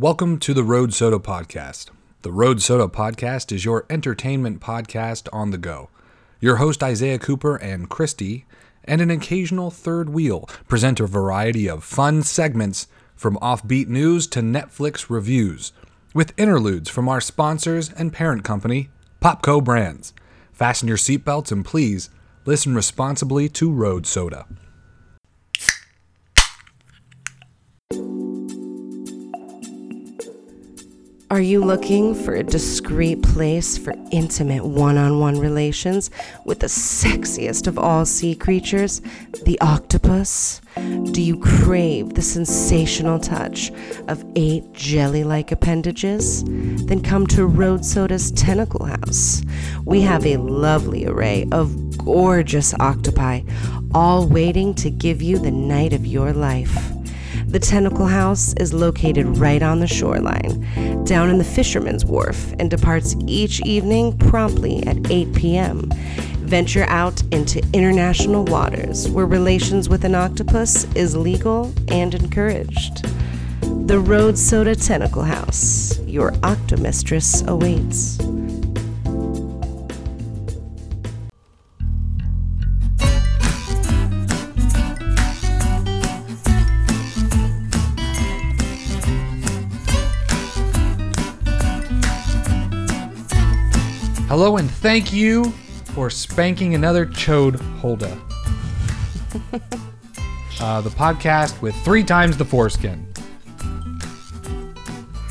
Welcome to the Road Soda Podcast. The Road Soda Podcast is your entertainment podcast on the go. Your host Isaiah Cooper and Christy, and an occasional third wheel, present a variety of fun segments from offbeat news to Netflix reviews, with interludes from our sponsors and parent company, Popco Brands. Fasten your seatbelts and please listen responsibly to Road Soda. Are you looking for a discreet place for intimate one on one relations with the sexiest of all sea creatures, the octopus? Do you crave the sensational touch of eight jelly like appendages? Then come to Road Soda's Tentacle House. We have a lovely array of gorgeous octopi, all waiting to give you the night of your life. The Tentacle House is located right on the shoreline, down in the Fisherman's Wharf, and departs each evening promptly at 8 p.m. Venture out into international waters where relations with an octopus is legal and encouraged. The Road Soda Tentacle House, your octomistress awaits. Hello and thank you for spanking another chode holda. uh, the podcast with three times the foreskin.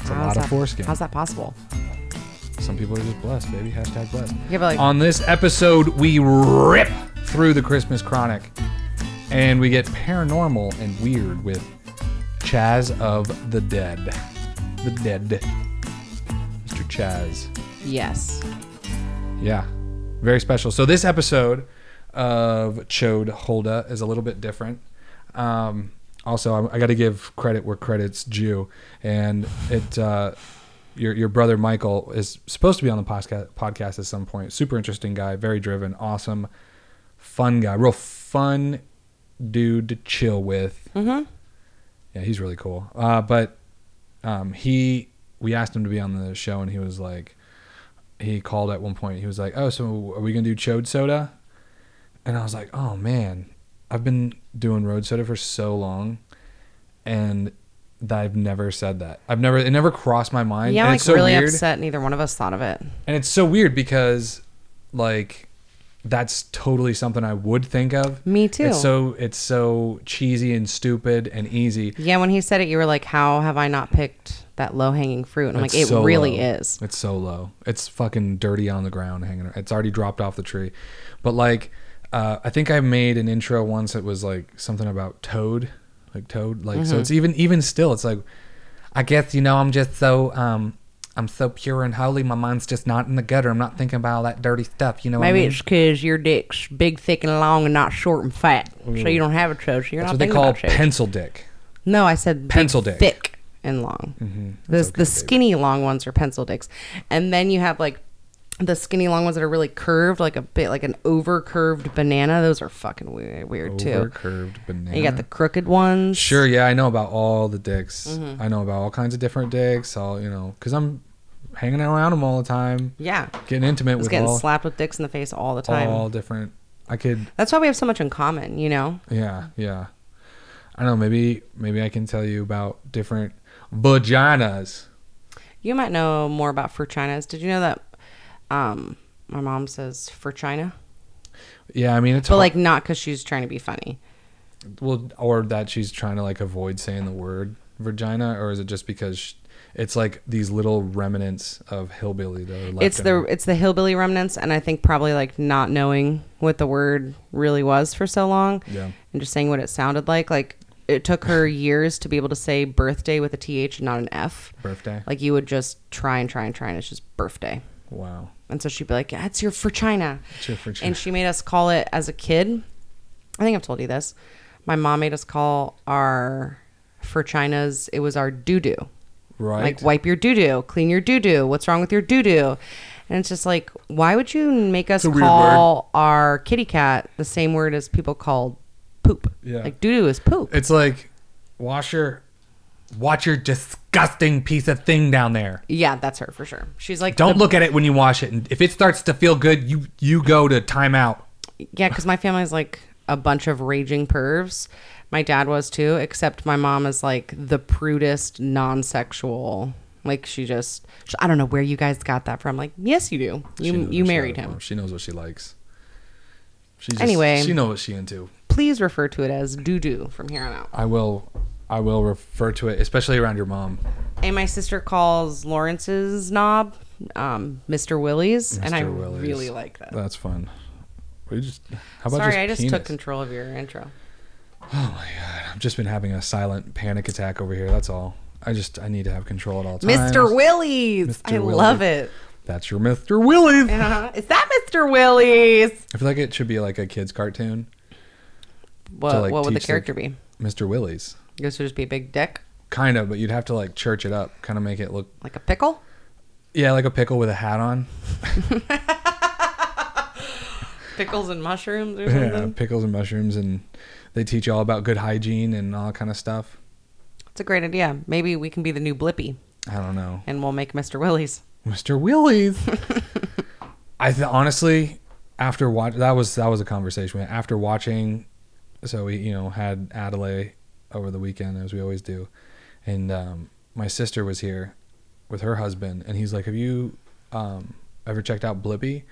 It's a lot of foreskin. How's that possible? Some people are just blessed, baby. Hashtag blessed. Yeah, but like, On this episode, we rip through the Christmas Chronic and we get paranormal and weird with Chaz of the Dead. The Dead. Mr. Chaz. yes. Yeah, very special. So this episode of Chode Holda is a little bit different. Um, also, I, I got to give credit where credit's due, and it uh, your your brother Michael is supposed to be on the podcast podcast at some point. Super interesting guy, very driven, awesome, fun guy, real fun dude to chill with. Mm-hmm. Yeah, he's really cool. Uh, but um, he, we asked him to be on the show, and he was like, he called at one point. He was like, "Oh, so are we gonna do chode soda?" And I was like, "Oh man, I've been doing road soda for so long, and that I've never said that. I've never it never crossed my mind. Yeah, and I'm like so really weird. upset. Neither one of us thought of it. And it's so weird because, like, that's totally something I would think of. Me too. It's so it's so cheesy and stupid and easy. Yeah, when he said it, you were like, "How have I not picked that low hanging fruit?" And I'm It's like, "It so really low. is." It's so low. It's fucking dirty on the ground hanging. It's already dropped off the tree. But like, uh, I think I made an intro once. It was like something about toad, like toad. Like so. It's even even still. It's like, I guess you know I'm just so um I'm so pure and holy. My mind's just not in the gutter. I'm not thinking about all that dirty stuff. You know. Maybe what I mean? it's because your dick's big, thick, and long, and not short and fat, so you don't have a. So you're That's not what they call pencil dick. no, I said pencil dick. thick and long. Mm-hmm. The That's the okay, skinny long ones are pencil dicks, and then you have like the skinny long ones that are really curved, like a bit like an over curved banana. Those are fucking weird, weird Over too. curved banana. And you got the crooked ones. Sure, yeah, I know about all the dicks. Mm-hmm. I know about all kinds of different dicks. All you know, because I'm hanging around them all the time, Yeah, getting intimate with getting all, slapped with dicks in the face all the time. all different. I could, That's why we have so much in common, you know. yeah, yeah. I don't know. Maybe, maybe I can tell you about different vaginas. You might know more about for China's. Did you know that um, my mom says for China, Yeah, I mean it's but hard- like not because she's trying to be funny. well, or that she's trying to like avoid saying the word vagina, or is it just because sh it's like these little remnants of hillbilly though? It's the it's the hillbilly remnants, and I think probably like not knowing what the word really was for so long, yeah. and just saying what it sounded like. Like it took her years to be able to say birthday with a th and not an f. birthday. Like you would just try and try and try, and it's just birthday. wow, And so she'd be like, "Yeah, it's your for China." Cheer for China. and she made us call it as a kid. I think I've told you this. My mom made us call our for China's. It was our doo doo. right? Like wipe your doo doo, clean your doo doo. What's wrong with your doo doo? And it's just like, why would you make us call our kitty cat the same word as people call poop? Yeah. Like doo doo is poop. It's like wash your watch your disgusting piece of thing down there. Yeah, that's her for sure. She's like, Don't the- look at it when you wash it. And if it starts to feel good, you you go to timeout. Yeah, because my family's like a bunch of raging pervs. My dad was too, except my mom is like the prudest, non-sexual. Like she just, I don't know where you guys got that from. Like, yes, you do. You you married him. She knows what she likes. She just, Anyway. she knows what she into. Please refer to it as doo doo from here on out. I will, I will refer to it, especially around your mom. And my sister calls Lawrence's knob um, Mr. Willie's, and I Willie's. really like that. That's fun. We just. How about Sorry, just I just penis? took control of your intro. Oh my god, I've just been having a silent panic attack over here. That's all. I just I need to have control at all times. Mr. Willie's. Mr. I Willie. love it. That's your Mr. Willie. Uh, is that Mr. Willie's? I feel like it should be like a kids cartoon. What, like, what would the teach character be? Mr. Willie's. This would just be a big dick, Kind of, but you'd have to like church it up, kind of make it look like a pickle. yeah, like a pickle with a hat on. Pickles and mushrooms or Yeah, pickles and mushrooms and they teach you all about good hygiene and all that kind of stuff. It's a great idea. Maybe we can be the new Blippi, I don't know. and we'll make Mr. Willie's. Mr. Willie's. I th- honestly, after watch that was that was a conversation after watching. So we you know had Adelaide over the weekend as we always do, and um, my sister was here with her husband, and he's like, "Have you um, ever checked out Blippi?"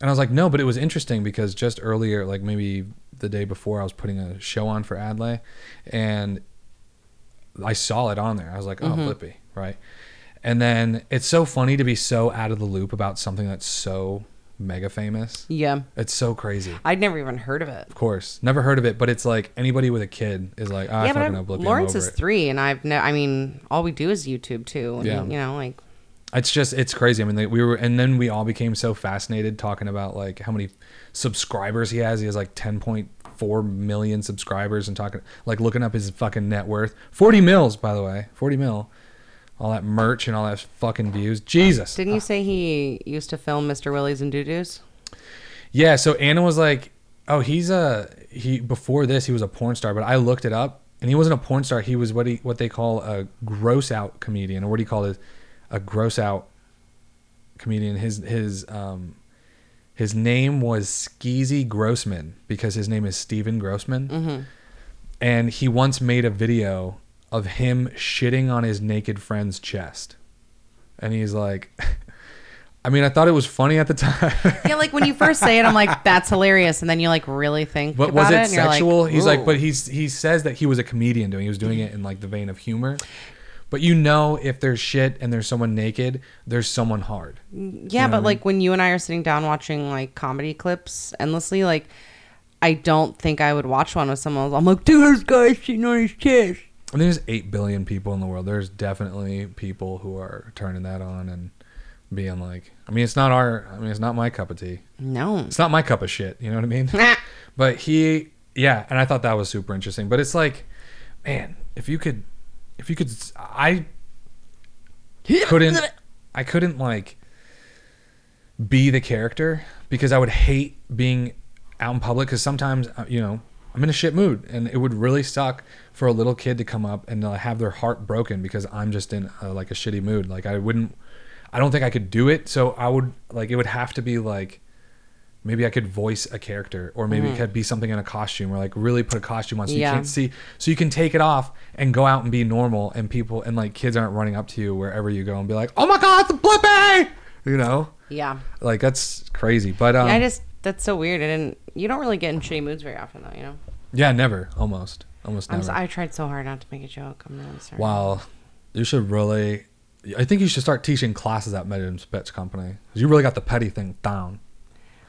And I was like, "No," but it was interesting because just earlier, like maybe the day before, I was putting a show on for Adelaide, and I saw it on there. I was like, "Oh, Blippi," right? And then it's so funny to be so out of the loop about something that's so mega famous. Yeah, It's so crazy. I'd never even heard of it. Of course, never heard of it, but it's like anybody with a kid is like, oh, yeah, but fucking I'm- know Lawrence is it. three, and I've no. I mean, all we do is YouTube too. And, Yeah. you know, like It's just it's crazy. I mean, like, we were, and then we all became so fascinated talking about like how many subscribers he has. He has like 10.4 million subscribers, and talking like looking up his fucking net worth. 40 mils, by the way, 40 mil. All that merch and all that fucking views. Jesus. Didn't you say he used to film Mr. Willie's and Doo-Doos? Yeah, so Anna was like, "Oh, he's a he before this he was a porn star, but I looked it up and he wasn't a porn star. He was what he what they call a gross out comedian or what do you call it? A gross out comedian. His his um his name was Steezy Grossman because his name is Steven Grossman. And he once made a video of him shitting on his naked friend's chest. And he's like I mean, I thought it was funny at the time. Yeah, like when you first say it, I'm like, that's hilarious, and then you like really think But about was it, and you're like, sexual? he's like, but he's he says that he was a comedian doing. He was doing it in like the vein of humor. But you know, if there's shit and there's someone naked, there's someone hard. Yeah, know what but I like when you and I are sitting down watching like comedy clips endlessly, like I don't think I would watch one with someone else. I'm like, dude, this guy's shitting on his chest. I mean, there's eight billion people in the world. There's definitely people who are turning that on and being like, I mean, it's not our. I mean, it's not my cup of tea. No. It's not my cup of shit. You know what I mean? But he, yeah, and I thought that was super interesting. But it's like, man, if you could, if you could, I couldn't, I couldn't like be the character because I would hate being out in public because sometimes, uh, you know, I'm in a shit mood and it would really suck for a little kid to come up and uh, have their heart broken because I'm just in uh, like a shitty mood. Like I wouldn't, I don't think I could do it. So I would like, it would have to be like, maybe I could voice a character, or maybe it could be something in a costume, or like really put a costume on so Yeah. you can't see, so you can take it off and go out and be normal, and people and like kids aren't running up to you wherever you go and be like, "Oh my God, it's the Blippi!" You know, Yeah. like that's crazy. But um, Yeah, yeah, I just that's so weird. I didn't. You don't really get in shitty moods very often, though. You know. Yeah, never, almost, almost I'm. never. So, I tried so hard not to make a joke. I'm really sorry. wow, you should really. I think you should start teaching classes at Megan's Bitch Company 'cause you really got the petty thing down.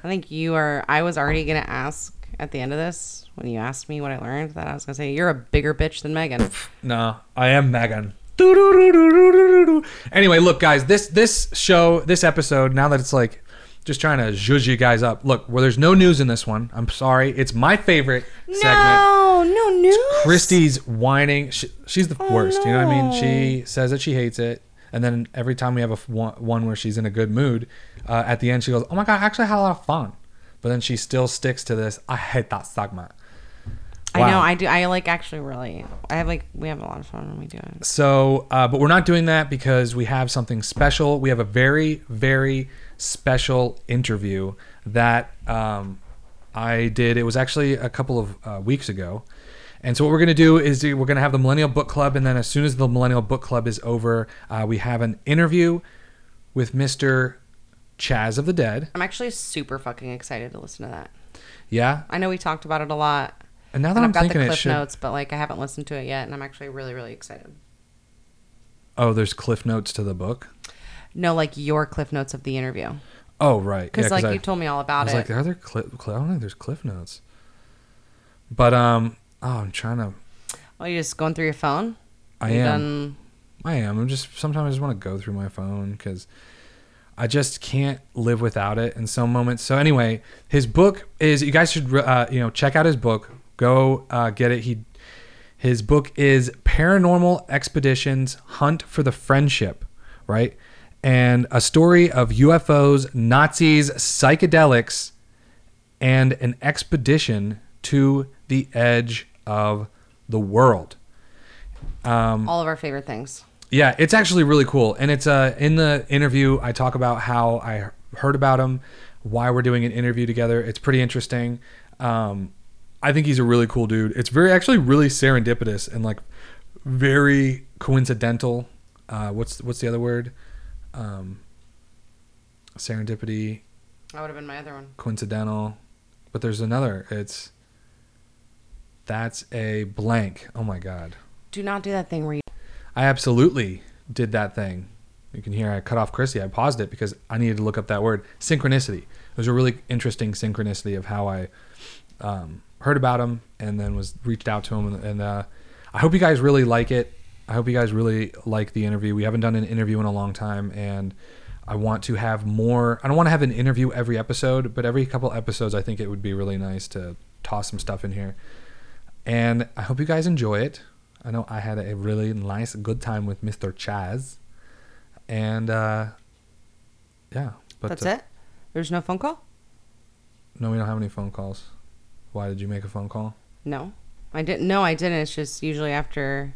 I think you are. I was already gonna ask at the end of this when you asked me what I learned that I was gonna say you're a bigger bitch than Megan. No, I am Megan. Anyway, look, guys, this this show, this episode, now that it's like just trying to zhuzh you guys up. Look, well, there's no news in this one. I'm sorry. It's my favorite segment. no, no news. Christy's whining. She, she's the worst. You know what I mean? She says that she hates it, and then every time we have a one, where she's in a good mood, uh, at the end she goes, "Oh my god, I actually had a lot of fun," but then she still sticks to this. I hate that segment. I know. I do. I like actually really. I have like we have a lot of fun when we do it. So, uh, but we're not doing that because we have something special. We have a very, very special interview that um, I did. It was actually a couple of uh, weeks ago. And so, what we're going to do is we're going to have the Millennial Book Club. And then, as soon as the Millennial Book Club is over, uh, we have an interview with Mr. Chaz of the Dead. I'm actually super fucking excited to listen to that. Yeah. I know we talked about it a lot. And now that And I'm I've got thinking the cliff should. notes, but like I haven't listened to it yet, and I'm actually really, really excited. Oh, there's cliff notes to the book. No, like your cliff notes of the interview, Oh, right. because Yeah, like I- you told me all I about was it. like, are there cliff? I don't think there's cliff notes. But um, oh, I'm trying to. Oh, you're just going through your phone. I You am. done- I am. I'm just sometimes I just want to go through my phone because I just can't live without it in some moments. So anyway, his book is. You guys should uh, you know check out his book. Go uh, get it. He his book is Paranormal Expeditions: Hunt for the Friendship, right? And a story of UFOs, Nazis, psychedelics, and an expedition to the edge of the world. Um, all of our favorite things. yeah, it's actually really cool. And it's uh in the interview I talk about how I heard about him, why we're doing an interview together. It's pretty interesting. Um I think he's a really cool dude. It's very actually really serendipitous and like very coincidental. Uh what's what's the other word? Um serendipity, That would have been my other one. coincidental. But there's another. It's that's a blank. Oh my god. Do not do that thing where you. I absolutely did that thing. You can hear I cut off Chrissy. I paused it because I needed to look up that word synchronicity. It was a really interesting synchronicity of how I um, heard about him and then was reached out to him. And, and uh, I hope you guys really like it. I hope you guys really like the interview. We haven't done an interview in a long time, and I want to have more. I don't want to have an interview every episode, but every couple episodes, I think it would be really nice to toss some stuff in here. And I hope you guys enjoy it. I know I had a really nice, good time with Mr. Chaz. And uh, yeah, but That's uh, it. There's no phone call. No, we don't have any phone calls. Why did you make a phone call? No, I didn't. No, I didn't. It's just usually after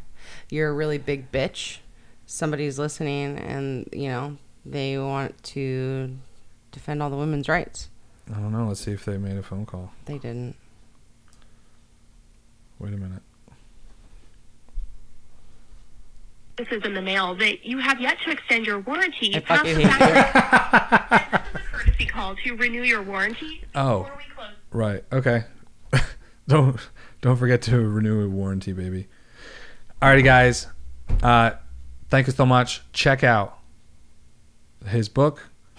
you're a really big bitch, somebody's listening, and you know they want to defend all the women's rights. I don't know. Let's see if they made a phone call. They didn't. Wait a minute. This is in the mail that you have yet to extend your warranty. I Pass fucking hate you. This is a courtesy call to renew your warranty Oh. before we close. Right. Okay. don't don't forget to renew a warranty, baby. Alrighty, guys. Uh, thank you so much. Check out his book.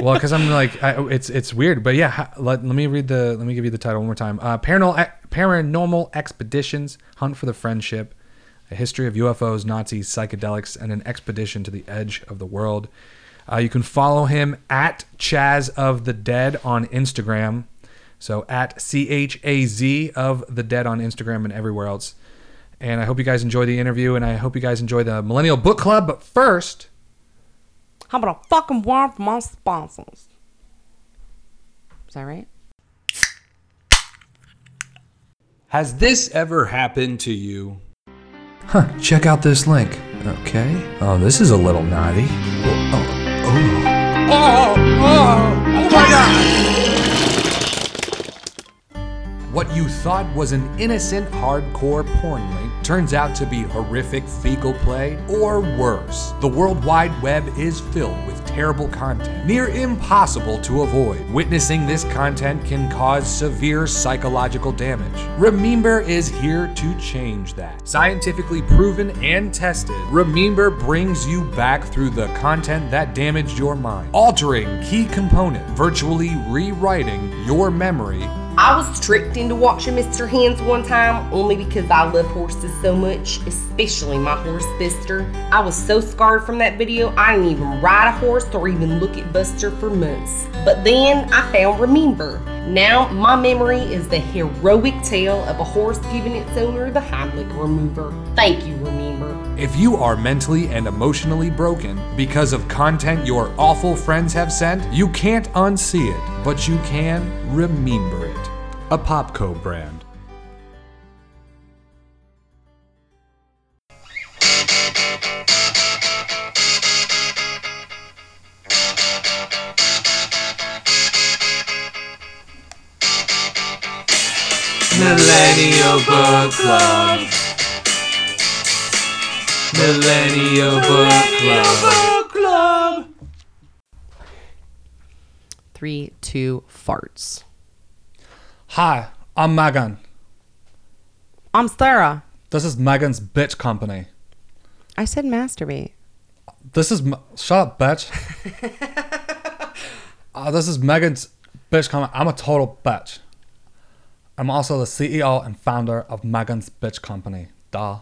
well, because I'm like, I, it's it's weird, but yeah. Let, let me read the. Let me give you the title one more time. Uh, paranormal paranormal expeditions: Hunt for the Friendship. A history of UFOs, Nazis, psychedelics, and an expedition to the edge of the world. Uh, you can follow him at Chaz of the Dead on Instagram. So at C H A Z of the Dead on Instagram and everywhere else. And I hope you guys enjoy the interview and I hope you guys enjoy the Millennial Book Club. But first, How about a fucking word from my sponsors? Is that right? has this ever happened to you? Huh, check out this link. Okay. Oh, this is a little naughty. Oh, oh, oh. Oh, oh, oh my god! What you thought was an innocent hardcore porn link turns out to be horrific fecal play or worse. The World Wide Web is filled with terrible content, near impossible to avoid. Witnessing this content can cause severe psychological damage. Remember is here to change that. Scientifically proven and tested, Remember brings you back through the content that damaged your mind, altering key component, virtually rewriting your memory I was tricked into watching Mr. Hands one time only because I love horses so much, especially my horse Buster. I was so scarred from that video, I didn't even ride a horse or even look at Buster for months. But then I found Remember. Now my memory is the heroic tale of a horse giving its owner the Heimlich remover. Thank you, Remember. If you are mentally and emotionally broken because of content your awful friends have sent, you can't unsee it, but you can remember it. A Popco brand. Millennial Book Club. Millennial Book Club. Three, two, farts. Hi, I'm Megan. I'm Sarah. This is Megan's bitch company. I said masturbate. This is M- shut up, bitch. uh, this is Megan's bitch company. I'm a total bitch. I'm also the CEO and founder of Megan's bitch company. Duh.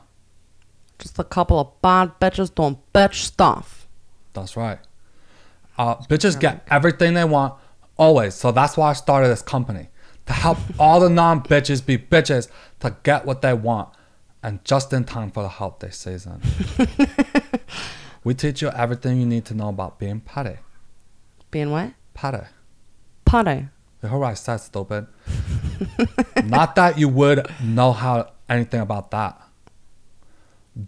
Just a couple of bad bitches doing bitch stuff. That's right. Uh, bitches get everything they want always. So that's why I started this company to help all the non bitches be bitches to get what they want and just in time for the holiday season. we teach you everything you need to know about being petty. Being what? Petty. Potty. You heard what I said, stupid. Not that you would know how anything about that.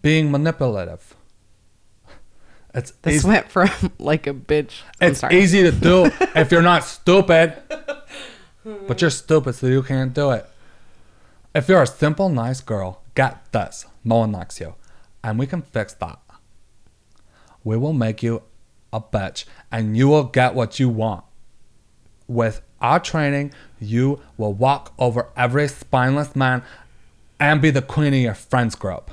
Being manipulative. It's This easy. went from like a bitch. I'm It's sorry. easy to do if you're not stupid. But you're stupid, so you can't do it. If you're a simple, nice girl, get this. No one likes you. And we can fix that. We will make you a bitch, and you will get what you want. With our training, you will walk over every spineless man and be the queen of your friends group.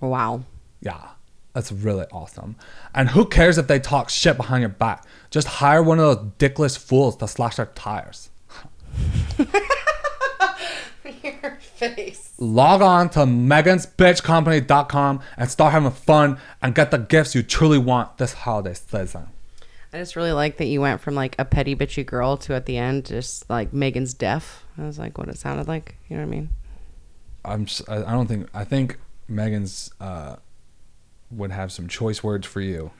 Wow. Yeah, that's really awesome. And who cares if they talk shit behind your back? Just hire one of those dickless fools to slash their tires. Your face. Log on to megansbitchcompany.com and start having fun and get the gifts you truly want this holiday season. I just really like that you went from like a petty bitchy girl to at the end just like Megan's deaf. I was like what it sounded like. You know what I mean? I'm. I don't think. I think Megan's uh, would have some choice words for you.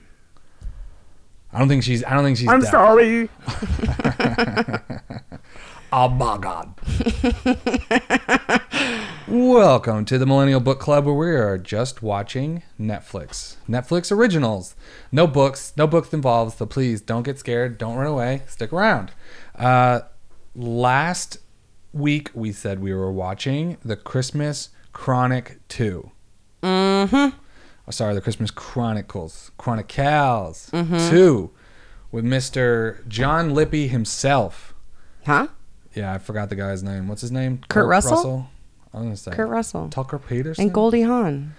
I don't think she's. I don't think she's. I'm sorry. oh my god. Welcome to the Millennial Book Club, where we are just watching Netflix. Netflix originals. No books. No books involved. So please don't get scared. Don't run away. Stick around. Uh, last week we said we were watching the Christmas Chronic 2. Mm-hmm. Oh, sorry, the Christmas Chronicles. Chronicles 2 with Mr. John Lippy himself. Huh? Yeah, I forgot the guy's name. What's his name? Kurt Russell? I was gonna say Kurt Russell. Tucker Peterson. And Goldie Hawn.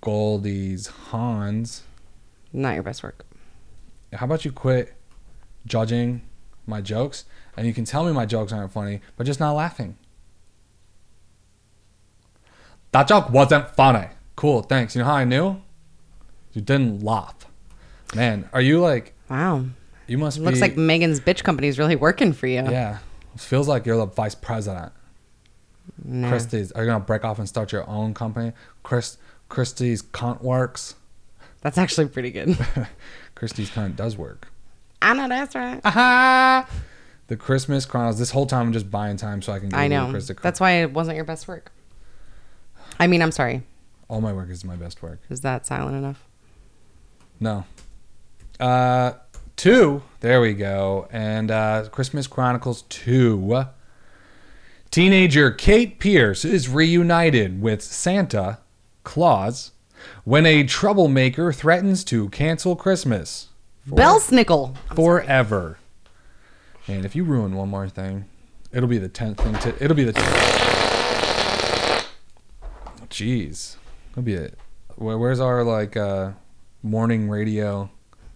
Goldie's Hans. Not your best work. How about you quit judging my jokes and you can tell me my jokes aren't funny, but just not laughing. That joke wasn't funny. Cool, thanks. You know how I knew? You didn't laugh. Man, are you like Wow. you must Looks be like Megan's bitch company is really working for you. Yeah. It feels like you're the vice president. Nah. Christie's are you gonna break off and start your own company? Chris Christie's Cunt Works. That's actually pretty good. Christie's Cunt does work. I know that's right. Aha! The Christmas Chronicles. This whole time I'm just buying time so I can. I Google know. That's why it wasn't your best work. I mean, I'm sorry. All my work is my best work. Is that silent enough? No. Uh, two. There we go. And uh, Christmas Chronicles two. Teenager Kate Pierce is reunited with Santa Claus when a troublemaker threatens to cancel Christmas Belsnickel. forever. And if you ruin one more thing, it'll be the tenth thing to. It'll be the. Jeez, it'll be it. Where, where's our like uh, morning radio?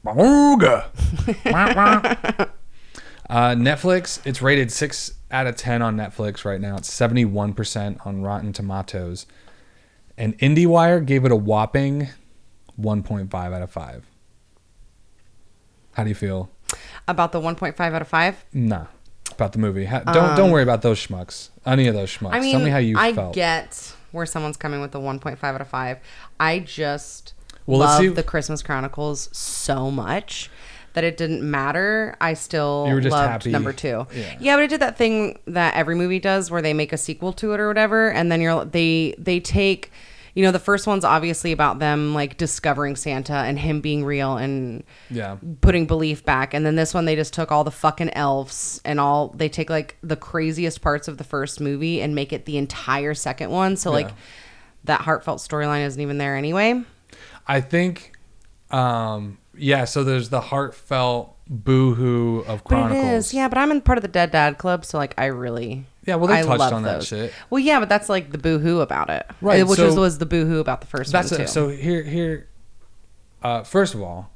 Booga. Wah, wah. uh, Netflix. It's rated six out of ten on Netflix right now. It's seventy one percent on Rotten Tomatoes, and IndieWire gave it a whopping one point five out of five. How do you feel? About the 1.5 out of 5. Nah, about the movie. Ha- don't don't worry about those schmucks. Any of those schmucks. Um, I mean, Tell me how you I felt. get where someone's coming with a 1.5 out of 5. I just Well, love the Christmas Chronicles so much that it didn't matter. I still You were just loved happy. number two. Yeah. but it did that thing that every movie does where they make a sequel to it or whatever, and then you're they they take you know, the first one's obviously about them like discovering Santa and him being real and Yeah. putting belief back. And then this one, they just took all the fucking elves and all, they take like the craziest parts of the first movie and make it the entire second one. So, like, that heartfelt storyline isn't even there anyway. I think, um, yeah. So there's the heartfelt boohoo of But Chronicles. it is, yeah. But I'm in part of the Dead Dad Club, so like I really, Yeah, well, they I touched love on that those. shit. Well, yeah, but that's like the boohoo about it, Right, Which so- was, was the boohoo about the first That's one it. too. So here, here. Uh, first of all,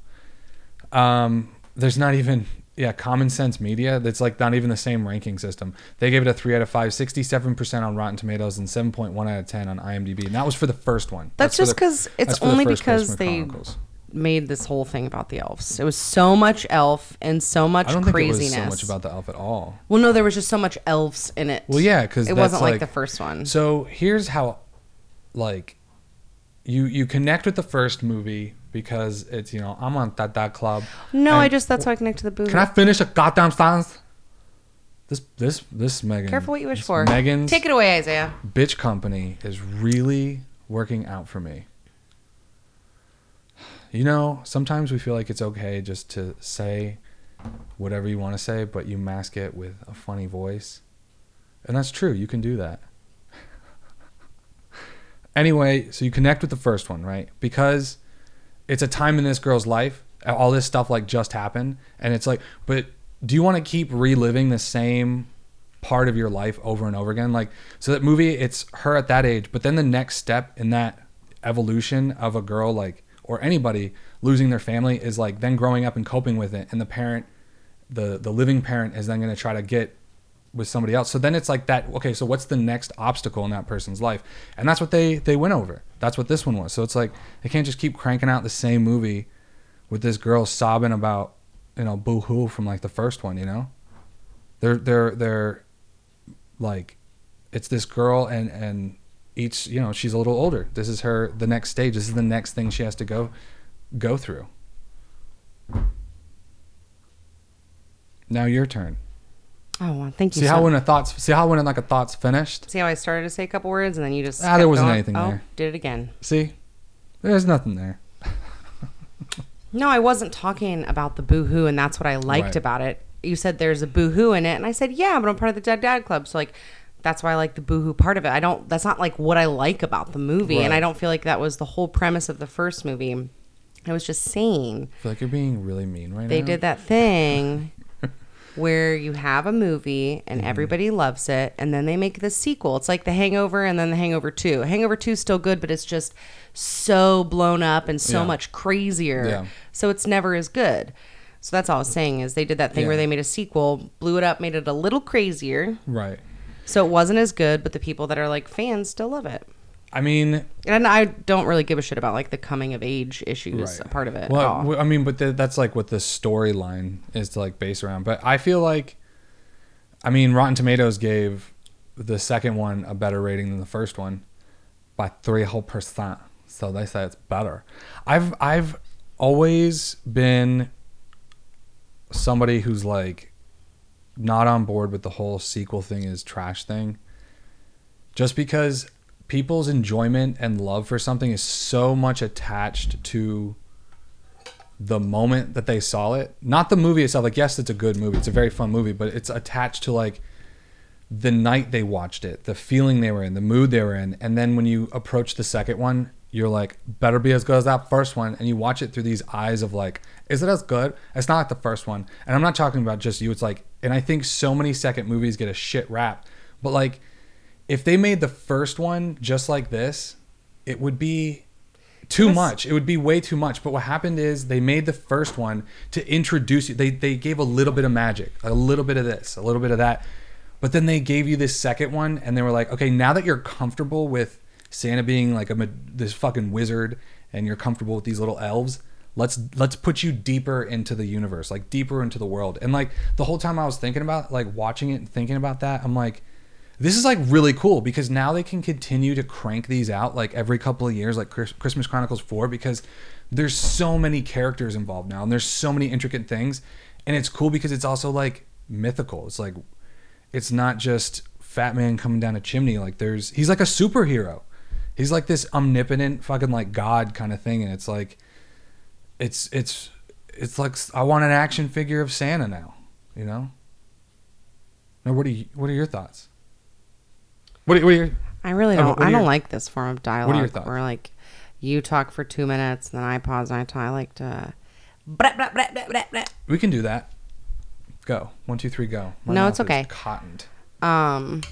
um, there's not even yeah common sense media. That's like not even the same ranking system. They gave it a three out of five, 67 percent on Rotten Tomatoes, and seven point one out of ten on IMDb. And that was for the first one. That's for just the- 'cause it's that's for the only first because they- Chronicles. Made this whole thing about the elves. It was so much elf and so much I don't think craziness. it was so much about the elf at all. well, no, there was just so much elves in it. Well, yeah, because it wasn't like, the first one. So here's how, like, you you connect with the first movie because it's you know I'm on that that club. no, I just that's how I connect to the boohoo. Can I finish a goddamn sentence? This this this Megan. Careful what you wish for. Megan's Take it away, Isaiah. bitch company is really working out for me. You know, sometimes we feel like it's okay just to say whatever you want to say, but you mask it with a funny voice. And that's true. You can do that. anyway, so you connect with the first one, right? Because it's a time in this girl's life, all this stuff like just happened, and it's like, but do you want to keep reliving the same part of your life over and over again? Like, so that movie, it's her at that age, but then the next step in that evolution of a girl, like, or anybody losing their family is like then growing up and coping with it, and the parent, the the living parent, is then going to try to get with somebody else. So then it's like that. Okay, so what's the next obstacle in that person's life? And that's what they they went over. That's what this one was. So it's like they can't just keep cranking out the same movie with this girl sobbing about you know boo hoo from like the first one. You know, they're they're they're like it's this girl and and each you know she's a little older. This is her the next stage. This is the next thing she has to go go through. Now your turn. Oh, well, thank you. See so how when a thoughts see how when like a thought's finished. See how I started to say a couple words and then you just Ah, there wasn't going? anything oh, there. Did it again. See, there's nothing there. No, I wasn't talking about the boohoo, and that's what I liked Right. about it. You said there's a boohoo in it, and I said, yeah, but I'm part of the Dead Dad Club, so like that's why I like the boohoo part of it. I don't. That's not like what I like about the movie, and I don't feel like that was the whole premise of the first movie. I was just saying I feel like you're being really mean right they now. They did that thing where you have a movie and Mm-hmm. everybody loves it and then they make the sequel it's like the hangover and then the hangover 2 hangover 2 is still good but it's just so blown up and so Yeah. much crazier Yeah. so it's never as good so that's all i was saying is they did that thing where they made a sequel blew it up made it a little crazier Right. So it wasn't as good but the people that are like fans still love it I mean, and i don't really give a shit about like the coming of age issues right. part of it at Well, I mean, but the, that's like what the storyline is to like base around. But I feel like, I mean, Rotten Tomatoes gave the second one a better rating than the first one by three whole percent. So they say it's better. I've I've always been somebody who's like not on board with the whole sequel thing is trash thing. Just because people's enjoyment and love for something is so much attached to the moment that they saw it. Not the movie itself. Like, yes, it's a good movie. It's a very fun movie, but it's attached to like the night they watched it, the feeling they were in, the mood they were in. And then when you approach the second one, you're like, better be as good as that first one. And you watch it through these eyes of like, is it as good? It's not like the first one. And I'm not talking about just you. It's like, and I think so many second movies get a shit rap. But like, if they made the first one just like this, it would be too much. It would be way too much. But what happened is they made the first one to introduce you. They they gave a little bit of magic, a little bit of this, a little bit of that. But then they gave you this second one, and they were like, okay, now that you're comfortable with Santa being like a this fucking wizard, and you're comfortable with these little elves, let's let's put you deeper into the universe, like deeper into the world. And like the whole time I was thinking about like watching it and thinking about that, I'm like this is like really cool because now they can continue to crank these out like every couple of years like Chris- christmas chronicles 4 because there's so many characters involved now and there's so many intricate things. And it's cool because it's also like mythical. It's like it's not just fat man coming down a chimney. Like there's he's like a superhero. He's like this omnipotent fucking like god kind of thing, and it's like, it's it's it's like I want an action figure of Santa now, you know. Now, what are you, what are your thoughts? What are, what are your I really don't. I don't your- like this form of dialogue. What are your thoughts? Where like you talk for two minutes, and then I pause and I talk. I like to. Blah, blah, blah, we can do that. Go one two three go. My No, it's okay. Cottoned. Um,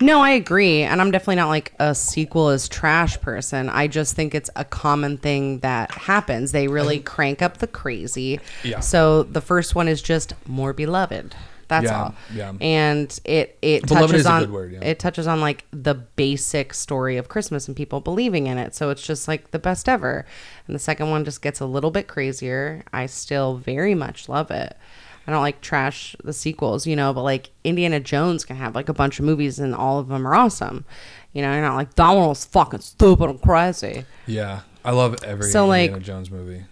no, I agree, and I'm definitely not like a sequel is trash person. I just think it's a common thing that happens. They really crank up the crazy. Yeah. So the first one is just more beloved. That's Yeah, all. yeah. And it it Beloved touches is a on good word, yeah. it touches on like the basic story of Christmas and people believing in it. So it's just like the best ever. And the second one just gets a little bit crazier. I still very much love it. I don't like trash the sequels, you know, but like Indiana Jones can have like a bunch of movies and all of them are awesome. You know, you're not like that one was fucking stupid and crazy. Yeah, I love every So, like- Indiana Jones movie.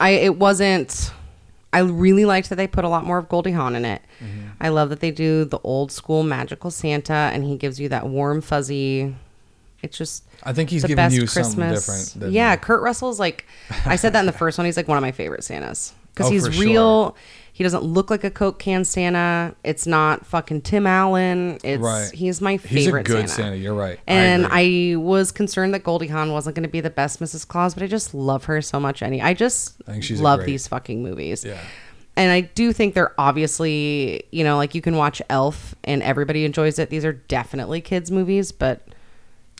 I it wasn't. I really liked that they put a lot more of Goldie Hawn in it. Mm-hmm. I love that they do the old school magical Santa, and he gives you that warm fuzzy. It's just I think he's the giving best you something Christmas. different. Than yeah, Kurt Russell's like I said that in the first one. He's like one of my favorite Santas because Oh, he's for sure. He doesn't look like a Coke can Santa. It's not fucking Tim Allen. It's Right. he's my favorite. He's a good Santa. Santa. You're right. And agree. I, was concerned that Goldie Hawn wasn't going to be the best Mrs. Claus, but I just love her so much. Any, I just I love great- these fucking movies. Yeah. And I do think they're obviously, you know, like you can watch Elf and everybody enjoys it. These are definitely kids' movies, but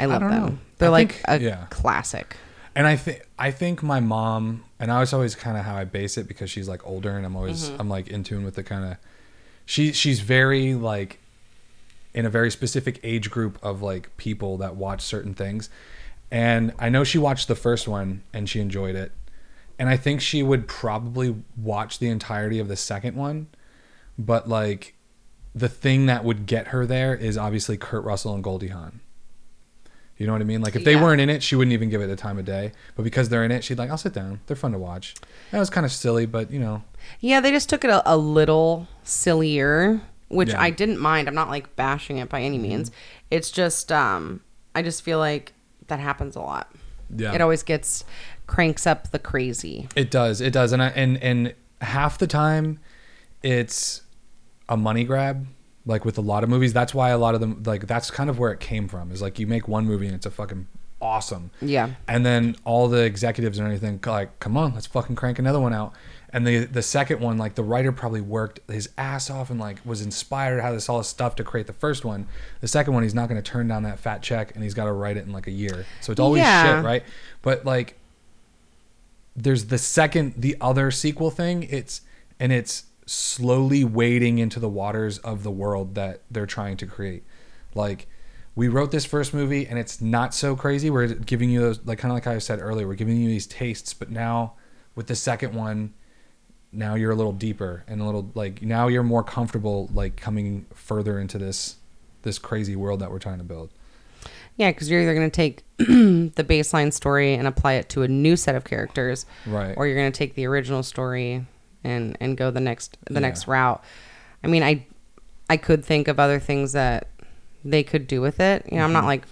I love don't them. know. They're I like think- a yeah. classic. And I think I think my mom and I was always kind of how I base it because she's like older and I'm always Mm-hmm. I'm like in tune with the kind of she she's very like in a very specific age group of like people that watch certain things. And I know she watched the first one and she enjoyed it. And I think she would probably watch the entirety of the second one. But like the thing that would get her there is obviously Kurt Russell and Goldie Hawn. You know what I mean? Like if they Yeah. weren't in it, she wouldn't even give it the time of day. But because they're in it, she'd like, I'll sit down. They're fun to watch. That was kind of silly, but you know, Yeah, they just took it a, a little sillier, which Yeah. Mm-hmm. I didn't mind. I'm not like bashing it by any means. It's just, um, I just feel like that happens a lot. yeah, It always gets cranks up the crazy. it does, it does, and I, and and half the time, it's a money grab. Like with a lot of movies, that's why a lot of them like that's kind of where it came from. Is like you make one movie and it's a fucking awesome. Yeah. And then all the executives and everything like, come on, let's fucking crank another one out. And the the second one, like the writer probably worked his ass off and like was inspired how this all this stuff to create the first one. The second one, he's not going to turn down that fat check and he's got to write it in like a year. So it's always Yeah. shit, right? But like, there's the second, the other sequel thing. It's and it's slowly wading into the waters of the world that they're trying to create. Like we wrote this first movie and it's not so crazy. We're giving you those like kind of like I said earlier, we're giving you these tastes, but now with the second one, now you're a little deeper and a little like now you're more comfortable like coming further into this this crazy world that we're trying to build. Yeah, because you're either going to take the baseline story and apply it to a new set of characters, Right. or you're going to take the original story and and go the next the Yeah. next route. I mean, I I could think of other things that they could do with it. You know, Mm-hmm. I'm not like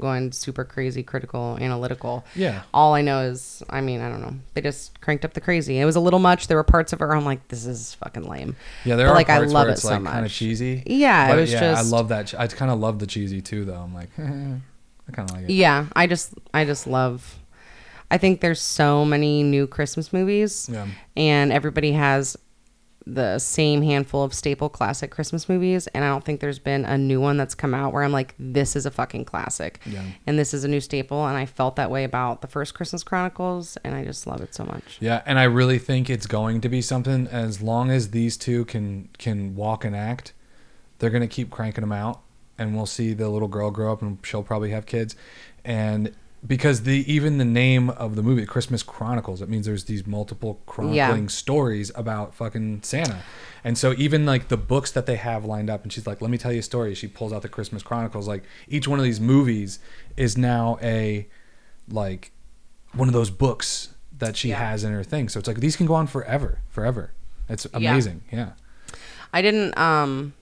going super crazy critical analytical. Yeah. All I know is, I mean, I don't know. They just cranked up the crazy. It was a little much. There were parts of it where I'm like, this is fucking lame. Yeah, there But, are like, I love where it it's so like kind of cheesy. Yeah, it was yeah, just- I love that. I kind of love the cheesy too, though. I'm like, I kind of like it. Yeah, I just I just love I think there's so many new Christmas movies Yeah. and everybody has the same handful of staple classic Christmas movies and I don't think there's been a new one that's come out where I'm like this is a fucking classic. Yeah. And this is a new staple and I felt that way about the first Christmas Chronicles and I just love it so much. Yeah, and I really think it's going to be something. As long as these two can can walk and act, they're gonna keep cranking them out, and we'll see the little girl grow up, and she'll probably have kids, and because the even the name of the movie, Christmas Chronicles, it means there's these multiple chronicling stories about fucking Santa, and so even like the books that they have lined up, and she's like, "Let me tell you a story." She pulls out the Christmas Chronicles. Like each one of these movies is now a like one of those books that she Yeah. has in her thing. So it's like these can go on forever, forever. It's amazing. Yeah. I didn't um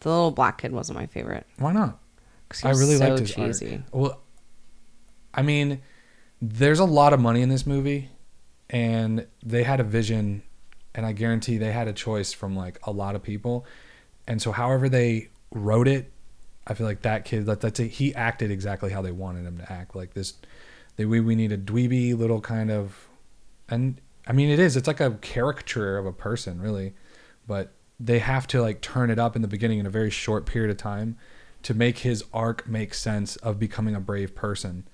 the little black kid wasn't my favorite. Why not? I really so liked his cheesy. art. Well, I mean, there's a lot of money in this movie, and they had a vision, and I guarantee they had a choice from like a lot of people, and so however they wrote it, I feel like that kid that that's a, he acted exactly how they wanted him to act. Like this, they we we need a dweeby little kind of, and I mean it is. It's like a caricature of a person really, but they have to like turn it up in the beginning in a very short period of time to make his arc make sense of becoming a brave person.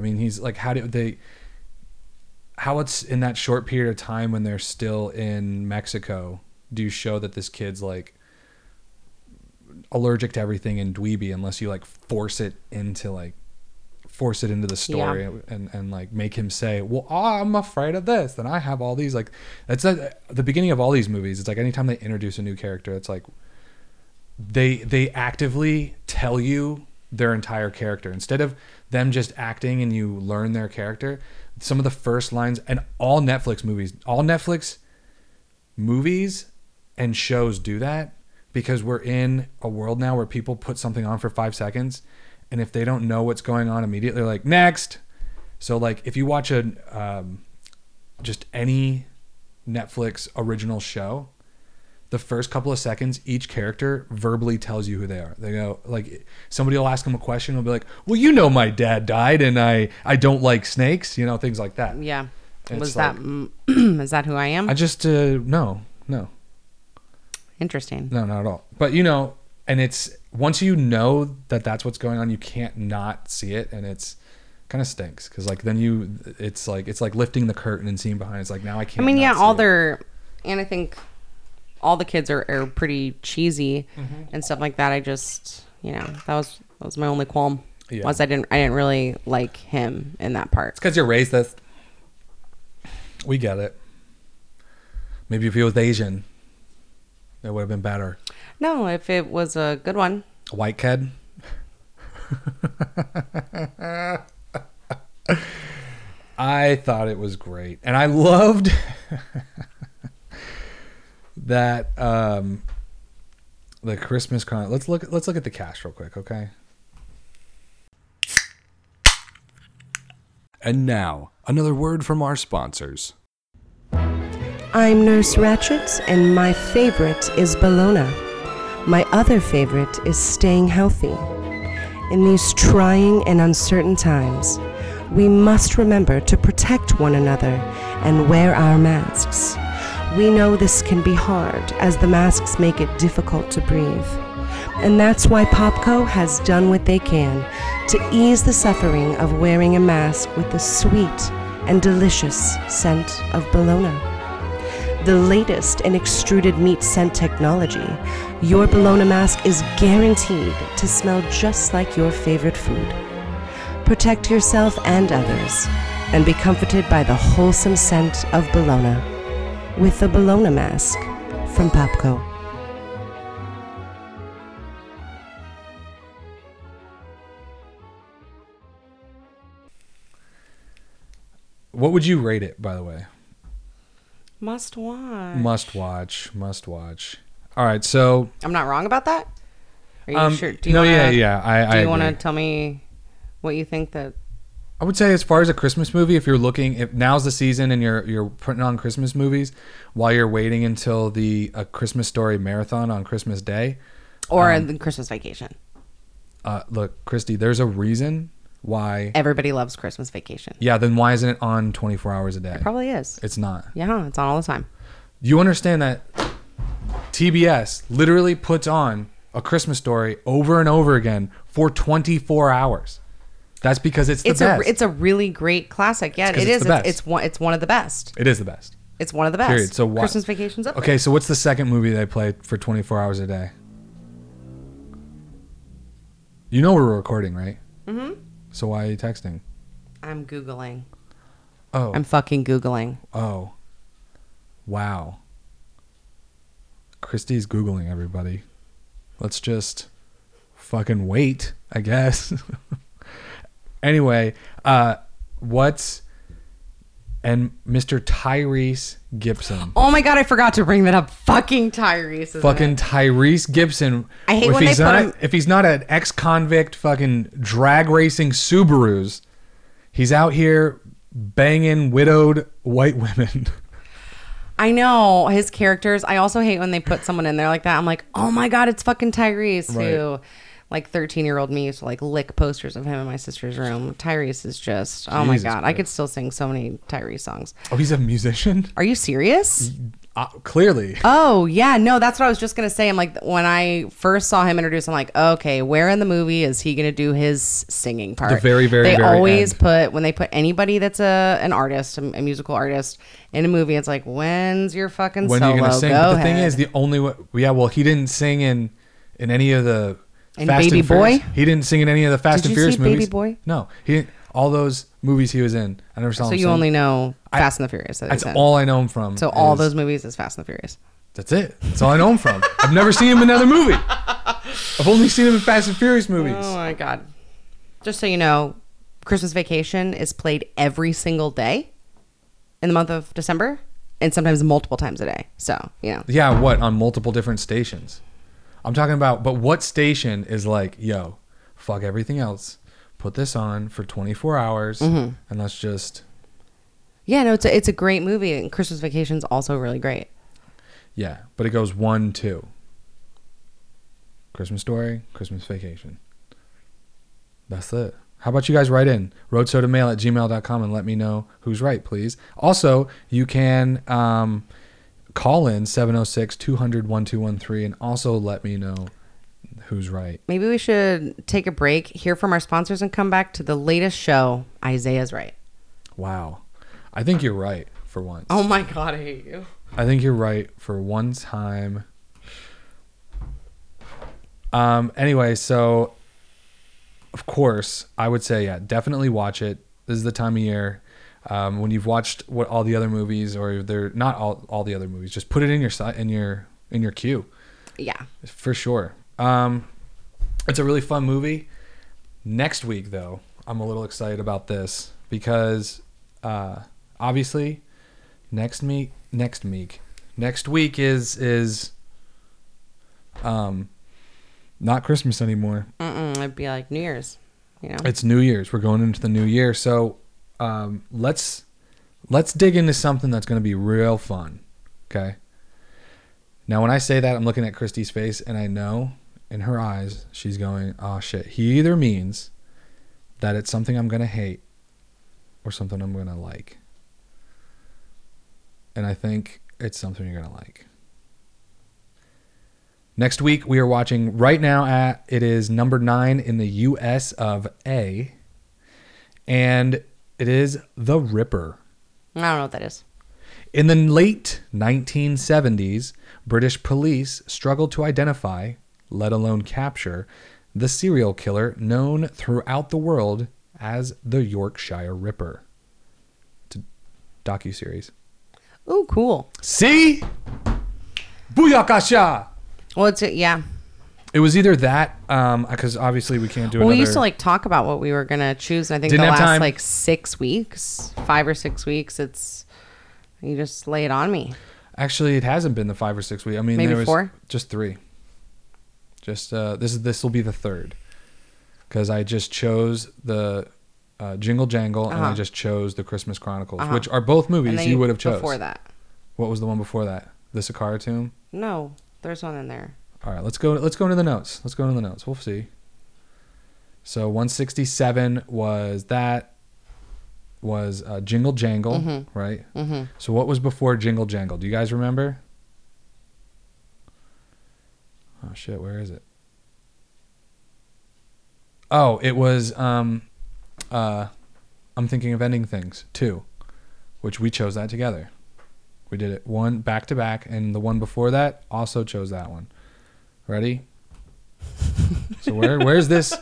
I mean, he's like, how do they, how it's in that short period of time when they're still in Mexico, do you show that this kid's like allergic to everything and dweeby unless you like force it into like, force it into the story Yeah. and, and like make him say, well, I'm afraid of this. And I have all these like, that's uh, the beginning of all these movies. It's like anytime they introduce a new character, it's like, they they actively tell you their entire character instead of them just acting and you learn their character some of the first lines and all netflix movies all netflix movies and shows do that because we're in a world now where people put something on for five seconds and if they don't know what's going on immediately they're like next! So like if you watch a um, just any netflix original show the first couple of seconds, each character verbally tells you who they are. They go like somebody will ask them a question, They'll be like, "Well, you know, my dad died, and I I don't like snakes," you know, things like that. Yeah. Was like- that is that who I am? I just uh, no, no, Interesting. no, not at all. But you know, and it's once you know that that's what's going on, you can't not see it, and it's kind of stinks because like then you, it's like it's like lifting the curtain and seeing behind. It's like now I can't. I mean, yeah, all it. their and I think all the kids are, are pretty cheesy Mm-hmm. and stuff like that. I just you know that was that was my only qualm Yeah. was I didn't I didn't really like him in that part. It's because you're racist. We get it. Maybe if he was Asian, it would have been better. No, if it was a good one, A white kid. I thought it was great, and I loved that um, the Christmas con. Let's look. Let's look at the cast real quick, okay? And now another word from our sponsors. I'm Nurse Ratched, and my favorite is Bologna. My other favorite is staying healthy. In these trying and uncertain times, we must remember to protect one another and wear our masks. We know this can be hard as the masks make it difficult to breathe. And that's why Popco has done what they can to ease the suffering of wearing a mask with the sweet and delicious scent of bologna the latest in extruded meat scent technology, your bologna mask is guaranteed to smell just like your favorite food. Protect yourself and others, and be comforted by the wholesome scent of bologna with the bologna mask from Popco. What would you rate it, by the way? must watch. Must watch. Must watch. All right, so I'm not wrong about that. Are you um, sure? Do you no, wanna, yeah, yeah. I, Do I you want to tell me what you think that? I would say as far as a Christmas movie, if you're looking, if now's the season and you're you're putting on Christmas movies while you're waiting until the a Christmas Story marathon on Christmas Day, Or Um, the Christmas Vacation. uh, look, Christy, there's a reason why. Everybody loves Christmas Vacation. Yeah, then why isn't it on 24 hours a day? It probably is. It's not. Yeah, it's on all the time. You understand that TBS literally puts on a Christmas Story over and over again for 24 hours. That's because it's the It's best. a it's a really great classic. Yeah, It's it it's It's, it's one. It's one of the best. it is the best. It's one of the best. Period. So what? Christmas Vacation's up. Okay, so what's the second movie they play for 24 hours a day? You know we're recording, right? Mm-hmm. So why are you texting? I'm googling. Oh, I'm fucking googling. oh, wow. Christy's googling everybody. Let's just fucking wait, I guess. anyway, uh, what's and Mr. Tyrese Gibson. Oh my god, I forgot to bring that up. Fucking Tyrese. fucking it? Tyrese Gibson. I hate if when they he's put not, him- If he's not an ex-convict, fucking drag racing Subarus, He's out here banging widowed white women. I know his characters. I also hate when they put someone in there like that. I'm like, oh my god, it's fucking Tyrese. Right. Who, like, 13 year old me used to like lick posters of him in my sister's room. Tyrese is just, oh my Jesus god, I Christ. could still sing so many Tyrese songs. oh, he's a musician? Are you serious? Uh, clearly. Oh yeah, no, that's what I was just gonna say. I'm like, when I first saw him introduced, I'm like, okay, where in the movie is he gonna do his singing part? very, very, They very always end. put when they put anybody that's a an artist, a, a musical artist in a movie. It's like, when's your fucking when solo? are you gonna sing? Go But the thing is, the only way, yeah, well, he didn't sing in in any of the In Fast Baby and Furious. Boy? He didn't sing in any of the Fast Did and you Furious see Baby movies. Boy? No, he didn't. All those movies he was in, I never saw him. so him. you sing. only know I- Fast and the Furious. that That's all I know him from. So all is- those movies is Fast and the Furious. That's it. That's all I know him from. I've never seen him in another movie. I've only seen him in Fast and Furious movies. Oh my god! Just so you know, Christmas Vacation is played every single day in the month of December, and sometimes multiple times a day. So you know, Yeah, what on multiple different stations? I'm talking about, but what station is like, yo, fuck everything else, put this on for 24 hours, Mm-hmm. and let's just, yeah, no, it's a, it's a great movie, and Christmas Vacation's also really great. yeah. But it goes one, two. Christmas Story, Christmas Vacation. That's it. How about you guys write in roadsodamail at gmail.com and let me know who's right, please. Also, you can um, call in 706 200 1213 and also let me know who's right. Maybe we should take a break, hear from our sponsors, and come back to the latest show. Isaiah's right. Wow. I think you're right for once. Oh my god, I hate you. I think you're right for one time. Um anyway, so of course, I would say yeah, definitely watch it. This is the time of year um, when you've watched what all the other movies or they're not all, all the other movies, just put it in your in your in your queue Yeah. for sure. Um, it's a really fun movie. Next week, though, I'm a little excited about this because uh, obviously, next week, next week, next week is is um not Christmas anymore. Mm-mm, it'd be like New Year's. You know. It's New Year's. We're going into the new year, so um, let's let's dig into something that's going to be real fun. Okay. Now, when I say that, I'm looking at Christy's face, and I know in her eyes she's going, "Oh shit." He either means that it's something I'm going to hate, or something I'm going to like. And I think it's something you're going to like. Next week we are watching right now at it is number 9 in the US of A and it is The Ripper. I don't know what that is. In the late 1970s, British police struggled to identify, let alone capture, the serial killer known throughout the world as the Yorkshire Ripper. It's a docu-series. Oh, cool. See? Booyakasha! Well, it's yeah. It was either that, um, because obviously we can't do Well, another. we used to like talk about what we were gonna choose, and I think Didn't the last time. like six weeks, five or six weeks, it's you just lay it on me. Actually, it hasn't been the five or six weeks. I mean, Maybe there was four? just three. Just uh, this is this will be the third, because I just chose the uh, Jingle Jangle and I Uh-huh. just chose the Christmas Chronicles, Uh-huh. which are both movies you would have chose. before that. What was the one before that? The Saqqara Tomb. No, there's one in there. All right, let's go. Let's go into the notes. Let's go into the notes. We'll see. So 167 was that was uh, Jingle Jangle, Mhm. right? Mm-hmm. So what was before Jingle Jangle? Do you guys remember? Oh shit, where is it? Oh, it was um uh I'm thinking of ending things too, which we chose that together. We did it one back to back and the one before that also chose that one. Ready? so where where's this?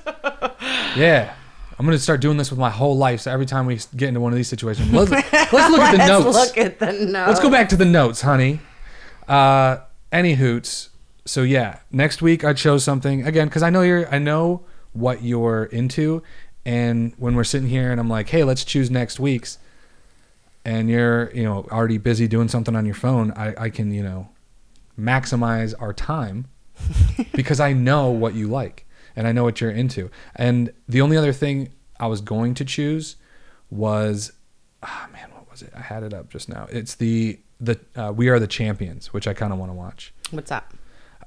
Yeah. I'm gonna start doing this with my whole life. So every time we get into one of these situations, let's, let's look at the Let's notes. look at the notes. Let's go back to the notes, honey. Uh, any hoots. So yeah, next week I chose something again because I know you're. I know what you're into, and when we're sitting here and I'm like, hey, let's choose next week's, and you're you know already busy doing something on your phone, I I can you know maximize our time because I know what you like and I know what you're into. And the only other thing I was going to choose was, ah man, what was it? I had it up just now. It's the the uh, We Are the Champions, which I kind of want to watch. What's that?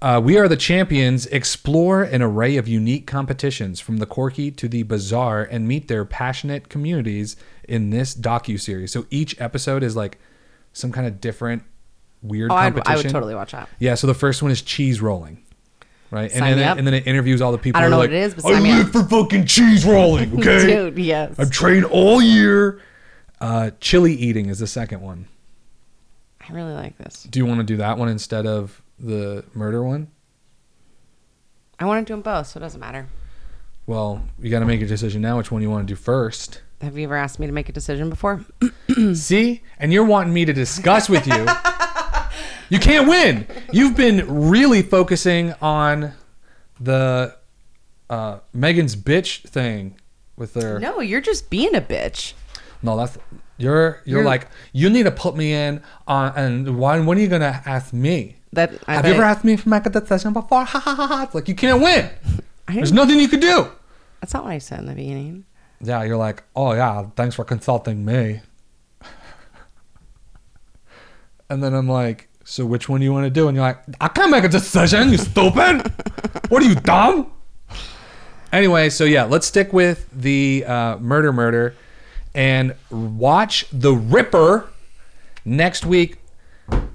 Uh, we Are the Champions explore an array of unique competitions from the quirky to the bizarre and meet their passionate communities in this docu-series. So each episode is like some kind of different weird Oh, I'd, competition. I would totally watch that. Yeah, so the first one is cheese rolling. Right? Sign and then up. and then it interviews all the people I don't know are what it is, but I live up." for fucking cheese rolling, okay? Dude, yes. I've trained all year. Uh, chili eating is the second one. I really like this. Do you want to do that one instead of the murder one? I want to do them both, so it doesn't matter. Well, you got to make a decision now which one you want to do first. Have you ever asked me to make a decision before? See? And you're wanting me to discuss with you. you can't win. You've been really focusing on the uh, Megan's bitch thing with their. No, you're just being a bitch. No, that's you're you're, You're- like you need to put me in on and why when are you gonna ask me? That I Have you ever asked me to make a decision before? Ha ha ha ha! It's like you can't win. There's nothing you could do. That's not what I said in the beginning. Yeah, you're like, oh yeah, thanks for consulting me. And then I'm like, so which one do you want to do? And you're like, I can't make a decision, you stupid. what are you dumb? Anyway, so yeah, let's stick with the uh, murder murder and watch The Ripper next week,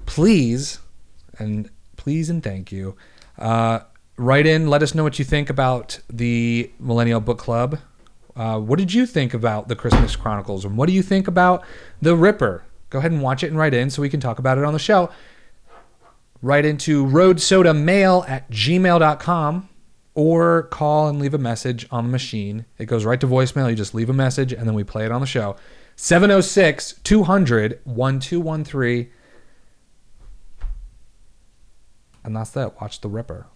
please. And please and thank you. Uh, write in, let us know what you think about the Millennial Book Club. Uh, what did you think about the Christmas Chronicles? And what do you think about The Ripper? Go ahead and watch it and write in so we can talk about it on the show. Write into roadsodamail at gmail.com or call and leave a message on the machine. It goes right to voicemail. You just leave a message and then we play it on the show. 706 200 1213. And that's that. Watch The Ripper.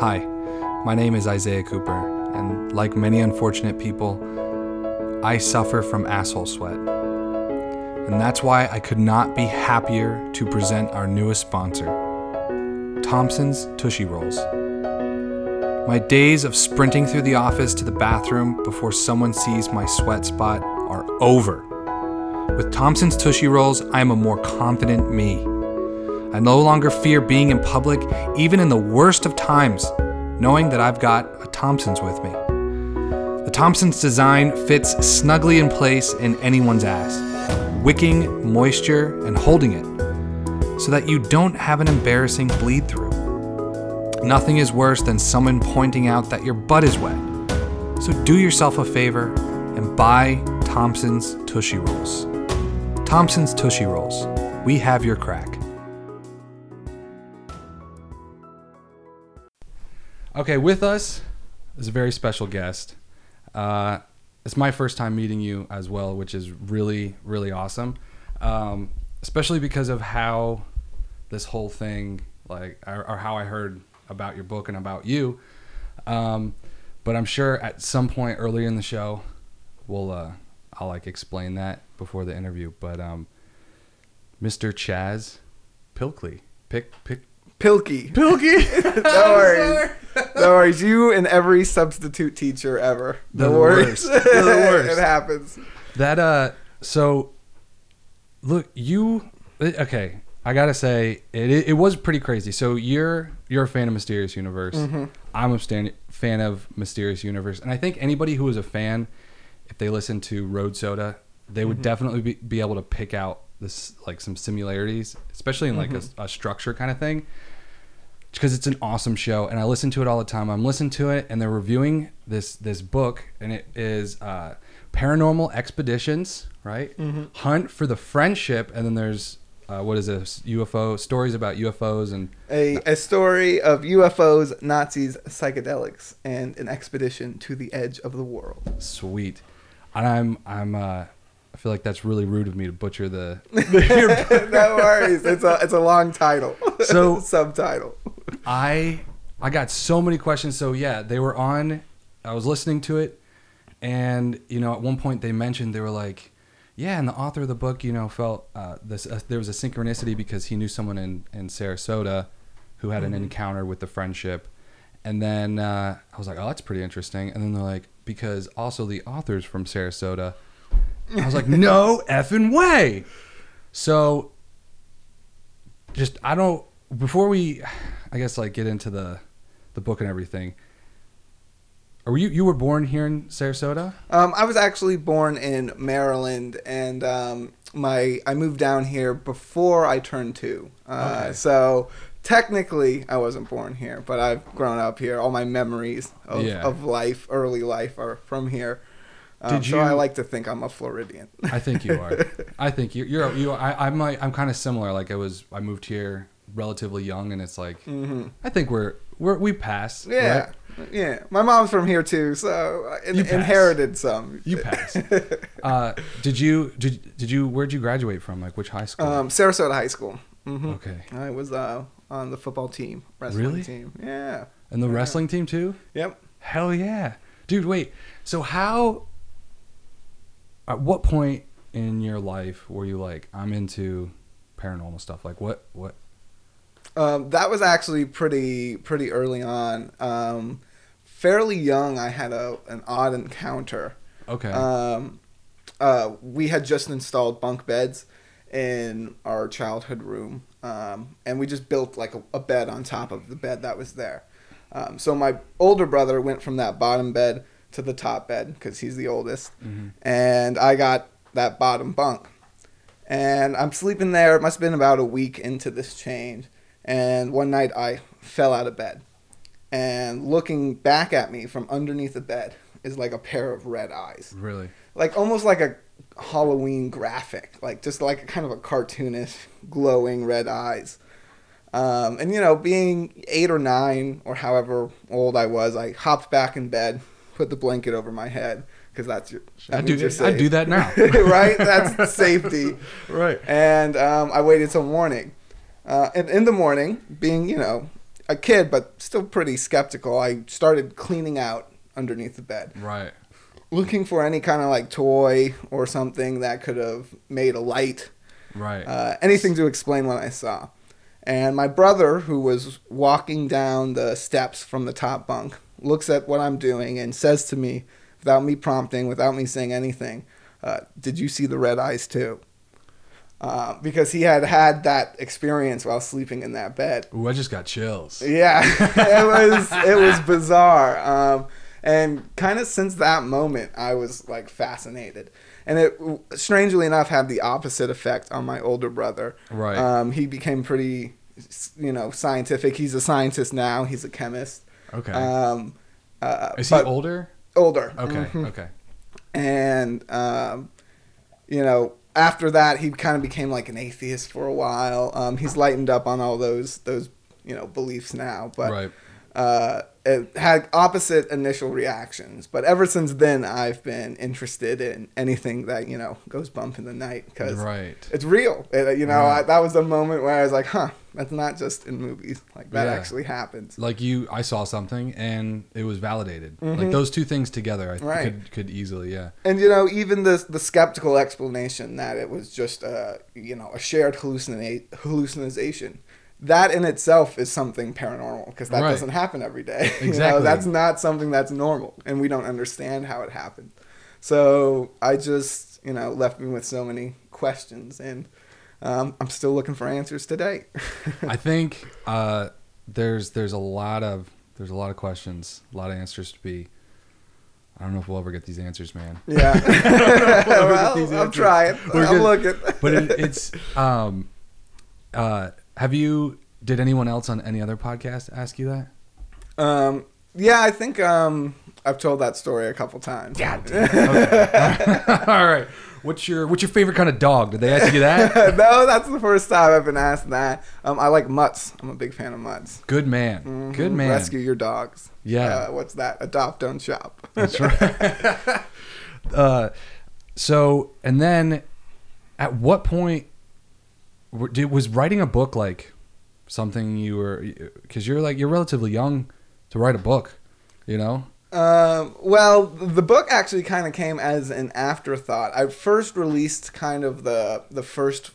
Hi, my name is Isaiah Cooper, and like many unfortunate people, I suffer from asshole sweat. And that's why I could not be happier to present our newest sponsor, Thompson's Tushy Rolls. My days of sprinting through the office to the bathroom before someone sees my sweat spot are over. With Thompson's Tushy Rolls, I am a more confident me. I no longer fear being in public, even in the worst of times, knowing that I've got a Thompson's with me. The Thompson's design fits snugly in place in anyone's ass, wicking moisture and holding it so that you don't have an embarrassing bleed through. Nothing is worse than someone pointing out that your butt is wet. So do yourself a favor and buy Thompson's Tushy Rolls. Thompson's Tushy Rolls. We have your crack. Okay, with us is a very special guest. Uh, it's my first time meeting you as well, which is really, really awesome. Um, especially because of how this whole thing, like, or, or how I heard about your book and about you. Um, but I'm sure at some point earlier in the show, we'll, uh, I'll like explain that before the interview. But um, Mr. Chaz Pilkley, pick, pick, Pilkey. Pilkey. No worries. No worries. You and every substitute teacher ever. They're No the worries. worst. The worst. it happens. That uh so look, you okay, I got to say it, it it was pretty crazy. So you're you're a fan of Mysterious Universe. Mm-hmm. I'm a stan- fan of Mysterious Universe, and I think anybody who is a fan if they listen to Road Soda, they would mm-hmm. definitely be, be able to pick out this like some similarities, especially in like mm-hmm. a, a structure kind of thing because it's an awesome show and I listen to it all the time. I'm listening to it and they're reviewing this this book and it is uh, Paranormal Expeditions, right? Hunt for the Friendship, and then there's uh, what is this UFO stories about UFOs and A, a story of UFOs, Nazis, psychedelics, and an expedition to the edge of the world. sweet. And I'm I'm uh, I feel like that's really rude of me to butcher the no worries. It's a it's a long title. So- subtitle. I I got so many questions. So yeah, they were on. I was listening to it, and you know, at one point they mentioned they were like, yeah, and the author of the book, you know, felt uh, this. Uh, there was a synchronicity because he knew someone in in Sarasota who had an encounter with the friendship, And then uh, I was like, oh, that's pretty interesting. And then they're like, because also the author's from Sarasota. I was like, no effing way. So, just I don't. Before we, I guess like get into the, the book and everything. Are you you were born here in Sarasota? Um, I was actually born in Maryland, and um, my I moved down here before I turned two. Uh, Okay. So technically, I wasn't born here, but I've grown up here. All my memories of, Yeah. of life, early life, are from here. Um, Did So I like to think I'm a Floridian. I think you are. I think you, you're you. I, I'm like I'm kind of similar. Like I was I moved here relatively young, and it's like I think we're we're we pass. Mm-hmm. yeah, right? yeah. My mom's from here too, so in- inherited some. You pass. uh, did you did did you where'd you graduate from? Like which high school? Um, Sarasota High School. hmm okay, I was uh, on the football team, wrestling Really? team. Yeah. and the wrestling team too. Yep. Hell yeah, dude. Wait. So how? At what point in your life were you like I'm into paranormal stuff? Like what what? Um, that was actually pretty pretty early on. Um, fairly young, I had a an odd encounter. Okay. Um, uh, we had just installed bunk beds in our childhood room, um, and we just built like a, a bed on top of the bed that was there. Um, so my older brother went from that bottom bed to the top bed because he's the oldest, and I got that bottom bunk. And I'm sleeping there. It must have been about a week into this change. And one night I fell out of bed. And looking back at me from underneath the bed is like a pair of red eyes. really. Like almost like a Halloween graphic. Like just like a kind of a cartoonish, glowing red eyes. Um, and you know, being eight or nine or however old I was, I hopped back in bed, put the blanket over my head because that's your. that I do- I do that now. right? That's safety. Right. And um, I waited till morning. Uh, and in the morning, being you know a kid but still pretty skeptical, I started cleaning out underneath the bed, Right. looking for any kind of like toy or something that could have made a light Right. uh, anything to explain what I saw. And my brother, who was walking down the steps from the top bunk, looks at what I'm doing and says to me, without me prompting, without me saying anything, uh, Did you see the red eyes too? Uh, because he had had that experience while sleeping in that bed. Ooh, I just got chills. Yeah, it was it was bizarre. Um, and kind of since that moment, I was like fascinated. And it strangely enough had the opposite effect on my older brother. Right. Um, he became pretty, you know, scientific. He's a scientist now. He's a chemist. Okay. Um, uh, Is he older? older? Okay. Mhm Okay. and um, you know after that he kind of became like an atheist for a while um, he's lightened up on all those those you know beliefs now but right. uh, it had opposite initial reactions but ever since then i've been interested in anything that you know goes bump in the night because Right. it's real It- you know Right. I, that was the moment where i was like huh that's not just in movies like that Yeah. actually happens Like you, I saw something and it was validated. Like those two things together, I Mm-hmm. Right. could could easily, yeah. And you know, even the the skeptical explanation that it was just a you know a shared hallucina- hallucination, that in itself is something paranormal because that Right. doesn't happen every day. you Exactly. know, that's not something that's normal, and we don't understand how it happened. So I just you know left me with so many questions, and um, I'm still looking for answers today. I think uh, there's there's a lot of there's a lot of questions, a lot of answers to be. I don't know if we'll ever get these answers, man. yeah. well, these I'm trying. We're I'm good. looking. But it, it's um, uh, have you? Did anyone else on any other podcast ask you that? Um, yeah, I think um, I've told that story a couple times. God All right. What's your What's your favorite kind of dog? Did they ask you that? no, that's the first time I've been asked that. Um, I like mutts. I'm a big fan of mutts. Good man. Good Mhm. man. Rescue your dogs. Yeah. Uh, what's that? Adopt, don't shop. That's right. uh, so, and then, at what point did, was writing a book like something you were? Because you're like you're relatively young to write a book, you know. Um, well, the book actually kind of came as an afterthought. I first released kind of the the first,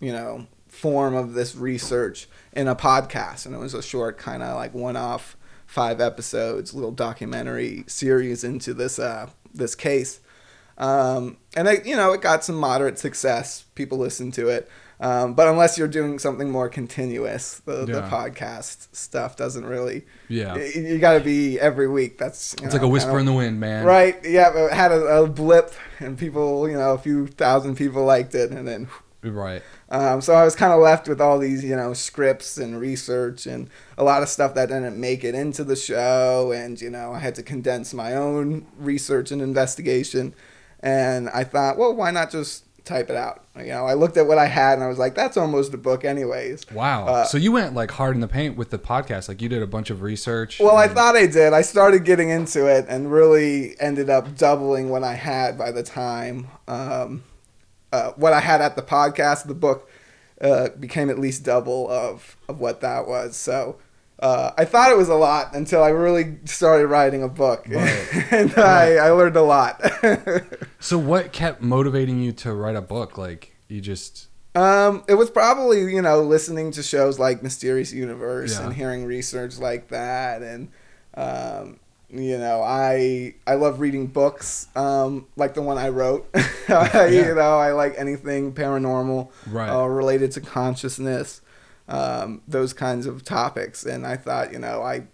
you know, form of this research in a podcast, and it was a short kind of like one-off five episodes, little documentary series into this uh, this case. Um, and I, you know, it got some moderate success. People listened to it. Um, but unless you're doing something more continuous, the, the podcast stuff doesn't really. Yeah. You, you got to be every week. That's you It's know, like a whisper kinda- in the wind, man. Right. Yeah. It had a, a blip, and people, you know, a few thousand people liked it, and then. Right. Um, so I was kind of left with all these, you know, scripts and research and a lot of stuff that didn't make it into the show, and you know, I had to condense my own research and investigation. And I thought, well, why not just type it out? You know, I looked at what I had, and I was like, that's almost a book, anyways. Wow. Uh, so you went like hard in the paint with the podcast. Like you did a bunch of research. Well, I thought I did. I started getting into it and really ended up doubling what I had by the time um, uh, what I had at the podcast. The book uh, became at least double of, of what that was. So uh, I thought it was a lot until I really started writing a book, Right. and I, I learned a lot. So what kept motivating you to write a book? Like you just Um, it was probably you know listening to shows like Mysterious Universe Yeah. and hearing research like that, and um, you know I I love reading books um, like the one I wrote. You know I like anything paranormal Right. uh, related to consciousness, um, those kinds of topics, and I thought you know I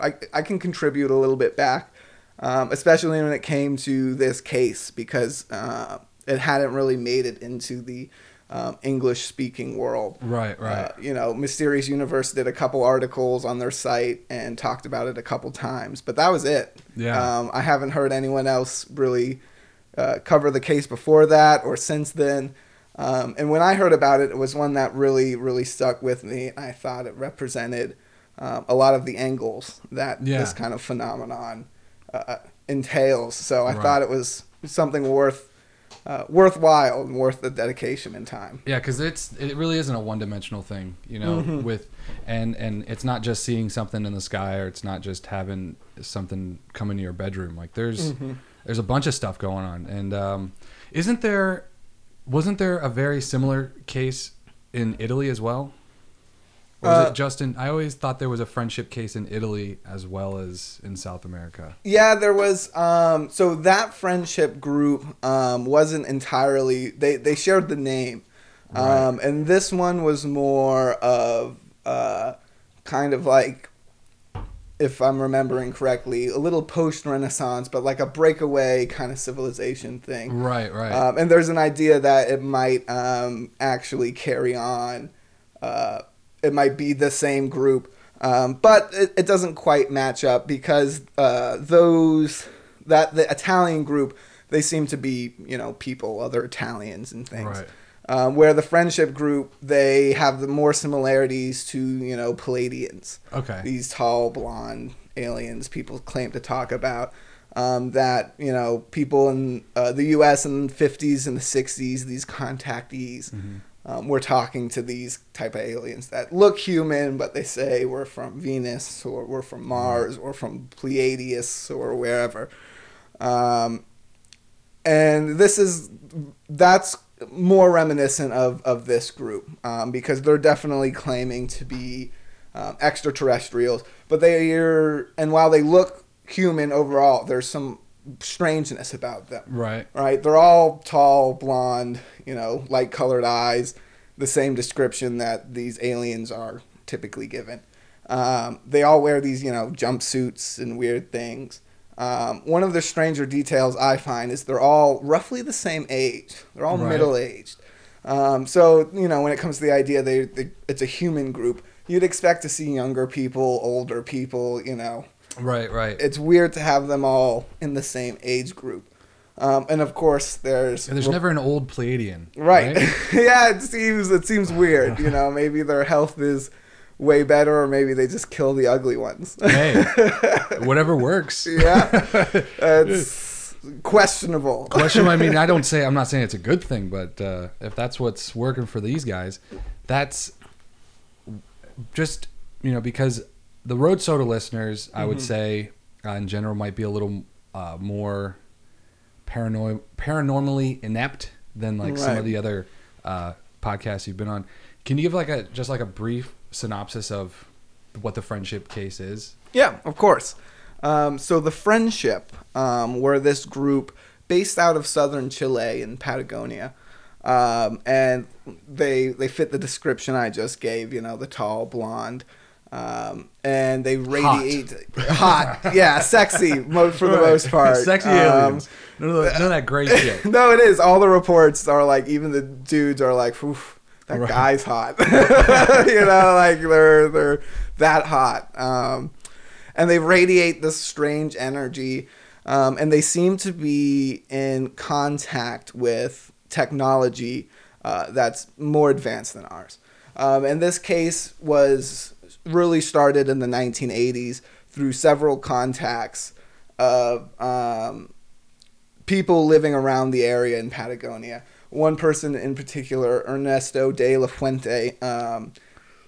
I, I can contribute a little bit back, um, especially when it came to this case because uh, it hadn't really made it into the um, English speaking world. right, right. Uh, you know, Mysterious Universe did a couple articles on their site and talked about it a couple times, but that was it. Yeah. Um, I haven't heard anyone else really uh, cover the case before that or since then. Um, and when I heard about it, it was one that really, really stuck with me. I thought it represented um, a lot of the angles that Yeah. this kind of phenomenon uh, entails. So I Right. thought it was something worth uh, worthwhile and worth the dedication and time. Yeah, because it's it really isn't a one dimensional thing, you know. Mm-hmm. With and and it's not just seeing something in the sky, or it's not just having something come into your bedroom. Like there's Mm-hmm. there's a bunch of stuff going on, and um, isn't there? Wasn't there a very similar case in Italy as well? Or was Uh, it just in? I always thought there was a friendship case in Italy as well as in South America. Yeah, there was. Um, so that friendship group um, wasn't entirely. They they shared the name, um, and this one was more of uh, kind of like, if I'm remembering correctly, a little post Renaissance, but like a breakaway kind of civilization thing. Right, right. Um, and there's an idea that it might um, actually carry on. Uh, it might be the same group, um, but it, it doesn't quite match up because uh, those that the Italian group they seem to be you know people, other Italians and things. Right. Um, where the friendship group they have the more similarities to you know Pleiadians okay. these tall blonde aliens people claim to talk about um, that you know people in uh, the U.S. in the 50s and the 60s these contactees um, were talking to these type of aliens that look human but they say we're from Venus or we're from Mars or from Pleiades or wherever um, and this is that's more reminiscent of, of this group um, because they're definitely claiming to be um, extraterrestrials. But they are and while they look human overall there's some strangeness about them. Right. right? They're all tall blonde you know light colored eyes the same description that these aliens are typically given. Um, they all wear these you know jumpsuits and weird things um, one of the stranger details I find is they're all roughly the same age. They're all Right. middle aged. Um, so you know, when it comes to the idea they, they it's a human group, you'd expect to see younger people, older people. You know, Right, right. it's weird to have them all in the same age group. Um, and of course, there's And there's never an old Pleiadian. right. yeah, it seems it seems weird. You know, maybe their health is way better, or maybe they just kill the ugly ones. hey, whatever works. yeah, it's questionable. question i mean i don't say i'm not saying it's a good thing but uh, if that's what's working for these guys that's just you know because the road soda listeners i Mm-hmm. would say uh, in general might be a little uh, more paranoid paranormally inept than like some of the other uh, podcasts you've been on can you give like a just like a brief synopsis of what the friendship case is? Yeah, of course. Um, so the friendship um, were this group based out of southern Chile in Patagonia, um, and they they fit the description I just gave. You know, the tall blonde. Um, and they radiate hot, yeah, sexy mo- for the Right. most part. Sexy Um, aliens. None of, the, none of that great shit. no, it is. All the reports are like, even the dudes are like, Oof, that Right. guy's hot. you know, like they're they're that hot. Um, and they radiate this strange energy, um, and they seem to be in contact with technology uh, that's more advanced than ours. Um, and this case was really started in the 1980s through several contacts of um, people living around the area in Patagonia. One person in particular, Ernesto de la Fuente, um,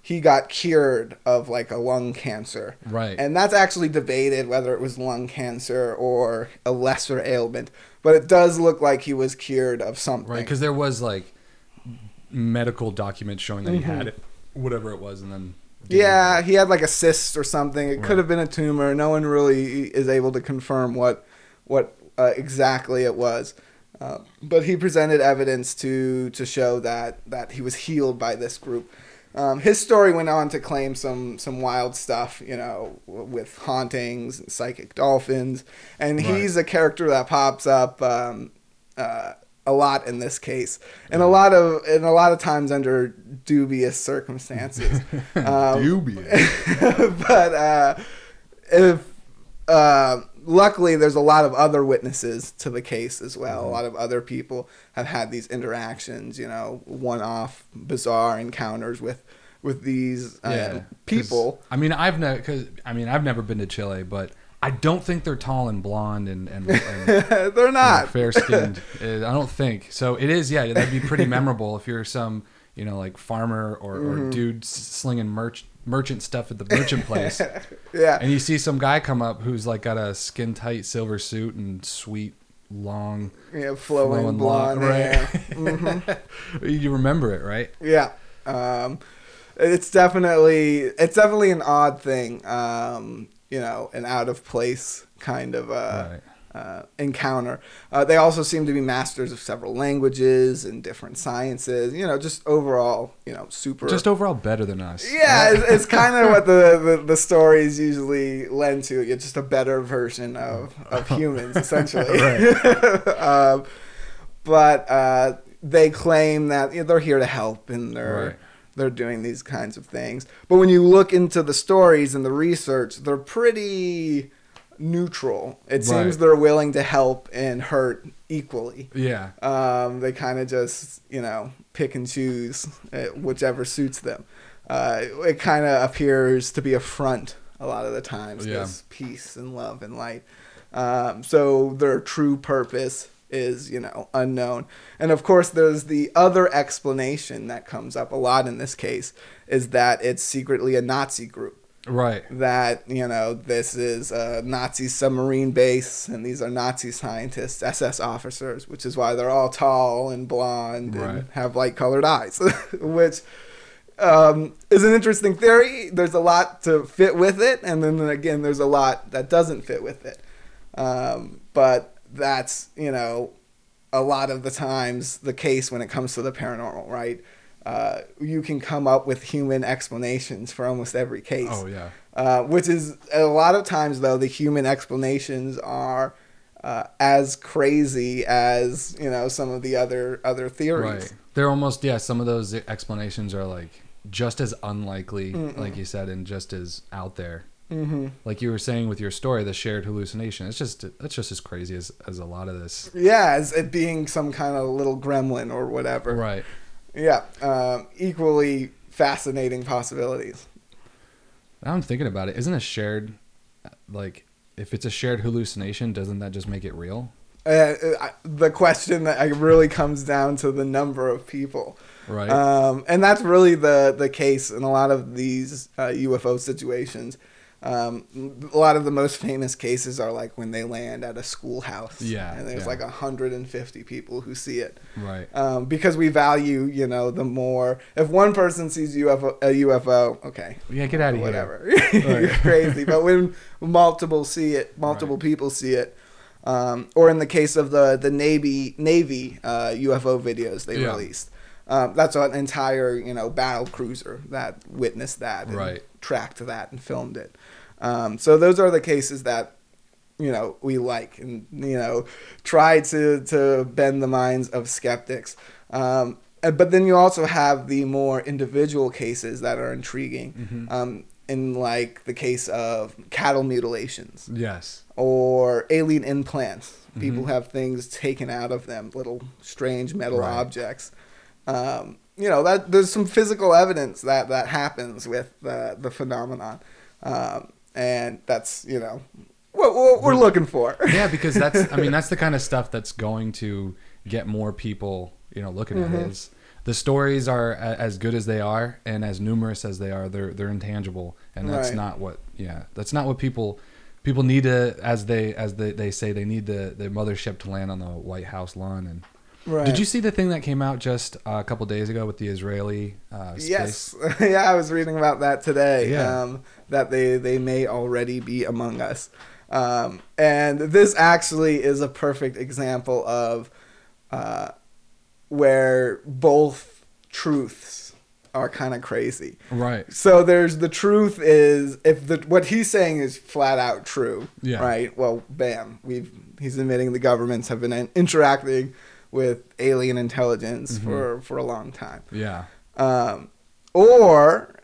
he got cured of like a lung cancer. Right. And that's actually debated whether it was lung cancer or a lesser ailment. But it does look like he was cured of something. Right, because there was like medical documents showing that he Mm-hmm. had it, whatever it was, and then Yeah, he had like a cyst or something. It Right. could have been a tumor. No one really is able to confirm what what uh, exactly it was. Uh, but he presented evidence to to show that that he was healed by this group. Um, his story went on to claim some some wild stuff, you know, with hauntings and psychic dolphins, and Right. he's a character that pops up um, uh, a lot in this case, and a lot of and a lot of times under dubious circumstances. Um, dubious. but uh, if uh, luckily there's a lot of other witnesses to the case as well. Mm-hmm. A lot of other people have had these interactions, you know, one-off bizarre encounters with with these uh, yeah, people. I mean, I've never, cause I mean, I've never been to Chile, but I don't think they're tall and blonde and and, and They're not. fair skinned. I don't think so. It is, yeah. That'd be pretty memorable if you're some, you know, like farmer or, Mm-hmm. or dude slinging merch merchant stuff at the merchant place, Yeah. and you see some guy come up who's like got a skin tight silver suit and sweet long yeah, flowing, flowing blonde lo- right. hair. Mm-hmm. you remember it, right? Yeah. Um, it's definitely it's definitely an odd thing. Um, you know, an out of place kind of uh, Right. Uh, encounter. Uh, they also seem to be masters of several languages and different sciences. You know, just overall, you know, super. Just overall better than us. yeah, it's, it's kind of what the, the, the stories usually lend to. You're just a better version of, of humans, essentially. um, but uh, they claim that you know, they're here to help and they're Right. they're doing these kinds of things. But when you look into the stories and the research, they're pretty neutral. It seems they're willing to help and hurt equally. Yeah. Um, they kind of just, you know, pick and choose uh, whichever suits them. Uh, it kind of appears to be a front a lot of the times. Yeah. This peace and love and light. Um, so their true purpose is, you know, unknown. And of course, there's the other explanation that comes up a lot in this case is that it's secretly a Nazi group Right. that you know this is a Nazi submarine base and these are Nazi scientists, SS officers, which is why they're all tall and blonde Right. and have light colored eyes, which um, is an interesting theory. There's a lot to fit with it, and then again, there's a lot that doesn't fit with it. Um, but that's you know a lot of the times the case when it comes to the paranormal, right? Uh, you can come up with human explanations for almost every case. Oh yeah. Uh, which is a lot of times though the human explanations are uh, as crazy as you know some of the other other theories. Right. They're almost yeah. Some of those explanations are like just as unlikely, like you said, and just as out there. Mm-hmm. Like you were saying with your story, the shared hallucination. It's just it's just as crazy as as a lot of this. Yeah, as it being some kind of little gremlin or whatever. Right. Yeah, um, equally fascinating possibilities. Now I'm thinking about it. Isn't a shared like if it's a shared hallucination, doesn't that just make it real? Uh, the question that really comes down to the number of people. Right. Um, and that's really the, the case in a lot of these uh, UFO situations. Um, a lot of the most famous cases are like when they land at a schoolhouse. Yeah, and there's yeah. like 150 people who see it. Right. Um, because we value, you know, the more. If one person sees UFO, a UFO, okay, Yeah, get out of here. whatever, you're crazy. But when multiple see it, multiple Right. people see it, um, or in the case of the the Navy Navy uh, UFO videos they Yeah. released, um, that's an entire you know battle cruiser that witnessed that, and Right. Tracked that and filmed it. Um, so those are the cases that you know we like and you know try to to bend the minds of skeptics. Um, but then you also have the more individual cases that are intriguing. Mm-hmm. Um, in like the case of cattle mutilations Yes. or alien implants. People Mm-hmm. have things taken out of them, little strange metal Right. objects. Um, you know that there's some physical evidence that that happens with the the phenomenon, um, and that's you know what, what we're looking for. Yeah, because that's I mean that's the kind of stuff that's going to get more people, you know, looking Mm-hmm. at it. Is the stories are a, as good as they are and as numerous as they are, they're they're intangible, and that's Right. not what yeah, that's not what people people need to as they as they, they say they need the the mothership to land on the White House lawn and. Right. Did you see the thing that came out just uh, a couple days ago with the Israeli uh, space? Yes, yeah, I was reading about that today. Yeah. Um, that they they may already be among us, um, and this actually is a perfect example of uh, where both truths are kind of crazy. Right. So there's the truth is if the what he's saying is flat out true, Yeah. right? Well, bam, we've he's admitting the governments have been interacting with alien intelligence Mm-hmm. for for a long time. Yeah. Um, or,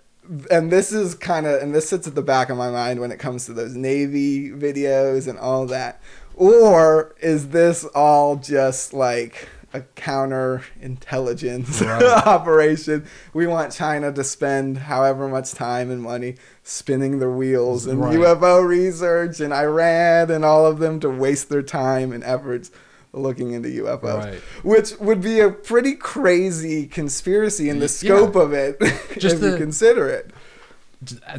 and this is kind of, and this sits at the back of my mind when it comes to those Navy videos and all that. Or is this all just like a counter intelligence Right. operation? We want China to spend however much time and money spinning their wheels and Right. UFO research and Iran and all of them to waste their time and efforts looking into UFOs Right. which would be a pretty crazy conspiracy in the scope of it Just if you consider it.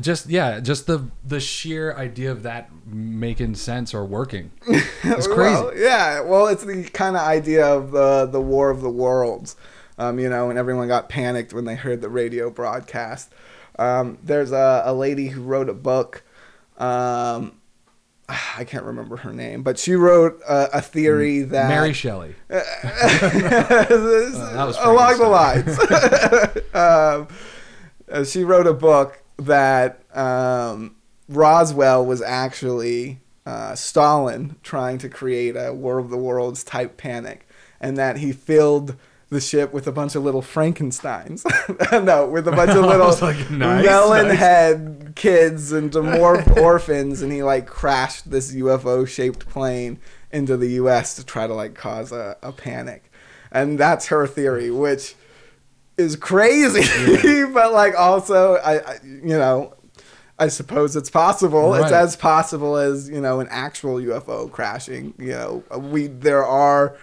just yeah just the the sheer idea of that making sense or working it's crazy Well, yeah, well, it's the kind of idea of the the War of the Worlds, um, you know, and everyone got panicked when they heard the radio broadcast. Um, there's a, a lady who wrote a book. Um, I can't remember her name, but she wrote a, a theory that mary shelley that was along the lines. um, uh, she wrote a book that um, Roswell was actually uh, Stalin trying to create a War of the Worlds type panic, and that he filled the ship with a bunch of little Frankenstein's. no, with a bunch of little like, nice, melon nice. head kids and dwarf orphans, and he like crashed this UFO shaped plane into the U.S. to try to like cause a, a panic, and that's her theory, which is crazy, but like also I, I you know. I suppose it's possible. It's as possible as you know an actual UFO crashing. You know, we there are,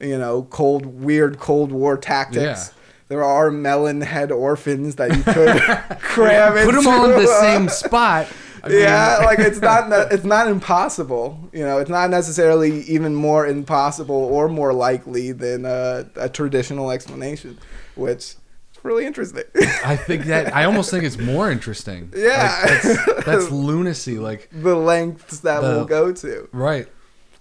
you know, cold weird Cold War tactics. Yeah. There are melon head orphans that you could cram put them into all in the same uh, spot I mean, yeah, like it's not it's not impossible. You know, it's not necessarily even more impossible or more likely than a, a traditional explanation, which is really interesting. i think that i almost think it's more interesting Yeah. Like, that's, that's lunacy like the lengths that The- we'll go to. right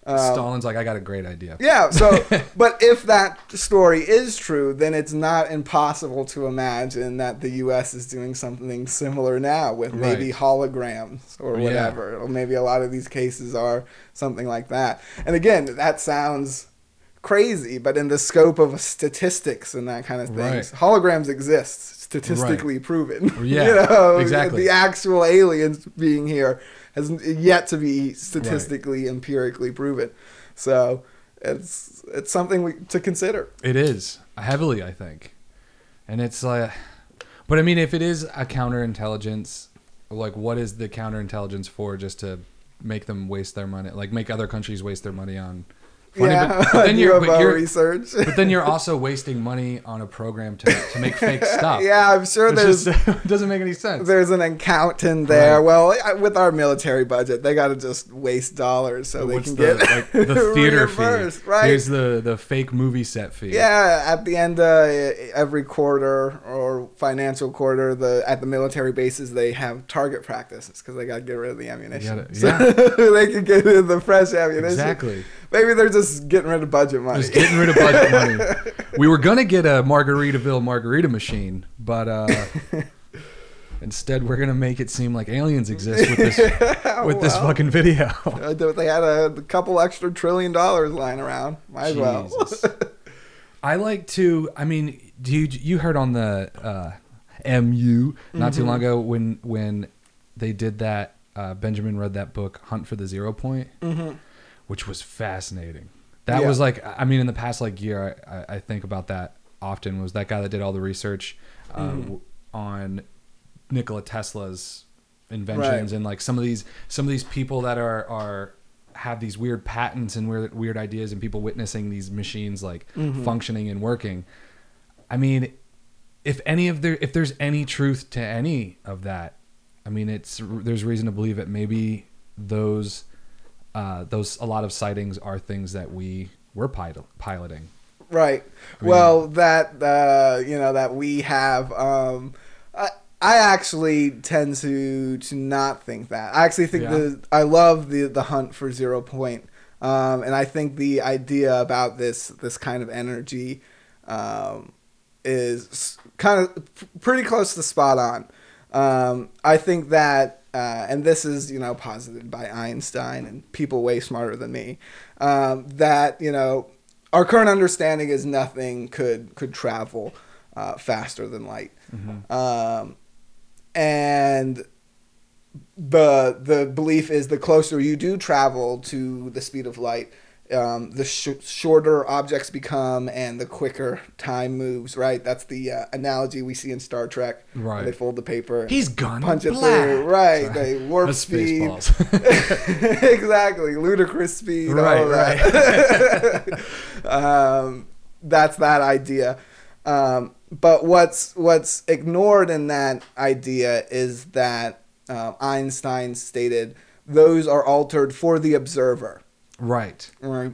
stalin's like i got a great idea Yeah, so but if that story is true, then it's not impossible to imagine that the US is doing something similar now with maybe Right. holograms or Yeah. whatever. Or maybe a lot of these cases are something like that. And again, that sounds crazy, but in the scope of statistics and that kind of things, Right. holograms exist, statistically proven. Yeah, you know, exactly. The actual aliens being here has yet to be statistically, empirically proven. So it's it's something we, to consider. It is heavily, I think, and it's like, but I mean, if it is a counterintelligence, like, what is the counterintelligence for? Just to make them waste their money, like make other countries waste their money on Funny, yeah, but, but then you're, but UFO you're research. but then you're also wasting money on a program to, to make fake stuff. yeah, I'm sure there's just doesn't make any sense. there's an accountant there. Right. Well, with our military budget, they got to just waste dollars so they can the get like the theater fee? Right. Here's the the fake movie set fee. Yeah, at the end uh, every quarter or financial quarter, the at the military bases they have target practices because they got to get rid of the ammunition. gotta- So yeah. they can get rid of the fresh ammunition. Exactly. Maybe they're just getting rid of budget money. Just getting rid of budget money. We were gonna get a Margaritaville margarita machine, but uh, instead we're gonna make it seem like aliens exist with this with this fucking video. Uh, they had a couple extra trillion dollars lying around. Might as well. I like to. I mean, do you you heard on the uh, MU not too Mm-hmm. long ago when when they did that? Uh, Benjamin read that book, Hunt for the Zero Point, which was fascinating. That. Yeah. was like, I mean, in the past like year, I, I- think about that often. Was that guy that did all the research uh, Mm-hmm. on Nikola Tesla's inventions Right. and like some of these some of these people that are are have these weird patents and weird weird ideas and people witnessing these machines like Mm-hmm. functioning and working. I mean, if any of there if there's any truth to any of that, I mean, it's there's reason to believe it. Maybe those uh, those a lot of sightings are things that we were pilot, piloting. Right. mean- well, that uh, you know that we have. Um, I I actually tend to to not think that. I actually think Yeah. the I love the the hunt for zero point, um, and I think the idea about this this kind of energy um, is kind of pretty close to spot on. Um, I think that, uh, and this is you know posited by Einstein and people way smarter than me, um, that you know our current understanding is nothing could could travel uh, faster than light, um, and the the belief is the closer you do travel to the speed of light, um, the sh- shorter objects become and the quicker time moves. Right, that's the uh, analogy we see in Star Trek. Right. they fold the paper. He's gone punch it black. through. Right, Sorry. they warp That's speed. Exactly, ludicrous speed. Right, um, that's that idea. Um, but what's what's ignored in that idea is that uh, Einstein stated those are altered for the observer. Right. Right.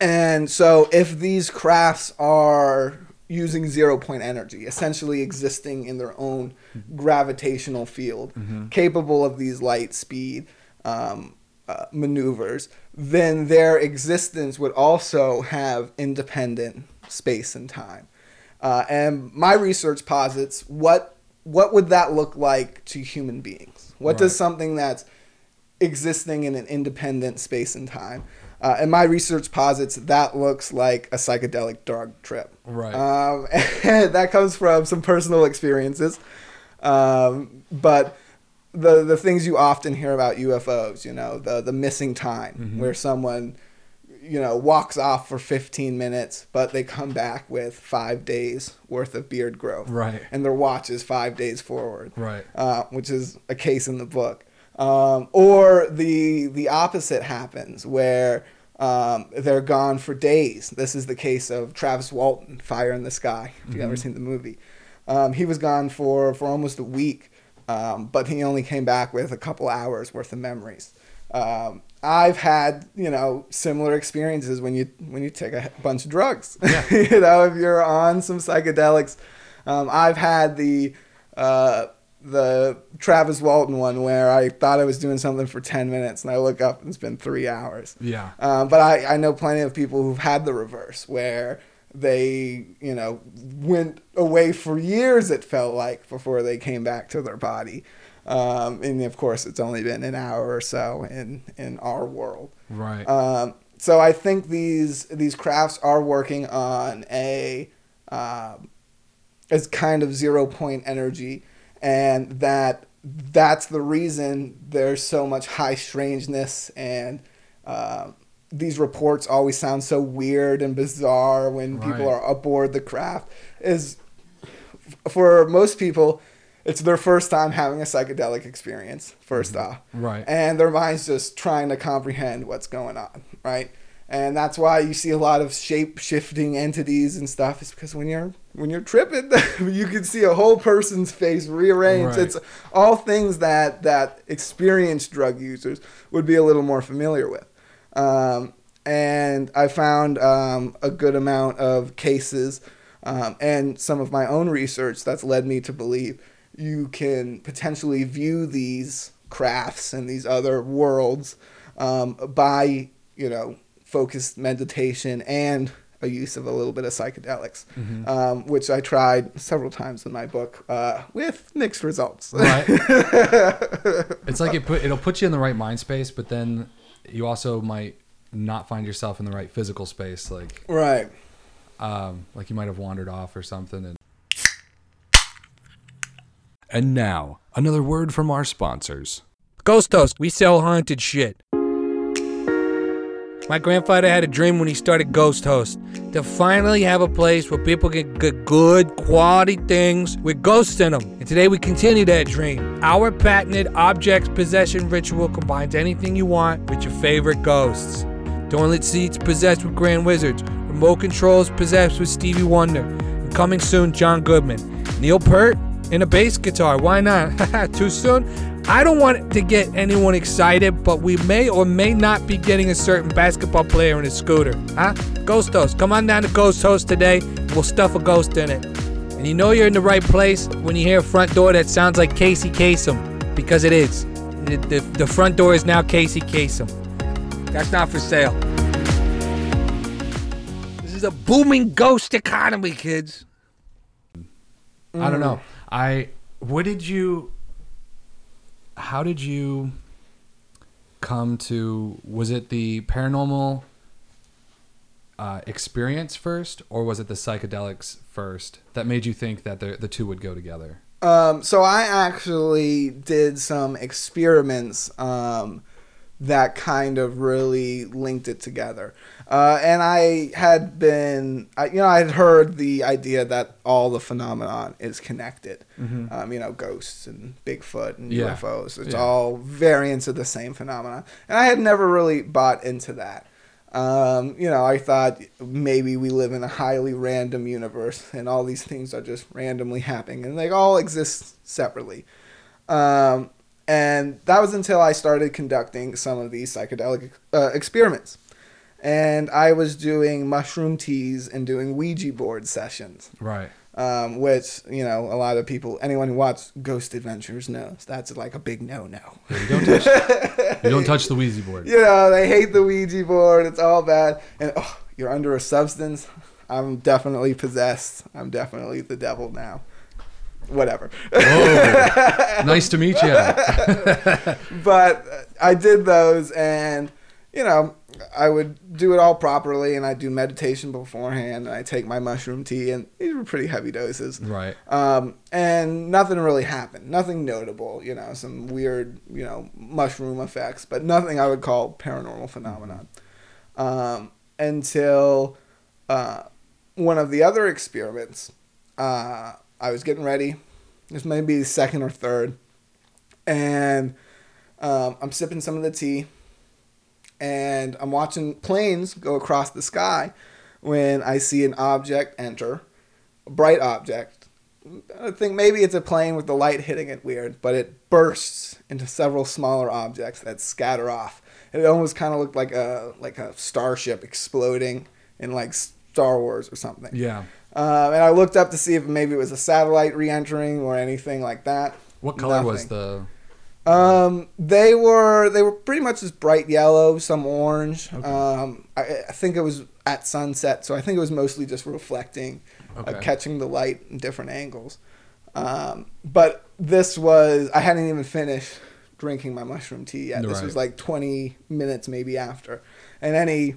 And so if these crafts are using zero point energy, essentially existing in their own gravitational field, capable of these light speed um, uh, maneuvers, then their existence would also have independent space and time. Uh, and my research posits what what would that look like to human beings? What does something that's existing in an independent space and time. Uh, and my research posits that looks like a psychedelic drug trip. Right. Um, that comes from some personal experiences. Um, but the the things you often hear about UFOs, you know, the the missing time Mm-hmm. where someone you know walks off for 15 minutes but they come back with 5 days worth of beard growth. Right. And their watch is 5 days forward Right. uh, which is a case in the book. Um, or the the opposite happens where um, they're gone for days. This is the case of Travis Walton, Fire in the Sky. If you've ever seen the movie, um, he was gone for for almost a week, um, but he only came back with a couple hours worth of memories. Um, I've had you know similar experiences when you when you take a bunch of drugs. you know, if you're on some psychedelics, um, I've had the uh, the Travis Walton one where I thought I was doing something for 10 minutes and I look up and it's been three hours. Yeah. Um, but I, I know plenty of people who've had the reverse where they, you know, went away for years, it felt like, before they came back to their body. Um, and of course, it's only been an hour or so in, in our world. Right. Um, so I think these these crafts are working on a um, as kind of zero point energy, and that that's the reason there's so much high strangeness and uh, these reports always sound so weird and bizarre when people are aboard the craft. Is for most people, it's their first time having a psychedelic experience. 1st off, Right. and their mind's just trying to comprehend what's going on, right? and that's why you see a lot of shape shifting entities and stuff. Is because when you're when you're tripping, you can see a whole person's face rearranged. Right. It's all things that that experienced drug users would be a little more familiar with. Um, and I found um, a good amount of cases um, and some of my own research that's led me to believe you can potentially view these crafts and these other worlds um, by you know focused meditation and a use of a little bit of psychedelics, um, which I tried several times in my book uh, with mixed results. Right. it's like it put it'll put you in the right mind space, but then you also might not find yourself in the right physical space. Like right. um, like you might have wandered off or something. And and now another word from our sponsors. Ghost Host, we sell haunted shit. My grandfather had a dream when he started Ghost Host to finally have a place where people can get good quality things with ghosts in them. And today we continue that dream. Our patented objects possession ritual combines anything you want with your favorite ghosts. Toilet seats possessed with Grand Wizards, remote controls possessed with Stevie Wonder, and coming soon, John Goodman. Neil Peart and a bass guitar. Why not? Too soon? I don't want to get anyone excited, but we may or may not be getting a certain basketball player in a scooter. Huh? Ghost Host. Come on down to Ghost Host today. We'll stuff a ghost in it. And you know you're in the right place when you hear a front door that sounds like Casey Kasem. Because it is. The, the, the front door is now Casey Kasem. That's not for sale. This is a booming ghost economy, kids. I don't mm. know. I what did you how did you come to was it the paranormal uh, experience first or was it the psychedelics first that made you think that the the two would go together? Um, so I actually did some experiments um, that kind of really linked it together. Uh, and I had been, I, you know, I had heard the idea that all the phenomenon is connected. Um, you know, ghosts and Bigfoot and Yeah. UFOs. It's Yeah. all variants of the same phenomenon. And I had never really bought into that. Um, you know, I thought maybe we live in a highly random universe and all these things are just randomly happening and they all exist separately. Um, and that was until I started conducting some of these psychedelic uh, experiments. And I was doing mushroom teas and doing Ouija board sessions, Right. um, which, you know, a lot of people, anyone who watches Ghost Adventures knows that's like a big no no. You don't touch you don't touch the Ouija board. you know, they hate the Ouija board. It's all bad. And oh, you're under a substance. I'm definitely possessed. I'm definitely the devil now. Whatever. Whoa. nice to meet you. but I did those, and you know, I would do it all properly, and I do meditation beforehand, and I take my mushroom tea, and these were pretty heavy doses. Right. Um, and nothing really happened. Nothing notable. You know, some weird, you know, mushroom effects, but nothing I would call paranormal phenomenon. Um, until uh, one of the other experiments, uh, I was getting ready. This may be the second or third, and um, I'm sipping some of the tea, and I'm watching planes go across the sky when I see an object enter, a bright object. I think maybe it's a plane with the light hitting it weird, but it bursts into several smaller objects that scatter off. It almost kind of looked like a like a starship exploding in like Star Wars or something. Yeah. Um, and I looked up to see if maybe it was a satellite re-entering or anything like that. What color was the Um, they were they were pretty much just bright yellow, some orange. Um, I, I think it was at sunset, so I think it was mostly just reflecting, Okay. uh, catching the light in different angles. Um, but this was I hadn't even finished drinking my mushroom tea yet. This Right. was like twenty minutes maybe after, and any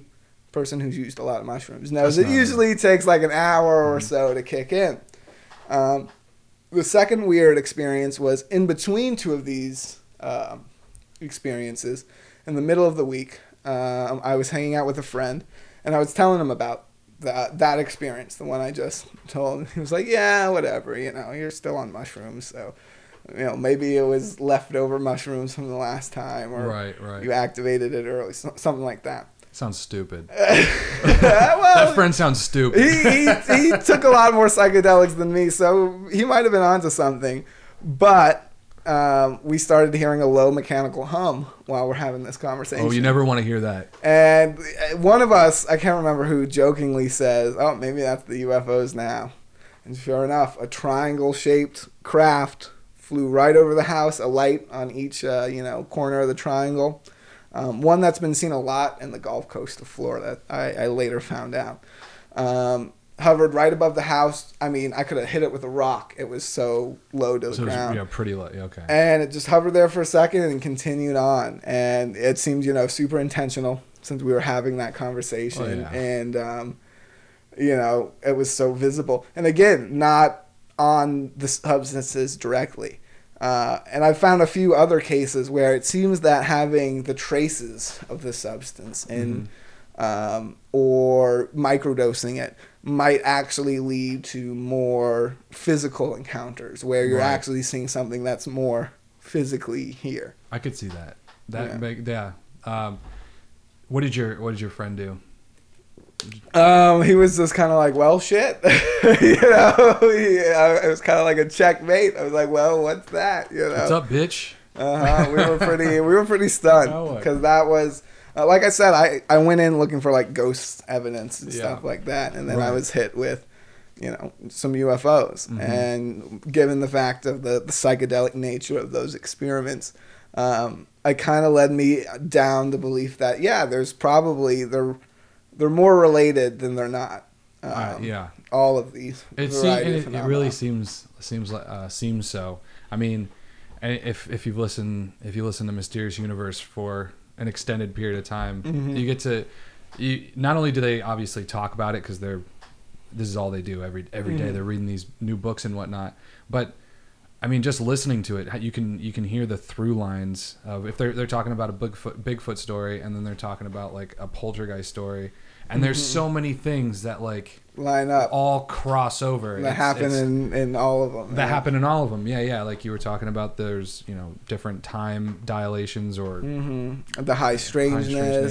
person who's used a lot of mushrooms knows it usually takes like an hour or so to kick in. Um, the second weird experience was in between two of these um, experiences. In the middle of the week, um, I was hanging out with a friend, and I was telling him about that that experience, the one I just told. He was like, "Yeah, whatever. You know, you're still on mushrooms, so." You know, maybe it was leftover mushrooms from the last time, or Right, right. you activated it early, something like that. Sounds stupid. well, That friend sounds stupid. he, he, he took a lot more psychedelics than me, so he might have been onto something. But um, we started hearing a low mechanical hum while we're having this conversation. oh, you never want to hear that. And uh, one of us, I can't remember who, jokingly says, "Oh, maybe that's the UFOs now." And sure enough, a triangle-shaped craft flew right over the house, a light on each, uh, you know, corner of the triangle. Um, one that's been seen a lot in the Gulf Coast of Florida. I, I later found out. Um, hovered right above the house. I mean, I could have hit it with a rock. It was so low to the So it was, ground yeah, pretty low. yeah, Okay. and it just hovered there for a second and continued on and it seemed you know super intentional since we were having that conversation Oh, yeah. and um, you know it was so visible and again not on the substances directly uh, and I've found a few other cases where it seems that having the traces of the substance in Mm-hmm. um, or microdosing it might actually lead to more physical encounters where you're Right. actually seeing something that's more physically here. I could see that. That Yeah. make- yeah. Um, what did your What did your friend do? Um, he was just kind of like, well, shit, you know. Yeah, it was kind of like a checkmate. I was like, well, what's that? You know. What's up, bitch? Uh-huh. We were pretty we were pretty stunned because that was uh, like I said I I went in looking for like ghost evidence and Yeah. stuff like that and then I was hit with you know some UFOs Mm-hmm. and given the fact of the, the psychedelic nature of those experiments um, it kind of led me down the belief that yeah there's probably they're they're more related than they're not um, Uh, yeah. all of these It, se- variety of it, it really seems seems like uh, seems so. I mean, if if you've listened if you listen to Mysterious Universe for an extended period of time, Mm-hmm. you get to you not only do they obviously talk about it because they're this is all they do every every day. Mhm. They're reading these new books and whatnot, but I mean, just listening to it, you can you can hear the through lines of if they're they're talking about a Bigfoot Bigfoot story, and then they're talking about like a poltergeist story, and there's Mm-hmm. so many things that like line up all cross over. that It's- happen it's- in, in all of them that yeah. happen in all of them. Yeah, yeah. Like you were talking about, there's you know different time dilations or hmm The high strangeness,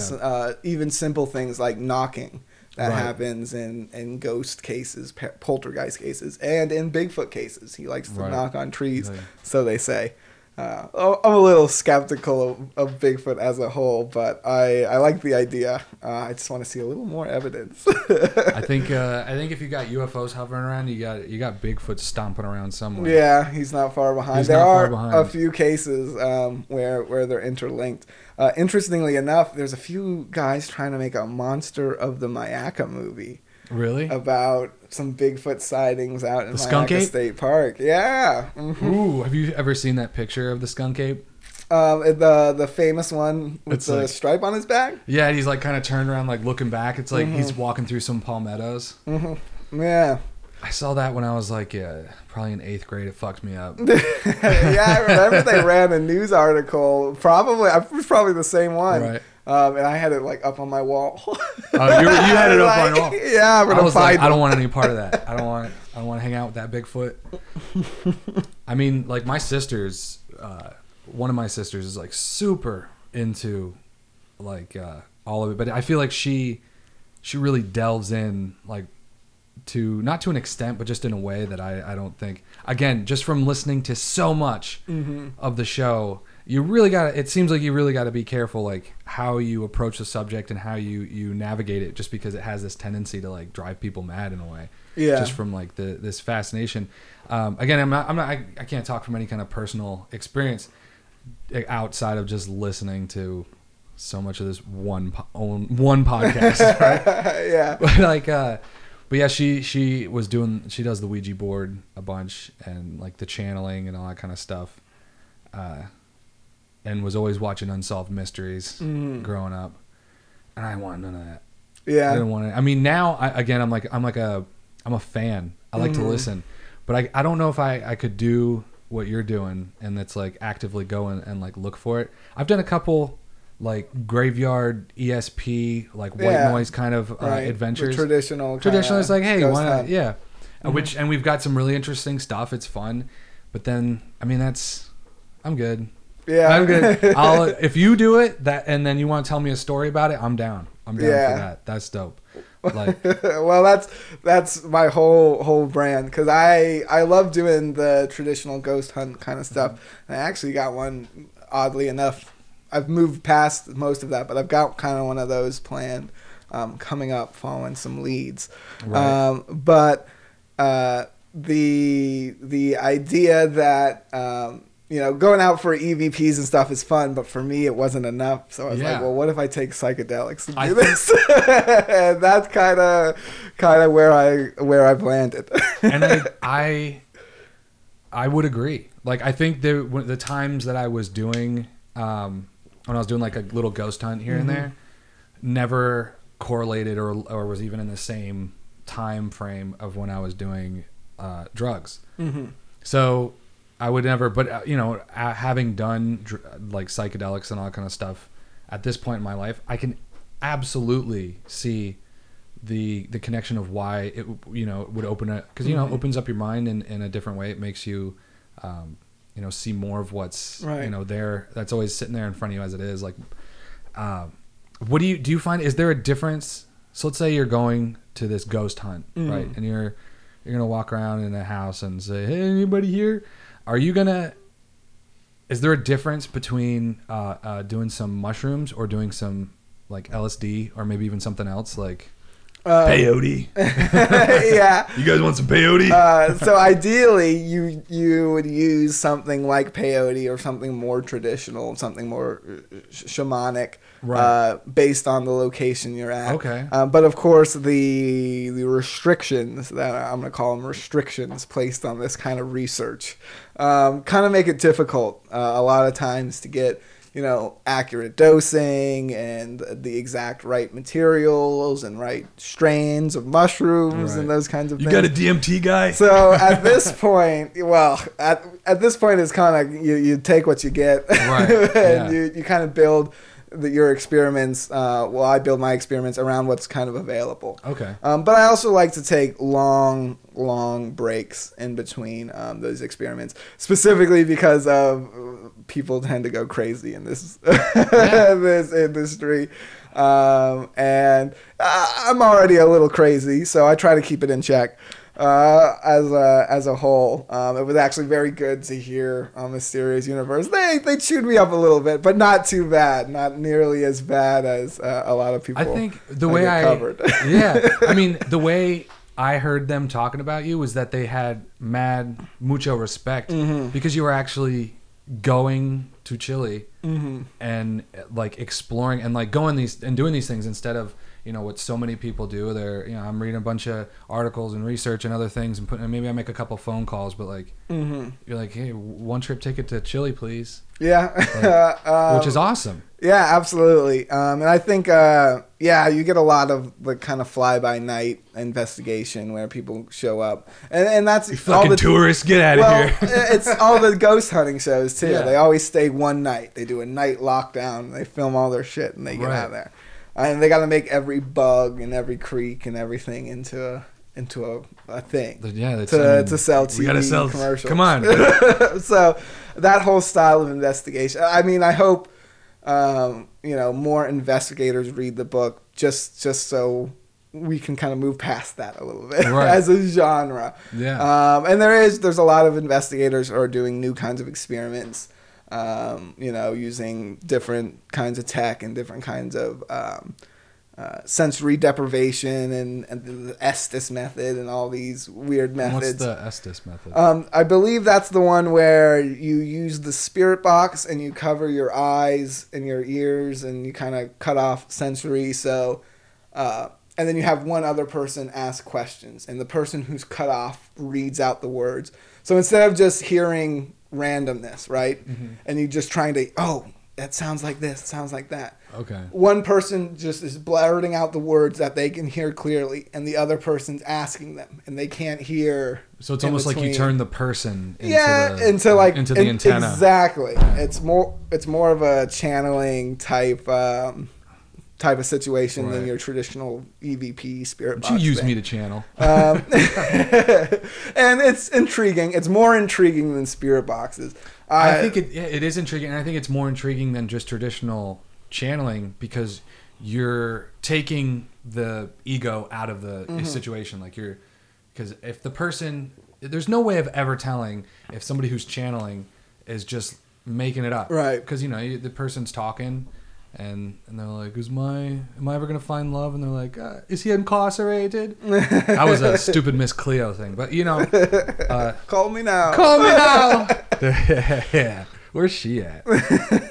strangeness, uh, even simple things like knocking that Right. happens in, in ghost cases, poltergeist cases, and in Bigfoot cases. He likes to Right. knock on trees, so they say. Uh, I'm a little skeptical of, of Bigfoot as a whole, but I, I like the idea. Uh, I just want to see a little more evidence. I think uh, I think if you got UFOs hovering around, you got you got Bigfoot stomping around somewhere. Yeah, he's not far behind. He's there are behind. a few cases um, where where they're interlinked. Uh, interestingly enough, there's a few guys trying to make a Monster of the Myakka movie Really? about some Bigfoot sightings out in The skunk ape? State Park. Yeah. mhm. Ooh, have you ever seen that picture of the skunk ape? Um, the the famous one with It's the like- stripe on his back. Yeah, he's like kind of turned around, like looking back. It's like Mm-hmm. he's walking through some palmettos. Yeah. I saw that when I was like, yeah, probably in eighth grade. It fucked me up. yeah, I remember they ran a news article. Probably, it was probably the same one. Right. Um, and I had it like up on my wall. Oh, you, you had it up on your wall. Yeah, I'm gonna was like, I don't want any part of that. I don't want. I don't want to hang out with that Bigfoot. I mean, like my sisters, uh, one of my sisters is like super into like uh, all of it, but I feel like she she really delves in like to not to an extent, but just in a way that I I don't think. Again, just from listening to so much Mm-hmm. of the show. You really got it seems like you really got to be careful like how you approach the subject and how you you navigate it just because it has this tendency to like drive people mad in a way. Yeah. Just from like the this fascination. Um, again, I'm not I'm not I, I can't talk from any kind of personal experience uh, outside of just listening to so much of this one po- one podcast, right? yeah. but like uh but yeah she she was doing she does the ouija board a bunch and like the channeling and all that kind of stuff uh and was always watching unsolved mysteries growing up. And i want none of that. Yeah, i didn't want to i mean now I, again i'm like i'm like a i'm a fan. I like to listen. But i i don't know if i i could do what you're doing and that's like actively go and, and like look for it. I've done a couple like graveyard esp like white Yeah. noise kind of uh, Right. The adventures traditional. traditional it's like hey why not yeah Uh, which and we've got some really interesting stuff it's fun but then i mean that's i'm good Yeah. i'm good i'll if you do it that and then you want to tell me a story about it i'm down I'm down Yeah. for that. That's dope. Like, well, that's that's my whole whole brand because I I love doing the traditional ghost hunt kind of stuff. Mm-hmm. And I actually got one. Oddly enough, I've moved past most of that, but I've got kind of one of those planned um, coming up, following some leads. Right. Um, but uh, the the idea that um, you know going out for EVPs and stuff is fun, but for me it wasn't enough. So I was Yeah. like, well, what if I take psychedelics and do I this? and that's kind of kind of where I where I've landed. and I, I, I would agree. Like, I think the the times that I was doing, um, when I was doing like a little ghost hunt here and there, never correlated or or was even in the same time frame of when I was doing uh, drugs. So I would never, but uh, you know, uh, having done dr- like psychedelics and all that kind of stuff at this point in my life, I can absolutely see the the connection of why it you know would open it because you know Mm-hmm. it opens up your mind in, in a different way. It makes you um, you know see more of what's Right. you know there that's always sitting there in front of you as it is. Like, um, what do you do? You find is there a difference? So let's say you're going to this ghost hunt, Mm-hmm. right? And you're you're gonna walk around in a house and say, "Hey, anybody here?" Are you gonna? Is there a difference between uh, uh, doing some mushrooms or doing some like LSD or maybe even something else like Um, peyote? yeah. You guys want some peyote? Uh, so ideally, you you would use something like peyote or something more traditional, something more uh, sh- shamanic, Right. uh, based on the location you're at. Okay. Um, but of course, the the restrictions that I'm going to call them restrictions placed on this kind of research, um, kind of make it difficult uh, a lot of times to get you know accurate dosing and the exact right materials and right strains of mushrooms Right. and those kinds of you things. got a DMT guy? So at this point, well, at at this point, it's kind of you, you take what you get, Right, and yeah. you you kind of build the, your experiments. Uh, well, I build my experiments around what's kind of available. okay. Um, but I also like to take long, long breaks in between um, those experiments, specifically because of people tend to go crazy in this this industry, um, and I- I'm already a little crazy, so I try to keep it in check. Uh, as a as a whole, um, it was actually very good to hear on Mysterious Universe. They they chewed me up a little bit, but not too bad, not nearly as bad as uh, a lot of people. I think the way I covered. yeah, I mean the way I heard them talking about you was that they had mad mucho respect Mm-hmm. because you were actually going to Chile Mm-hmm. and like exploring and like going these and doing these things instead of you know what so many people do. They're you know I'm reading a bunch of articles and research and other things and putting maybe I make a couple phone calls, but like Mm-hmm. you're like hey one trip ticket to Chile please, Yeah, um, which is awesome. yeah, absolutely. Um, and I think, uh, yeah, you get a lot of the kind of fly by night investigation where people show up, and and that's all Fucking the tourists, get out of well, here. it's all the ghost hunting shows too. Yeah. They always stay one night. They do a night lockdown. They film all their shit and they get Right. out of there. And they got to make every bug and every creek and everything into a into a, a thing. yeah, to, I mean, to sell we TV gotta sell commercials. Come on. so that whole style of investigation. I mean, I hope um, you know more investigators read the book just just so we can kind of move past that a little bit Right. as a genre. Yeah. Um, and there is there's a lot of investigators who are doing new kinds of experiments. Um, you know, using different kinds of tech and different kinds of um, uh, sensory deprivation and, and the Estes method and all these weird methods. What's the Estes method? Um, I believe that's the one where you use the spirit box and you cover your eyes and your ears and you kind of cut off sensory. So, uh, and then you have one other person ask questions, and the person who's cut off reads out the words. So instead of just hearing randomness, right, and you're just trying to, oh, that sounds like this, sounds like that. okay. One person just is blurting out the words that they can hear clearly, and the other person's asking them, and they can't hear. So it's almost like you turn the person into yeah the, into like into the in- antenna. Exactly. It's more it's more of a channeling type um, type of situation than your traditional EVP spirit But box. you use thing. me to channel. Um, and it's intriguing. It's more intriguing than spirit boxes. I think it yeah, it is intriguing, and I think it's more intriguing than just traditional channeling because you're taking the ego out of the Mm-hmm. situation. Like you're, because if the person, there's no way of ever telling if somebody who's channeling is just making it up, Right. Because you know you, the person's talking. And, and they're like, is my am I ever gonna find love? And they're like, uh, is he incarcerated? that was a stupid Miss Cleo thing, but you know, uh, Call me now. Call me now. yeah. Where's she at?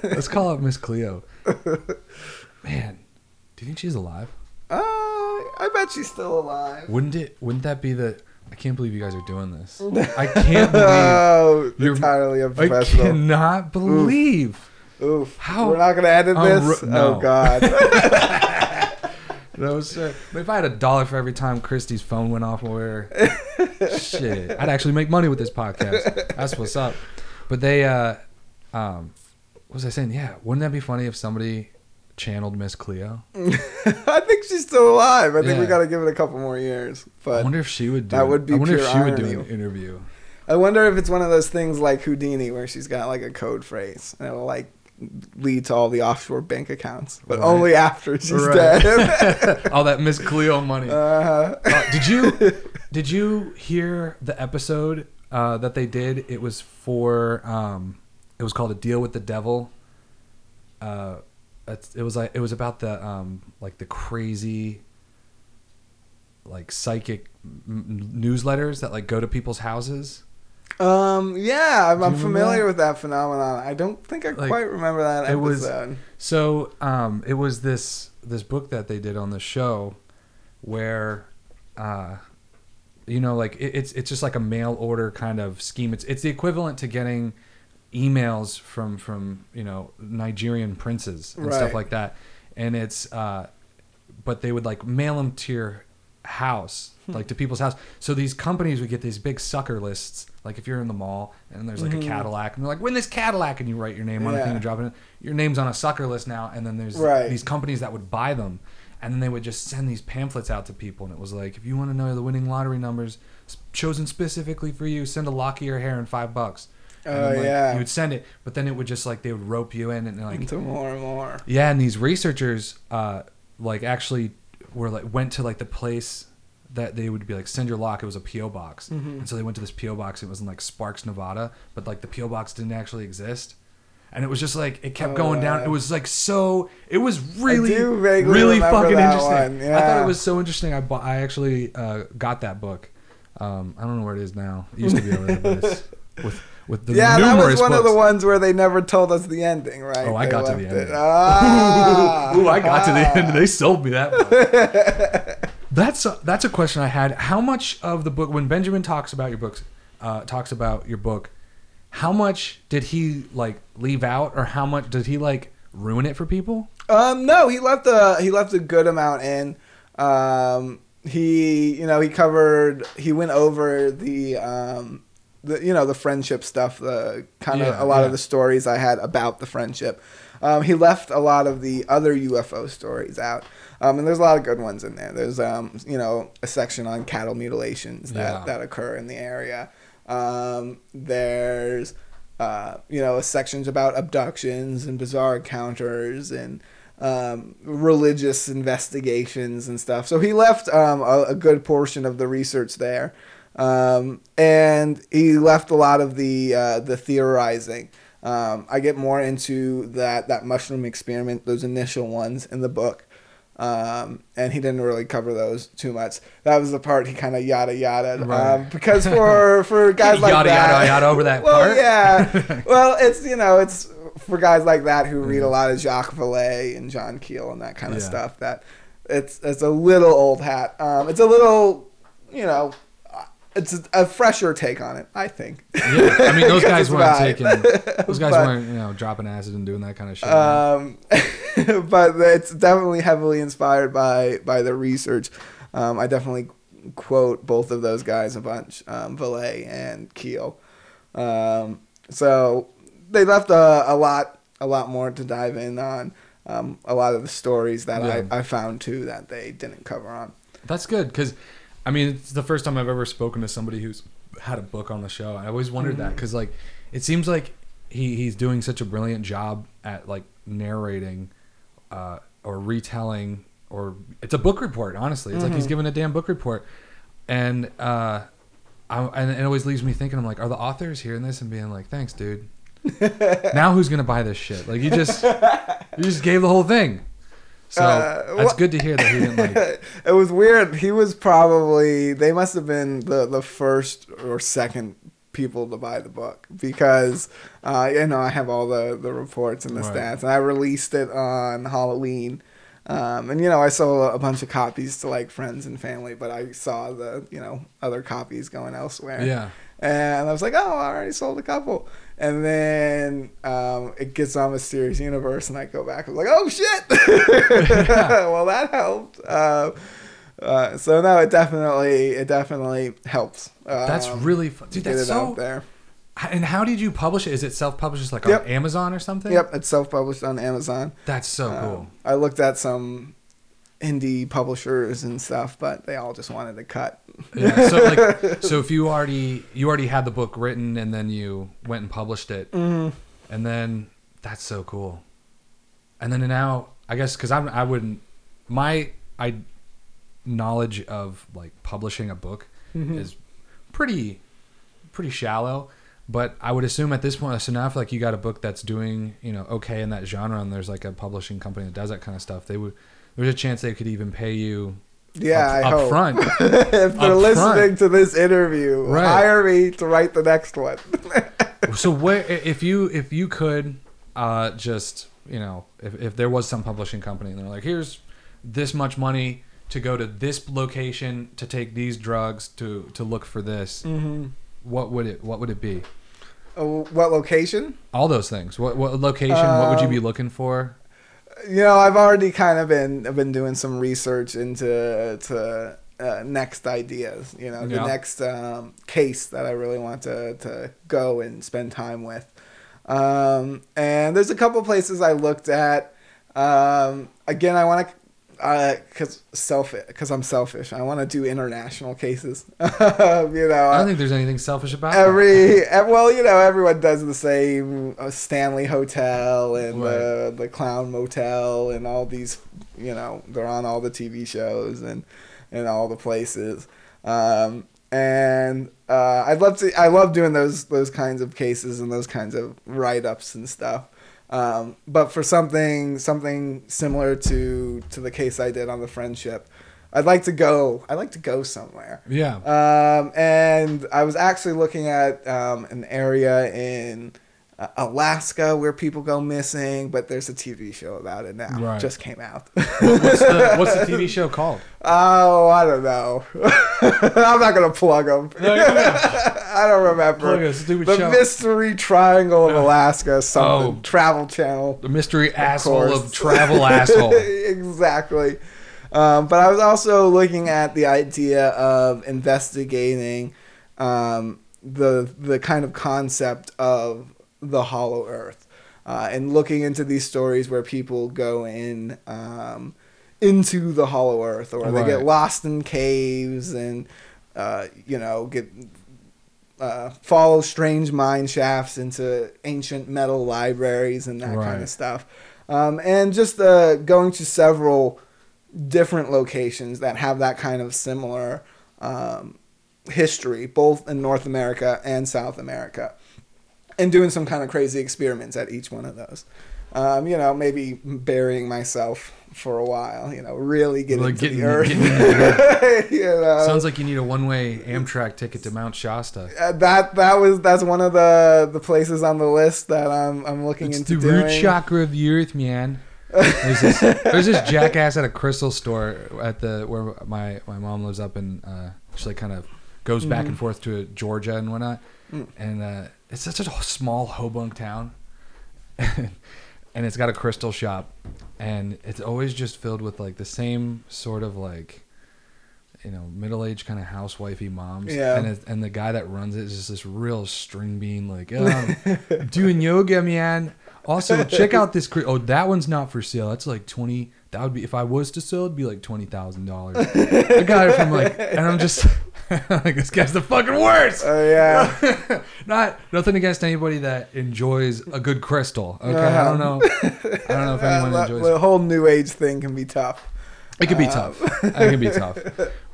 Let's call up Miss Cleo. Man, do you think she's alive? Uh, I bet she's still alive. Wouldn't it? Wouldn't that be the? I can't believe you guys are doing this. I can't believe. Oh, You're- entirely unprofessional. I cannot believe. Oof. How- We're not gonna edit this. ru- no. Oh God. No sir. If I had a dollar for every time Christy's phone went off were, shit, I'd actually make money with this podcast. That's what's up. But they, uh, um, what was I saying? Yeah, wouldn't that be funny if somebody channeled Miss Cleo? I think she's still alive. I think we got to give it a couple more years. But I wonder if she would do. that would be I wonder if she would do an interview. I wonder if it's one of those things like Houdini, where she's got like a code phrase, and it'll like lead to all the offshore bank accounts, but Right. only after she's Right. dead. All that Miss Cleo money. uh, Uh, did you did you hear the episode uh, that they did? It was for um, it was called a deal with the devil. Uh, it was like it was about the um, like the crazy like psychic m- newsletters that like go to people's houses. Um, yeah, I'm, I'm familiar that? with that phenomenon. I don't think I Like, quite remember that it was- episode. So um, it was this this book that they did on the show, where, uh, you know, like it, it's it's just like a mail order kind of scheme. It's it's the equivalent to getting emails from from you know Nigerian princes and stuff like that, and it's uh, but they would like mail them to your house Hmm. like to people's house so these companies would get these big sucker lists like if you're in the mall and there's like a cadillac and they're like win this cadillac and you write your name on a thing Mm-hmm. And drop it in your name's on a sucker list now and then there's Right. these companies that would buy them and then they would just send these pamphlets out to people and it was like if you want to know the winning lottery numbers chosen specifically for you send a lock of your hair and five bucks and Oh, then, like, yeah. you would send it but then it would just like they would rope you in and they're like Into more and more. yeah, and these researchers, uh, like actually were like went to like the place that they would be like send your lock. It was a PO box, Mm-hmm. and so they went to this PO box. It was in like Sparks, Nevada, but like the PO box didn't actually exist. And it was just like it kept going down. It was like so. It was really, really fucking interesting. one, I thought it was so interesting. I bought, I actually uh, got that book. Um, I don't know where it is now. It used to be over there, but it's with with the yeah, that was one of the ones where they never told us the ending, right? Oh, I They got to the ending. Ah, Ooh, I got to the end. They sold me that. That's a, that's a question I had. How much of the book, when Benjamin talks about your books, uh, talks about your book, how much did he like leave out, or how much did he like ruin it for people? Um, no, he left a he left a good amount in. Um, he you know he covered he went over the um the you know the friendship stuff the kind of Yeah, a lot yeah. of the stories I had about the friendship. Um, he left a lot of the other UFO stories out. Um, and there's a lot of good ones in there. There's um, you know a section on cattle mutilations that, Yeah. that occur in the area. Um, there's uh, you know sections about abductions and bizarre encounters and um, religious investigations and stuff. So he left um, a, a good portion of the research there, um, and he left a lot of the uh, the theorizing. Um, I get more into that that mushroom experiment, those initial ones in the book. Um, and he didn't really cover those too much. That was the part he kind of yada yada. Right. Um, because for for guys like Yada, that, yada, yada over that well, part? yeah. well, it's you know, it's for guys like that who read a lot of Jacques Vallée and John Keel and that kind of Yeah. stuff. That it's it's a little old hat. Um, it's a little, you know, it's a, fresher take on it. I think. Yeah, I mean those guys weren't taking those guys But- weren't you know dropping acid and doing that kind of shit. Um, but it's definitely heavily inspired by by the research. Um, I definitely quote both of those guys a bunch, um, Vallée and Keel. Um, so they left a, a lot a lot more to dive in on. Um, a lot of the stories that Yeah. I, I found too that they didn't cover on. That's good because, I mean, it's the first time I've ever spoken to somebody who's had a book on the show. I always wondered that because, like, it seems like he he's doing such a brilliant job at like narrating, uh, or retelling or it's a book report. Honestly, it's like he's giving a damn book report, and uh, I, and it always leaves me thinking. I'm like, are the authors hearing this and being like, thanks, dude. now who's gonna buy this shit? Like you just you just gave the whole thing. So Uh, that's good to hear that he didn't like. it was weird. He was probably they must have been the the first or second people to buy the book because uh, you know I have all the the reports and the Right. stats, and I released it on Halloween. Um, and you know I sold a bunch of copies to like friends and family, but I saw the you know other copies going elsewhere. Yeah. And I was like, oh, I already sold a couple. And then um, it gets on Mysterious Universe, and I go back. I'm like, oh shit! well, that helped. Uh, uh, so no, it definitely, it definitely helps. Um, That's really fun, dude. get That's it so. out there. And how did you publish it? Is it self-published, just like Yep. on Amazon or something? Yep, it's self-published on Amazon. That's so Um, cool. I looked at some indie publishers and stuff, but they all just wanted to cut. Yeah. So like, so if you already you already had the book written and then you went and published it, Mm-hmm. and then that's so cool. And then now, I guess because I'm I wouldn't my I knowledge of like publishing a book Mm-hmm. is pretty pretty shallow. But I would assume at this point, so now if like you got a book that's doing you know okay in that genre, and there's like a publishing company that does that kind of stuff, they would there's a chance they could even pay you Yeah, up, I up hope. front. if they're listening front. to this interview, Right. hire me to write the next one. so where if you if you could uh just you know if, if there was some publishing company and they're like here's this much money to go to this location to take these drugs to to look for this mm-hmm. what would it what would it be Oh, what location? all those things what what location what would you be Um, looking for You know, I've already kind of been I've been doing some research into to uh, next ideas. You know, the next um, case that I really want to to go and spend time with. Um, and there's a couple places I looked at. Um, again, I want to. Because self, because I'm selfish, I want to do international cases. you know, i don't think there's anything selfish about every ev- well you know everyone does the same uh, stanley hotel and the, the clown motel and all these you know they're on all the tv shows and and all the places. Um, and uh, i'd love to i love doing those those kinds of cases and those kinds of write-ups and stuff um, but for something something similar to to the case i did on the friendship i'd like to go i'd like to go somewhere. Yeah. Um, and I was actually looking at um, an area in uh, Alaska where people go missing, but there's a TV show about it now. Right. Just came out. what's the what's the tv show called oh, I don't know. I'm not gonna plug them. I don't remember. Plug a stupid the show. Mystery Triangle of Alaska, something Oh. Travel Channel. the mystery asshole course. of travel asshole exactly. Um, but I was also looking at the idea of investigating um, the the kind of concept of the hollow earth uh, and looking into these stories where people go in um, into the hollow earth or they get lost in caves and uh, you know get uh, follow strange mine shafts into ancient metal libraries and that kind of stuff. Um, and just uh, going to several different locations that have that kind of similar um, history, both in North America and South America, and doing some kind of crazy experiments at each one of those. Um, you know, maybe burying myself for a while. You know, really getting Like to getting- the earth. getting into the you know, sounds like you need a one-way amtrak ticket to mount shasta uh, that that was that's one of the the places on the list that I'm I'm looking It's into the doing. root chakra of the earth, man. There's this, there's this jackass at a crystal store at the where my my mom lives up in. Uh, she like kind of goes back Mm-hmm. and forth to Georgia and whatnot, Mm. and uh, it's such a small hobunk town, and it's got a crystal shop, and it's always just filled with like the same sort of like. You know, middle-aged kind of housewifey moms, Yeah. and and the guy that runs it is just this real string bean, like, oh, doing yoga, man. Also, check out this. Cre- oh, that one's not for sale. That's like twenty. That would be if I was to sell, it'd be like twenty thousand dollars. I got it from like, and I'm just, like this guy's the fucking worst. Oh yeah. Not nothing against anybody that enjoys a good crystal. Okay, I don't know. I don't know if anyone Uh, enjoys. the whole new age thing can be tough. It could be tough. It can be tough.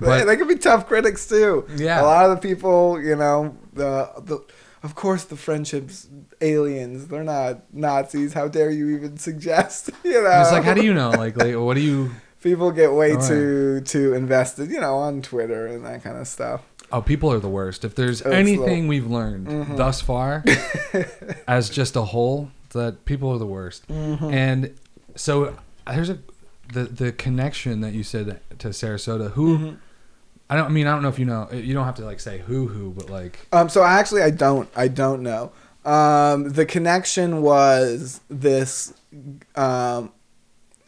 But they can be tough critics too. Yeah. a lot of the people, you know, the the, of course, the friendships aliens. They're not Nazis. How dare you even suggest? You know, it's like, how do you know? Like, like what do you? People get way right. too too invested, you know, on Twitter and that kind of stuff. Oh, people are the worst. If there's Oh, it's anything we've learned Mm-hmm. thus far, as just a whole, that people are the worst. Mm-hmm. And so there's a the the connection that you said to Sarasota. Who Mm-hmm. I don't. I mean, I don't know if you know. You don't have to like say who who, but like Um, so actually, I don't. I don't know. Um, the connection was this, um,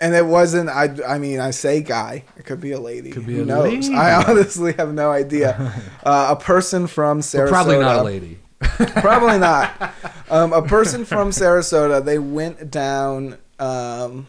and it wasn't. I. I mean, I say guy. It could be a lady. Could be Who a knows? lady. I honestly have no idea. uh, a person from but Sarasota. probably not a lady. Probably not. Um, a person from Sarasota. They went down. Um,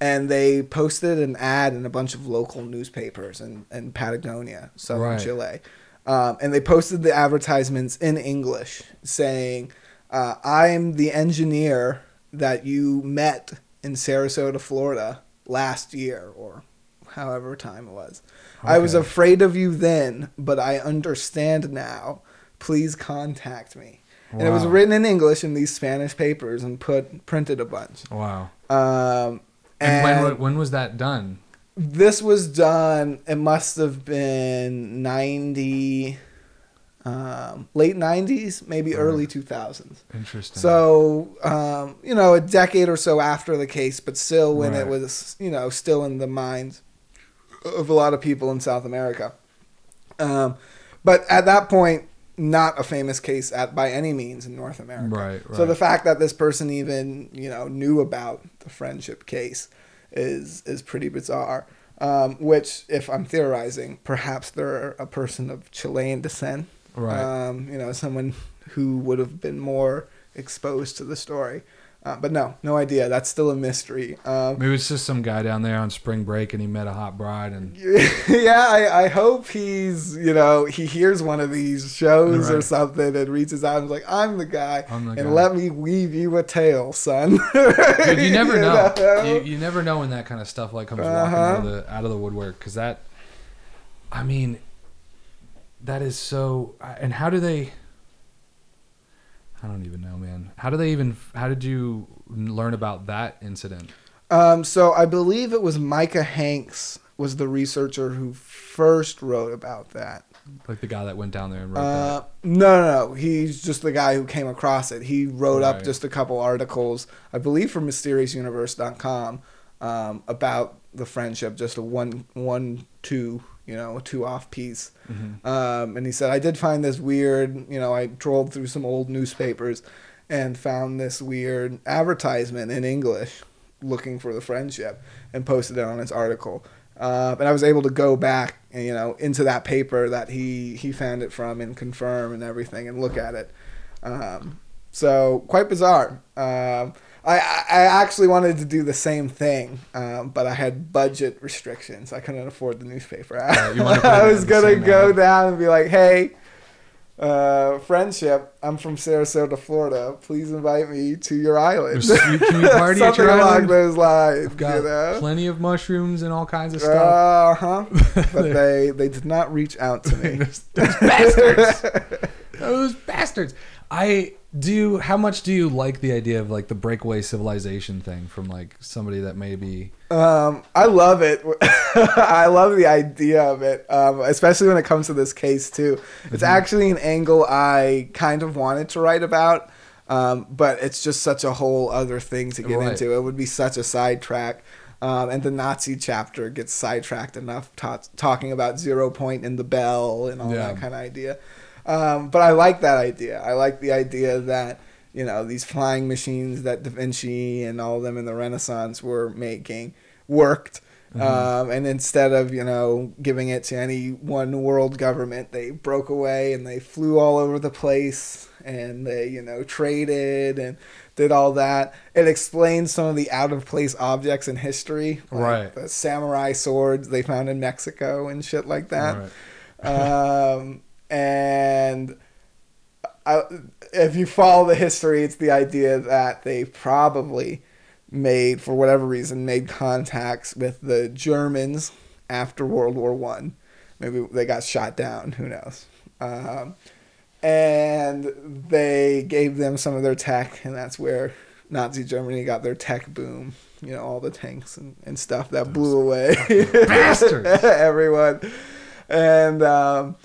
and they posted an ad in a bunch of local newspapers in, in Patagonia, southern Right. Chile. Um, and they posted the advertisements in English saying, uh, I'm the engineer that you met in Sarasota, Florida last year, or however time it was. I was afraid of you then, but I understand now. Please contact me. And it was written in English in these Spanish papers and put printed a bunch. Wow. Um, And, and when when was that done? this was done. It must have been ninety, um, late nineties, maybe early two thousands. Interesting. So um, you know, a decade or so after the case, but still when it was you know still in the minds of a lot of people in South America. Um, but at that point, not a famous case at by any means in North America. Right, right. So the fact that this person even you know knew about the friendship case is is pretty bizarre. Um, which, if I'm theorizing, perhaps they're a person of Chilean descent. Right. Um, you know, someone who would have been more exposed to the story. Uh, but no, no idea. That's still a mystery. Um, Maybe it's just some guy down there on spring break and he met a hot bride and yeah, I, I hope he's, you know, he hears one of these shows or something and reaches out and is like, I'm the guy. I'm the and guy." let me weave you a tale, son. Dude, you never know. know? You, you never know when that kind of stuff like comes walking Uh-huh. out of the out of the woodwork because that, I mean, that is so. And how do they? I don't even know, man. How do they even? How did you learn about that incident? Um, so I believe it was Micah Hanks was the researcher who first wrote about that. Like the guy that went down there and wrote Uh, no, no, no. He's just the guy who came across it. He wrote up just a couple articles, I believe, for MysteriousUniverse.com um, about the friendship, just a one, one, two, you know, a two off piece. Mm-hmm. Um, and he said, I did find this weird, you know, I trolled through some old newspapers and found this weird advertisement in English looking for the friendship and posted it on his article. Uh, and I was able to go back, and, you know, into that paper that he he found it from and confirm and everything and look at it. Um, so quite bizarre. Um, I I actually wanted to do the same thing, um, but I had budget restrictions. I couldn't afford the newspaper. you wanted to put it I was gonna go ad. down and be like, hey. Uh, friendship. I'm from Sarasota, Florida. Please invite me to your island. Can we- can we party at your island? those lines. that. Got you know? plenty of mushrooms and all kinds of stuff. Uh huh. but they they did not reach out to me. those, those bastards. those bastards. I do. you, How much do you like the idea of like the breakaway civilization thing from like somebody that maybe Um, I love it. I love the idea of it, um, especially when it comes to this case too. It's Mm-hmm. actually an angle I kind of wanted to write about, um, but it's just such a whole other thing to get Right. into. It would be such a sidetrack. Um, and the Nazi chapter gets sidetracked enough ta- talking about zero point in the bell and all Yeah. that kind of idea. Um, but I like that idea. I like the idea that you know these flying machines that Da Vinci and all of them in the Renaissance were making worked. Um, and instead of you know giving it to any one world government, they broke away and they flew all over the place and they you know traded and did all that. It explains some of the out of place objects in history, like Right. The samurai swords they found in Mexico and shit like that. Right. um, and I, if you follow the history, it's the idea that they probably made, for whatever reason, made contacts with the Germans after World War One. Maybe they got shot down. Who knows? Um, and they gave them some of their tech, and that's where Nazi Germany got their tech boom. You know, all the tanks and, and stuff that blew away bastards. everyone. And um,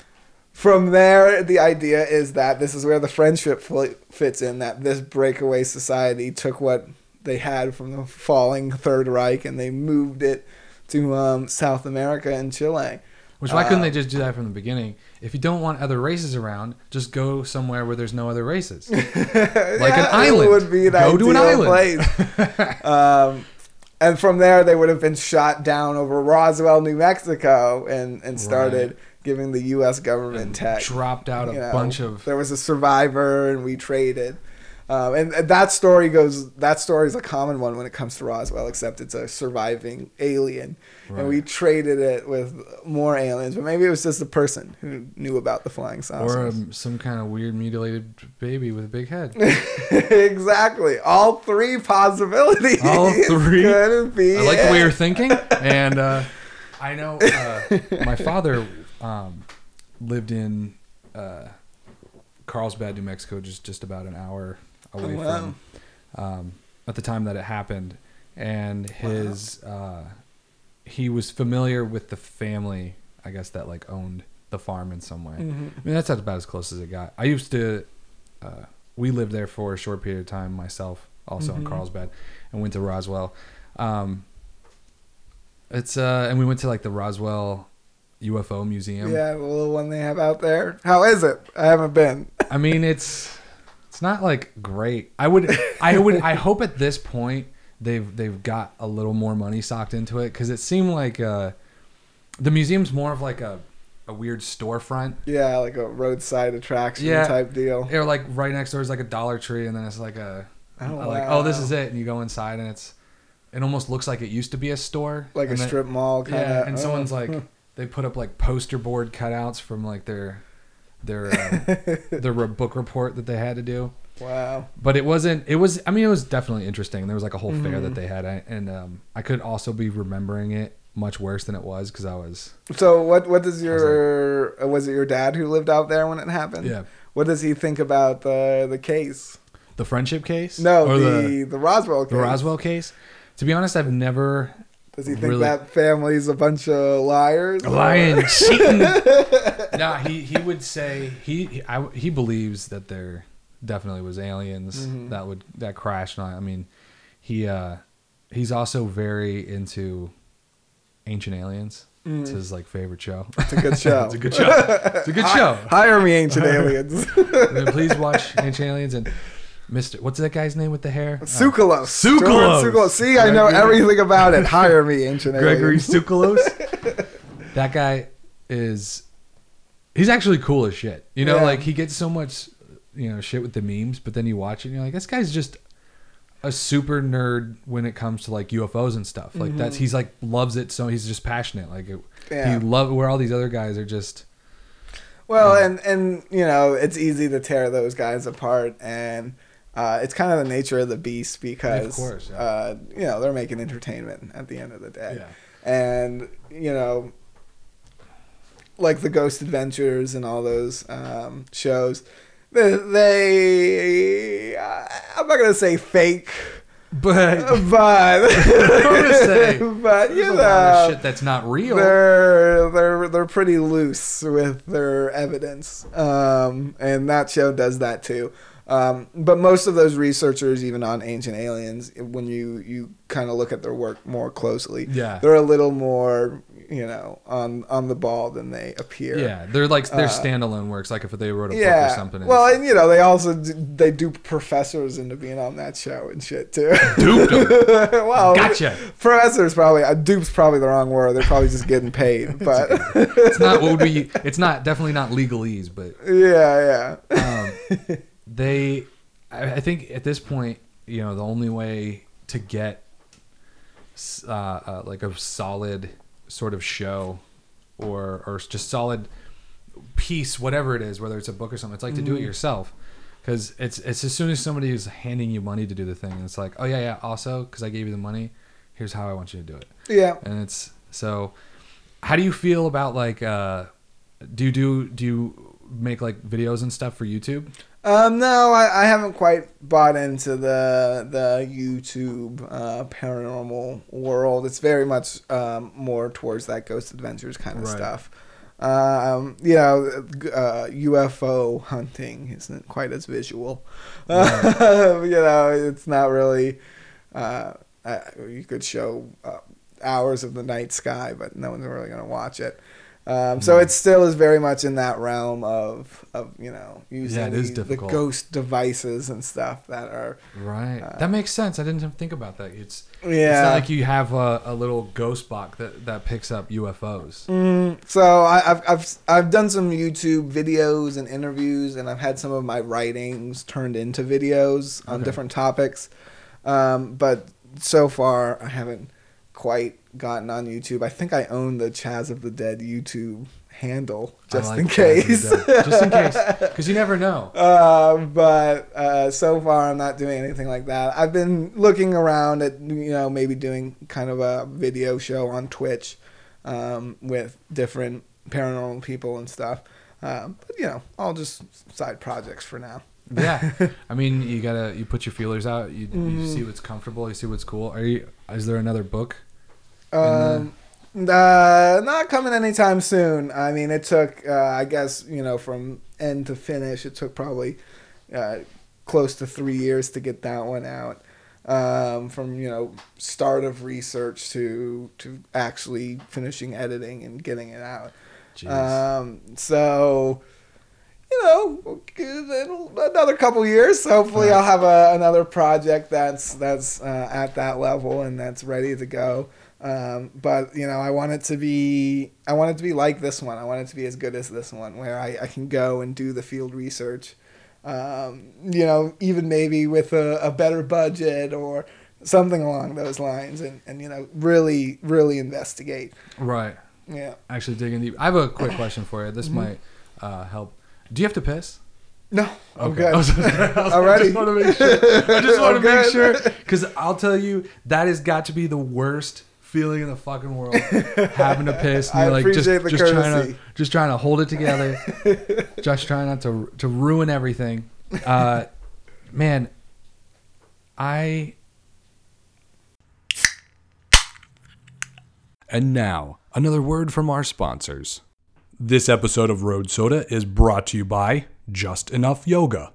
from there, the idea is that this is where the friendship fits in. That this breakaway society took what they had from the falling Third Reich and they moved it to um, South America and Chile. Which why couldn't Uh, they just do that from the beginning? If you don't want other races around, just go somewhere where there's no other races. like an island. It would be an Go to an island. place. um, and from there, they would have been shot down over Roswell, New Mexico, and and started giving the U.S. government tech. Dropped out a you know, bunch of There was a survivor, and we traded. Um, and and that story goes. That story is a common one when it comes to Roswell, except it's a surviving alien, and we traded it with more aliens. But maybe it was just a person who knew about the flying saucer. or um, some kind of weird mutilated baby with a big head. exactly. All three possibilities. All three? Could be. I like the way you're thinking, and uh, I know uh, my father um, lived in uh, Carlsbad, New Mexico, just just about an hour away Oh, wow. from um, at the time that it happened, and his uh, he was familiar with the family, I guess that like owned the farm in some way. Mhm. I mean, that's about as close as it got. I used to, uh, we lived there for a short period of time myself, also in Mhm. Carlsbad, and went to Roswell. Um, it's uh, and we went to like the Roswell UFO museum. Yeah, the little one they have out there. How is it? I haven't been. I mean, it's it's not like great. I would, I would, I hope at this point they've they've got a little more money socked into it because it seemed like uh, the museum's more of like a a weird storefront. Yeah, like a roadside attraction Yeah. type deal. Or like right next door is like a Dollar Tree, and then it's like a Oh, like oh this is it, and you go inside and it's it almost looks like it used to be a store, Like a then- strip mall kind of. Yeah, and someone's like they put up like poster board cutouts from like their their uh, their re- book report that they had to do. wow. But it wasn't. It was. I mean, it was definitely interesting. There was like a whole fair Mm-hmm. that they had, and um, I could also be remembering it much worse than it was because I was. So what? What does your was it your dad who lived out there when it happened? Yeah. What does he think about the the case? The friendship case? No, or the, the Roswell case. the Roswell case. To be honest, I've never Does he think really- that family's a bunch of liars? lying, cheating. no, he he would say he he, I, he believes that there definitely was aliens Mm-hmm. that would that crashed. on I mean, he uh he's also very into Ancient Aliens. It's his like favorite show. It's a good show. it's a good show. It's a good show. Hire me, ancient aliens. Please watch Ancient Aliens and Mr. What's that guy's name with the hair? Uh, Tsoukalos. Tsoukalos. Tsoukalos. See, I know everything about it. Hire me, ancient Gregory. Tsoukalos. that guy is he's actually cool as shit. You know, Yeah. like he gets so much you know shit with the memes, but then you watch it and you're like, this guy's just a super nerd when it comes to like UFOs and stuff. Like that's he's like loves it, so he's just passionate. Like it, Yeah. he love where all these other guys are just Well, and and you know, it's easy to tear those guys apart, and uh, it's kind of the nature of the beast because, course, yeah. uh, you know, they're making entertainment at the end of the day, Yeah. and you know, like the Ghost Adventures and all those um, shows, they, they uh, I'm not gonna say fake, but but say, but you know, shit that's not real. they're they're they're pretty loose with their evidence, um, and that show does that too. Um, but most of those researchers, even on Ancient Aliens, when you you kind of look at their work more closely, Yeah. they're a little more you know on on the ball than they appear. Yeah, they're like they're Uh, standalone works. Like if they wrote a book or something. Well, and you know they also do, they dupe professors into being on that show and shit too. Duped 'em. well, Gotcha. Professors probably uh, dupe's probably the wrong word. They're probably just getting paid, but it's not what would be. It's not definitely not legalese, but yeah, yeah. um, they I, I think at this point you know the only way to get uh, uh, like a solid sort of show or or just solid piece, whatever it is, whether it's a book or something. It's like to do Mm-hmm. it yourself. Because it's it's as soon as somebody is handing you money to do the thing, it's like, oh yeah, yeah. Also, because I gave you the money, here's how I want you to do it. Yeah. And it's so. How do you feel about like? uh Do you do do you make like videos and stuff for YouTube? Um, no, I, I haven't quite bought into the the YouTube uh, paranormal world. It's very much um, more towards that Ghost Adventures kind of Right. stuff. Um, you know, uh, UFO hunting isn't quite as visual. you know, it's not really. Uh, uh, you could show uh, hours of the night sky, but no one's really going to watch it. Um, so it still is very much in that realm of, of you know using Yeah, the, the ghost devices and stuff that are Right. that makes sense. I didn't even think about that. It's yeah, It's Uh, not like you have a, a little ghost box that, that picks up UFOs. Mm, so I, I've I've I've done some YouTube videos and interviews, and I've had some of my writings turned into videos on Okay. different topics. Um, but so far, I haven't quite gotten on YouTube. I think I own the Chaz of the Dead YouTube handle just like in case. Just in case. Because you never know. Uh, but uh, so far, I'm not doing anything like that. I've been looking around at you know maybe doing kind of a video show on Twitch um, with different paranormal people and stuff. Um, but you know, all just side projects for now. Yeah. I mean, you gotta you put your feelers out. You, Mm-hmm. you see what's comfortable. You see what's cool. Are you? Is there another book? Um, uh, not coming anytime soon. I mean, it took, uh, I guess, you know, from end to finish, it took probably uh, close to three years to get that one out. Um, from you know start of research to to actually finishing editing and getting it out. Um, so you know, another couple years. Hopefully, I'll have a, another project that's that's uh, at that level and that's ready to go. Um, but you know, I want it to be I want it to be like this one. I want it to be as good as this one, where I, I can go and do the field research. Um, you know, even maybe with a, a better budget or something along those lines, and, and you know, really really investigate. right. Yeah. Actually, digging deep. I have a quick question for you. This Mm-hmm. might uh, help. Do you have to piss? No, I'm Okay. I was- good. I was- I just want to make sure. I just want to make sure because I'll tell you that has got to be the worst feeling in the fucking world. having to piss. And I you're like just, appreciate the just trying to just trying to hold it together. just trying not to to ruin everything. Uh, man, I. And now, another word from our sponsors. This episode of Road Soda is brought to you by Just Enough Yoga.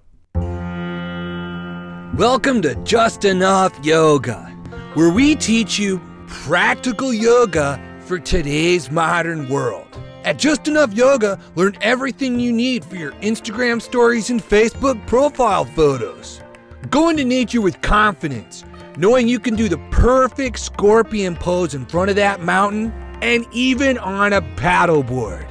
Welcome to Just Enough Yoga, where we teach you practical yoga for today's modern world. At Just Enough Yoga, learn everything you need for your Instagram stories and Facebook profile photos. Go into nature with confidence, knowing you can do the perfect scorpion pose in front of that mountain and even on a paddleboard.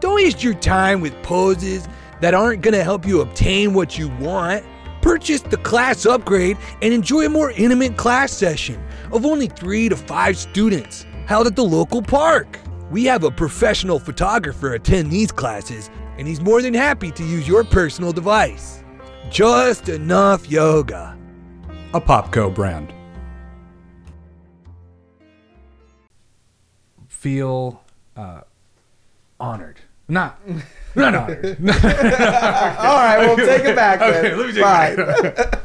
Don't waste your time with poses that aren't going to help you obtain what you want. Purchase the class upgrade and enjoy a more intimate class session of only three to five students held at the local park. We have a professional photographer attend these classes, and he's more than happy to use your personal device. Just enough yoga. a Popco brand. Feel uh, honored. Not, not honored. All right, well, take it back then. Okay, let me take it Fine.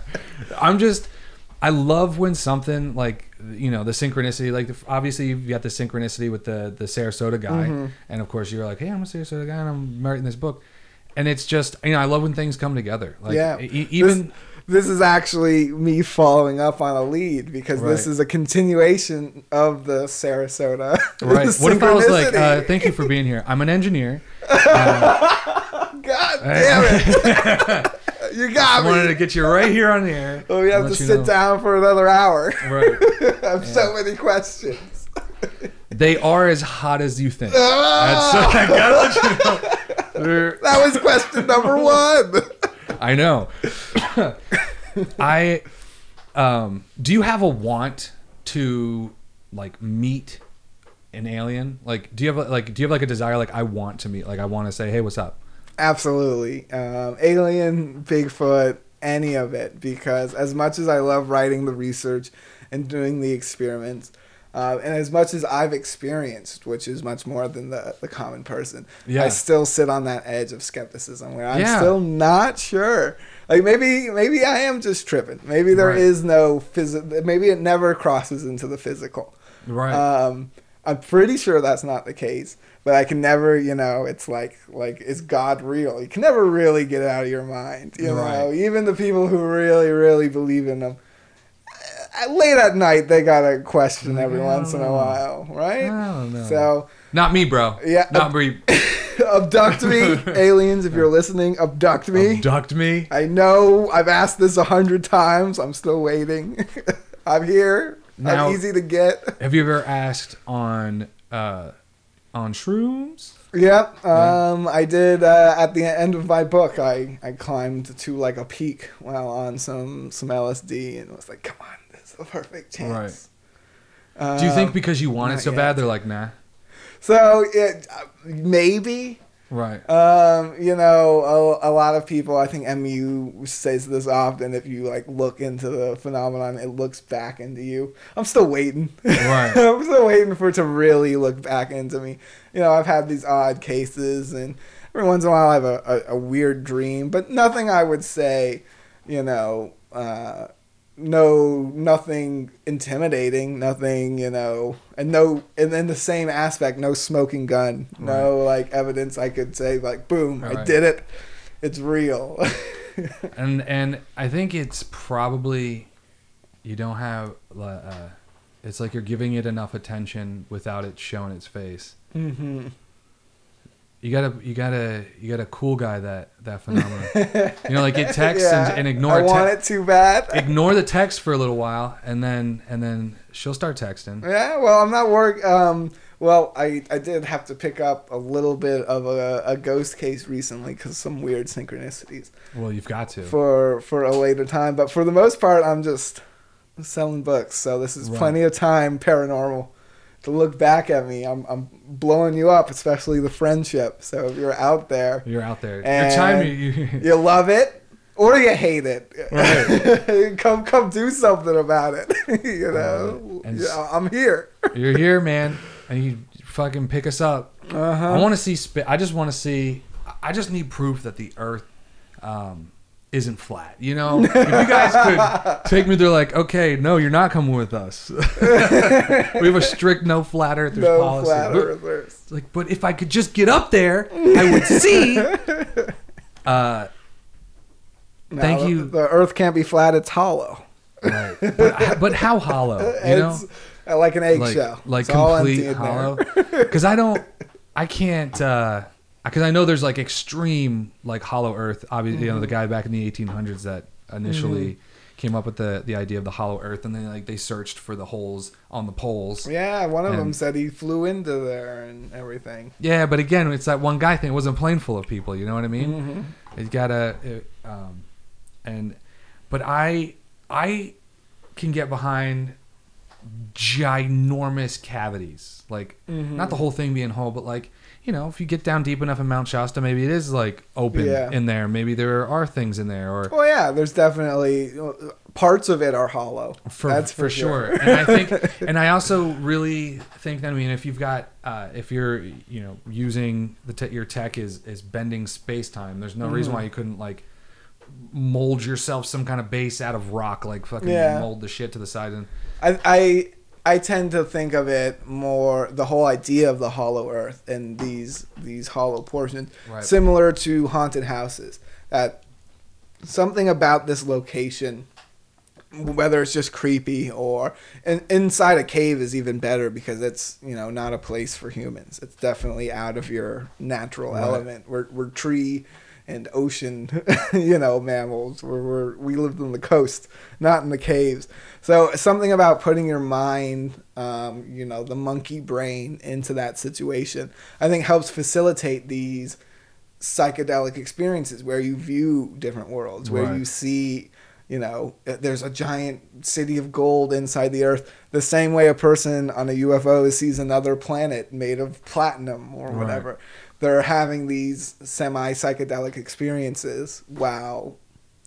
I'm just, I love when something like you know the synchronicity. Like the, obviously you've got the synchronicity with the the Sarasota guy, Mm-hmm. and of course you're like, hey, I'm a Sarasota guy, and I'm writing this book, and it's just you know I love when things come together. Like yeah. e- even. this, this is actually me following up on a lead because this is a continuation of the Sarasota. Right. What if I was like, uh, thank you for being here. I'm an engineer. God damn it! you got me. I got wanted to get you right here on the air. Well, we have to sit know. down for another hour. Right. I have so many questions. They are as hot as you think. Ah! That's, I gotta let you know. They're- That was question number one. I know. I um do you have a want to like meet an alien? Like, do you have like do you have like a desire? Like, I want to meet. Like, I want to say, hey, what's up? Absolutely. Um, alien, Bigfoot, any of it. Because as much as I love writing the research and doing the experiments, uh, and as much as I've experienced, which is much more than the, the common person, Yeah. I still sit on that edge of skepticism where I'm Yeah. still not sure. Like maybe maybe I am just tripping. Maybe there is Right. no physical. Maybe it never crosses into the physical. Right. Um, I'm pretty sure that's not the case, but I can never, you know, it's like like is God real? You can never really get it out of your mind, you know. Even the people who really really believe in them, uh, late at night they gotta question every I once in a while, right? I don't know. So Not me, bro. Yeah. Not me. abduct me, aliens, if you're listening, abduct me. Abduct me. I know I've asked this a hundred times. I'm still waiting. I'm here. Now- easy to get. Have you ever asked on uh on shrooms? Yep. Um, I did uh, at the end of my book. I, I climbed to like a peak while on some some LSD and was like, "Come on, this is the perfect chance." Right. Do you think because you want it so yet. bad, they're like, nah? so? It uh, maybe. Right. Um, you know, a, a lot of people. I think MU says this often. If you like look into the phenomenon, it looks back into you. I'm still waiting. Right. I'm still waiting for it to really look back into me. You know, I've had these odd cases, and every once in a while I have a, a, a weird dream, but nothing I would say, you know, uh, no, nothing intimidating, nothing, you know, and no, and then the same aspect, no smoking gun, no like evidence I could say like, boom, I did it, it's real. and and I think it's probably you don't have uh, it's like you're giving it enough attention without it showing its face. hmm You gotta you gotta you gotta cool guy that that phenomenon. you know, like get text Yeah, and, and ignore I want te- it too bad. ignore the text for a little while, and then and then she'll start texting. Yeah, well, I'm not work. Um, well, I, I did have to pick up a little bit of a, a ghost case recently because some weird synchronicities Well, you've got to. for for a later time. But for the most part, I'm just selling books, so this is Right. plenty of time paranormal to look back at me. I'm I'm blowing you up, especially the friendship. So if you're out there, You're out there. And time. You, love it. Or you hate it. Right. come, come, do something about it. you know. And yeah, I'm here. you're here, man, and you fucking pick us up. Uh-huh. I want to see. Sp- I just want to see. I just need proof that the Earth um, isn't flat. You know, if you guys could take me, they're like, okay, no, you're not coming with us. we have a strict no flat Earthers no policy. flat earthers. Like, but if I could just get up there, I would see. Uh, No, Thank the- you. The Earth can't be flat; it's hollow. right. but, but how hollow? You know, it's like an eggshell. like empty complete hollow. Because I don't, I can't. uh Because I know there's like extreme like hollow Earth. Obviously, you know the Mm-hmm. guy back in the 1800s that initially came up with the the idea of the hollow Earth, and then like they searched for the holes on the poles. Yeah, one of them said he flew into there and everything. Yeah, but again, it's that one guy thing. It wasn't a plane full of people. You know what I mean? Mm-hmm. It gotta, it, um, and but I I can get behind ginormous cavities, like Mm-hmm. not the whole thing being whole, but like you know, if you get down deep enough in Mount Shasta, maybe it is like open Yeah. in there. Maybe there are things in there, or Well, yeah, there's definitely uh, parts of it are hollow. for That's for, sure. and I think, and I also really think that I mean, if you've got, uh, if you're, you know, using the te- your tech is is bending space time. There's no Mm-hmm. reason why you couldn't like mold yourself some kind of base out of rock, like fucking Yeah. mold the shit to the side and I, I I tend to think of it more the whole idea of the hollow earth and these these hollow portions Right. similar to haunted houses that something about this location whether it's just creepy or and inside a cave is even better because it's you know not a place for humans it's definitely out of your natural Right. element we're, we're tree and ocean you know mammals we're, we're we lived on the coast not in the caves so something about putting your mind um, you know the monkey brain into that situation i think helps facilitate these psychedelic experiences where you view different worlds where Right. you see you know, uh, there's a giant city of gold inside the earth. The same way a person on a UFO sees another planet made of platinum or Right. They're having these semi psychedelic experiences while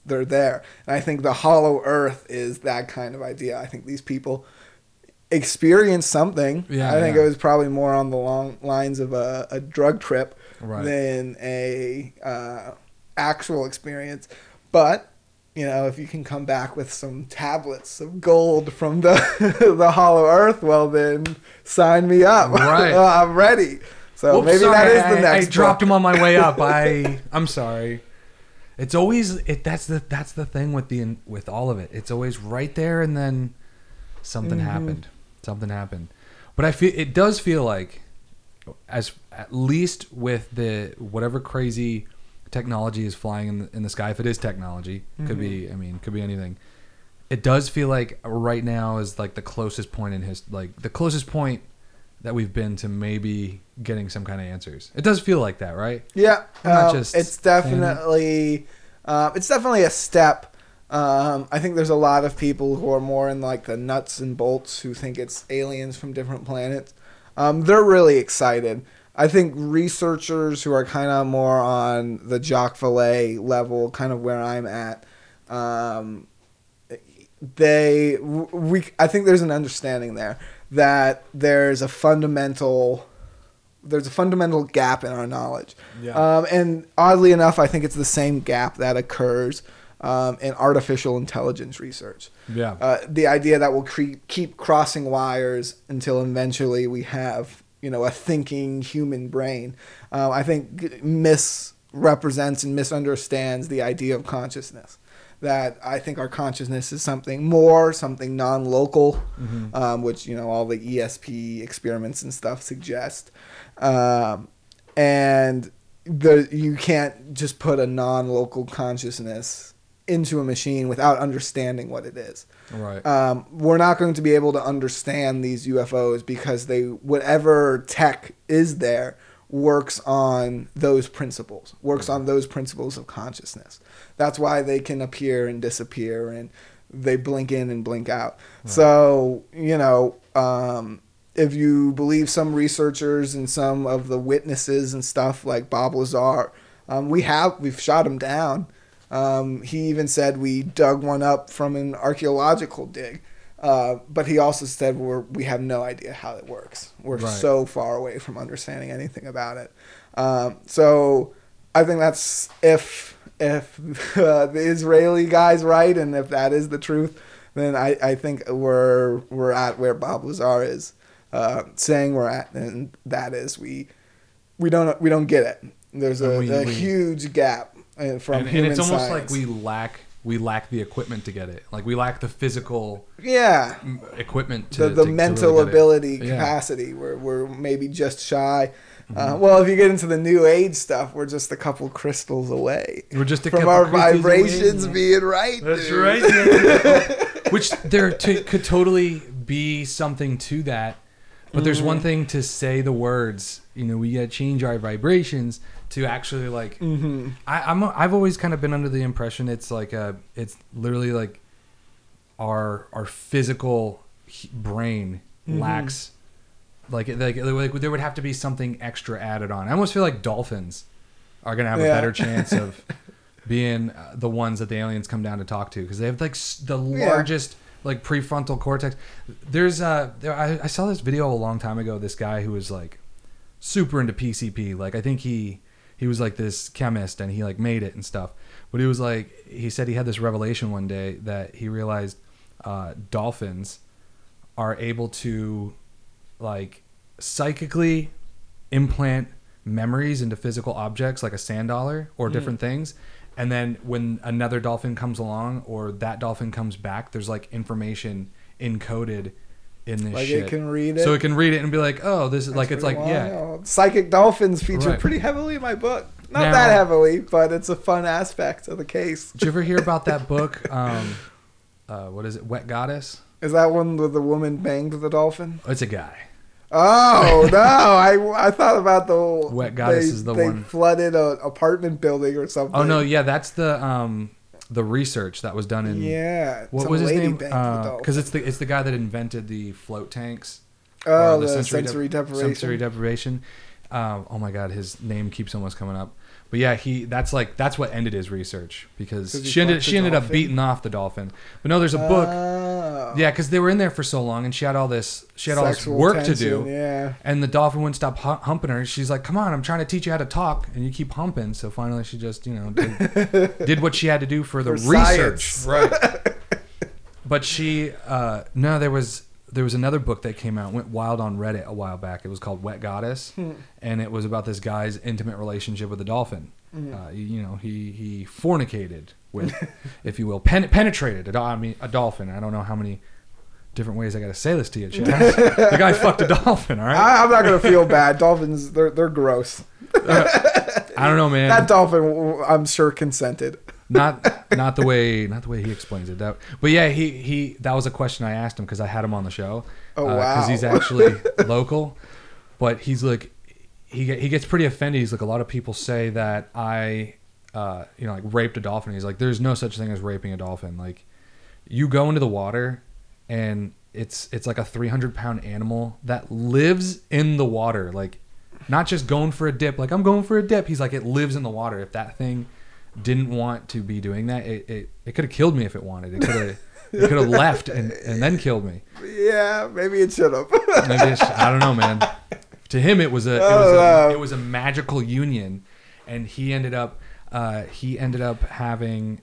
they're there. And I think the hollow earth is that kind of idea. I think these people experience something. Yeah, I think yeah. it was probably more on the long lines of a, a drug trip Right. than a uh, actual experience. But you know, if you can come back with some tablets of gold from the the hollow earth, well then sign me up. Right. I'm ready. So Whoops, maybe sorry, that is I, the next. I dropped him on my way up. I I'm sorry. It's always it. That's the that's the thing with the with all of it. It's always right there, and then something Mm-hmm. happened. Something happened. But I feel it does feel like, as at least with the whatever crazy technology is flying in the, in the sky. If it is technology, could be. Mm-hmm. I mean, could be anything. It does feel like right now is like the closest point in his like the closest point that we've been to maybe getting some kind of answers. It does feel like that, right? Yeah, just it's it. definitely uh, it's definitely a step. Um, I think there's a lot of people who are more in like the nuts and bolts who think it's aliens from different planets. Um, they're really excited. I think researchers who are kind of more on the Jacques Vallée level, kind of where I'm at, um, they we I think there's an understanding there that there's a fundamental there's a fundamental gap in our knowledge. Yeah. Um, and oddly enough, I think it's the same gap that occurs um, in artificial intelligence research. Yeah. Uh, the idea that we'll cre- keep crossing wires until eventually we have, you know, a thinking human brain, uh, I think misrepresents and misunderstands the idea of consciousness. That I think our consciousness is something more, something non-local, um, which you know all the ESP experiments and stuff suggest, um, and the you can't just put a non-local consciousness into a machine without understanding what it is right. um, we're not going to be able to understand these UFOs because they whatever tech is there works on those principles, works on those principles of consciousness. That's why they can appear and disappear and they blink in and blink out. So, you know, um, if you believe some researchers and some of the witnesses and stuff like Bob Lazar, um, we have we've shot him down. Um, he even said we dug one up from an archaeological dig. Uh, but he also said we're, we have no idea how it works. We're Right. so far away from understanding anything about it. Um, so I think that's if if uh, the Israeli guy's right and if that is the truth, then I, I think we're we're at where Bob Lazar is uh, saying we're at, and that is we we don't we don't get it. There's a, we- a we- huge gap uh, from and, and it's almost science. like we lack we lack the equipment to get it. Like we lack the physical yeah equipment to the, the to- mental really ability Yeah. Capacity we're, we're maybe just shy uh, well if you get into the new age stuff we're just a couple crystals away We're just a from couple our crystals away. vibrations being right That's dude. right. Which there to, could totally be something to that, but there's Mm-hmm. one thing to say the words. You know, we gotta change our vibrations to actually like. Mm-hmm. I, I'm a, I've always kind of been under the impression it's like a it's literally like our our physical h- brain Mm-hmm. lacks like like like there would have to be something extra added on. I almost feel like dolphins are gonna have a better chance of being uh, the ones that the aliens come down to talk to because they have like the Yeah. largest like prefrontal cortex. There's uh there I, I saw this video a long time ago. This guy who was like super into PCP. Like I think he he was like this chemist and he like made it and stuff. But he was like he said he had this revelation one day that he realized uh, dolphins are able to like psychically implant memories into physical objects like a sand dollar or Hmm. different things. And then when another dolphin comes along or that dolphin comes back there's like information encoded in this Like it shit. can read so it? it can read it and be like oh this is like it's like Pretty yeah psychic dolphins feature Right. pretty heavily in my book. Not Now- that heavily but it's a fun aspect of the case. Did you ever hear about that book um uh what is it wet goddess? Is that one where the woman banged the dolphin? It's a guy Oh no! I, I thought about the Wet Goddess they, is the they one. flooded an apartment building or something. oh no yeah that's the um the research that was done in Yeah. what was his name? the. Because it's the it's the guy that invented the float tanks. Oh, or the sensory sensory dep- deprivation. Sensory deprivation. Um, oh my god, his name keeps almost coming up. But yeah, he that's like that's what ended his research because she ended she ended up beating off the dolphin. But no, there's a book. Oh. Yeah, because they were in there for so long, and she had all this she had all this work to do. Yeah. And the dolphin wouldn't stop humping her. She's like, "Come on, I'm trying to teach you how to talk," and you keep humping. So finally, she just, you know, did, did what she had to do for the For research, right? but she, uh, no, there was there was another book that came out, went wild on Reddit a while back. It was called Wet Goddess, Hmm. and it was about this guy's intimate relationship with a dolphin. Hmm. Uh, you, you know, he he fornicated with, if you will, pen, penetrated a, do- I mean, a dolphin. I don't know how many different ways I got to say this to you, Chad. the guy fucked a dolphin. All right. I, I'm not gonna feel bad. Dolphins, they're they're gross. I don't know, man. That dolphin, I'm sure, consented. Not not the way not the way he explains it. That, but yeah, he he that was a question I asked him because I had him on the show. Oh, Because wow. he's actually local, but he's like he he gets pretty offended. He's like a lot of people say that I uh you know like raped a dolphin. He's like there's no such thing as raping a dolphin. Like you go into the water and it's it's like a 300 pound animal that lives in the water like not just going for a dip like i'm going for a dip he's like it lives in the water if that thing didn't want to be doing that it it, it could have killed me if it wanted it could have it could have left and, and then killed me Yeah, maybe it should have. Maybe it's, I don't know, man. To him, it was a it was Oh, a, it was a magical union, and he ended up uh, he ended up having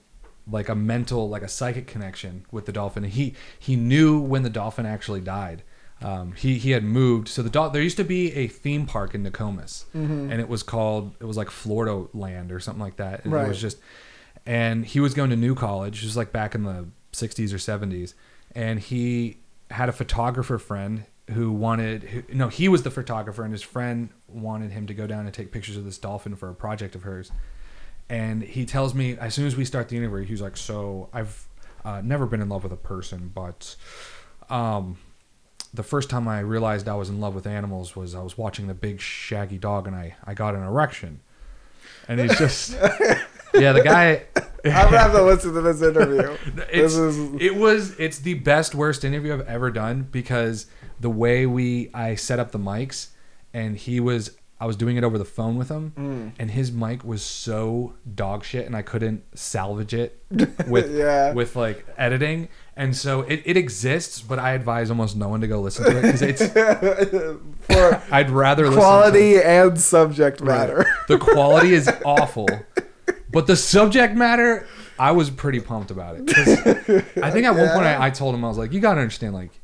like a mental like a psychic connection with the dolphin. He he knew when the dolphin actually died. Um, he he had moved. So the dol- there used to be a theme park in Nokomis, Mm-hmm. and it was called it was like Florida Land or something like that. And Right. It was just and he was going to New College, just like back in the 60s or 70s, and he had a photographer friend who wanted who, no he was the photographer and his friend wanted him to go down and take pictures of this dolphin for a project of hers and he tells me as soon as we start the interview he's like so i've uh, never been in love with a person but um the first time i realized i was in love with animals was i was watching the big shaggy dog and i i got an erection and he's just yeah the guy I'm gonna have to listen to this interview. it's, this is it was it's the best worst interview I've ever done because the way we I set up the mics and he was I was doing it over the phone with him Mm. and his mic was so dog shit and I couldn't salvage it with Yeah. with like editing and so it, it exists but I advise almost no one to go listen to it because it's for I'd rather listen to quality and subject matter. the quality is awful, but the subject matter, I was pretty pumped about it. I think at one point I, I told him I was like, "You gotta understand, like,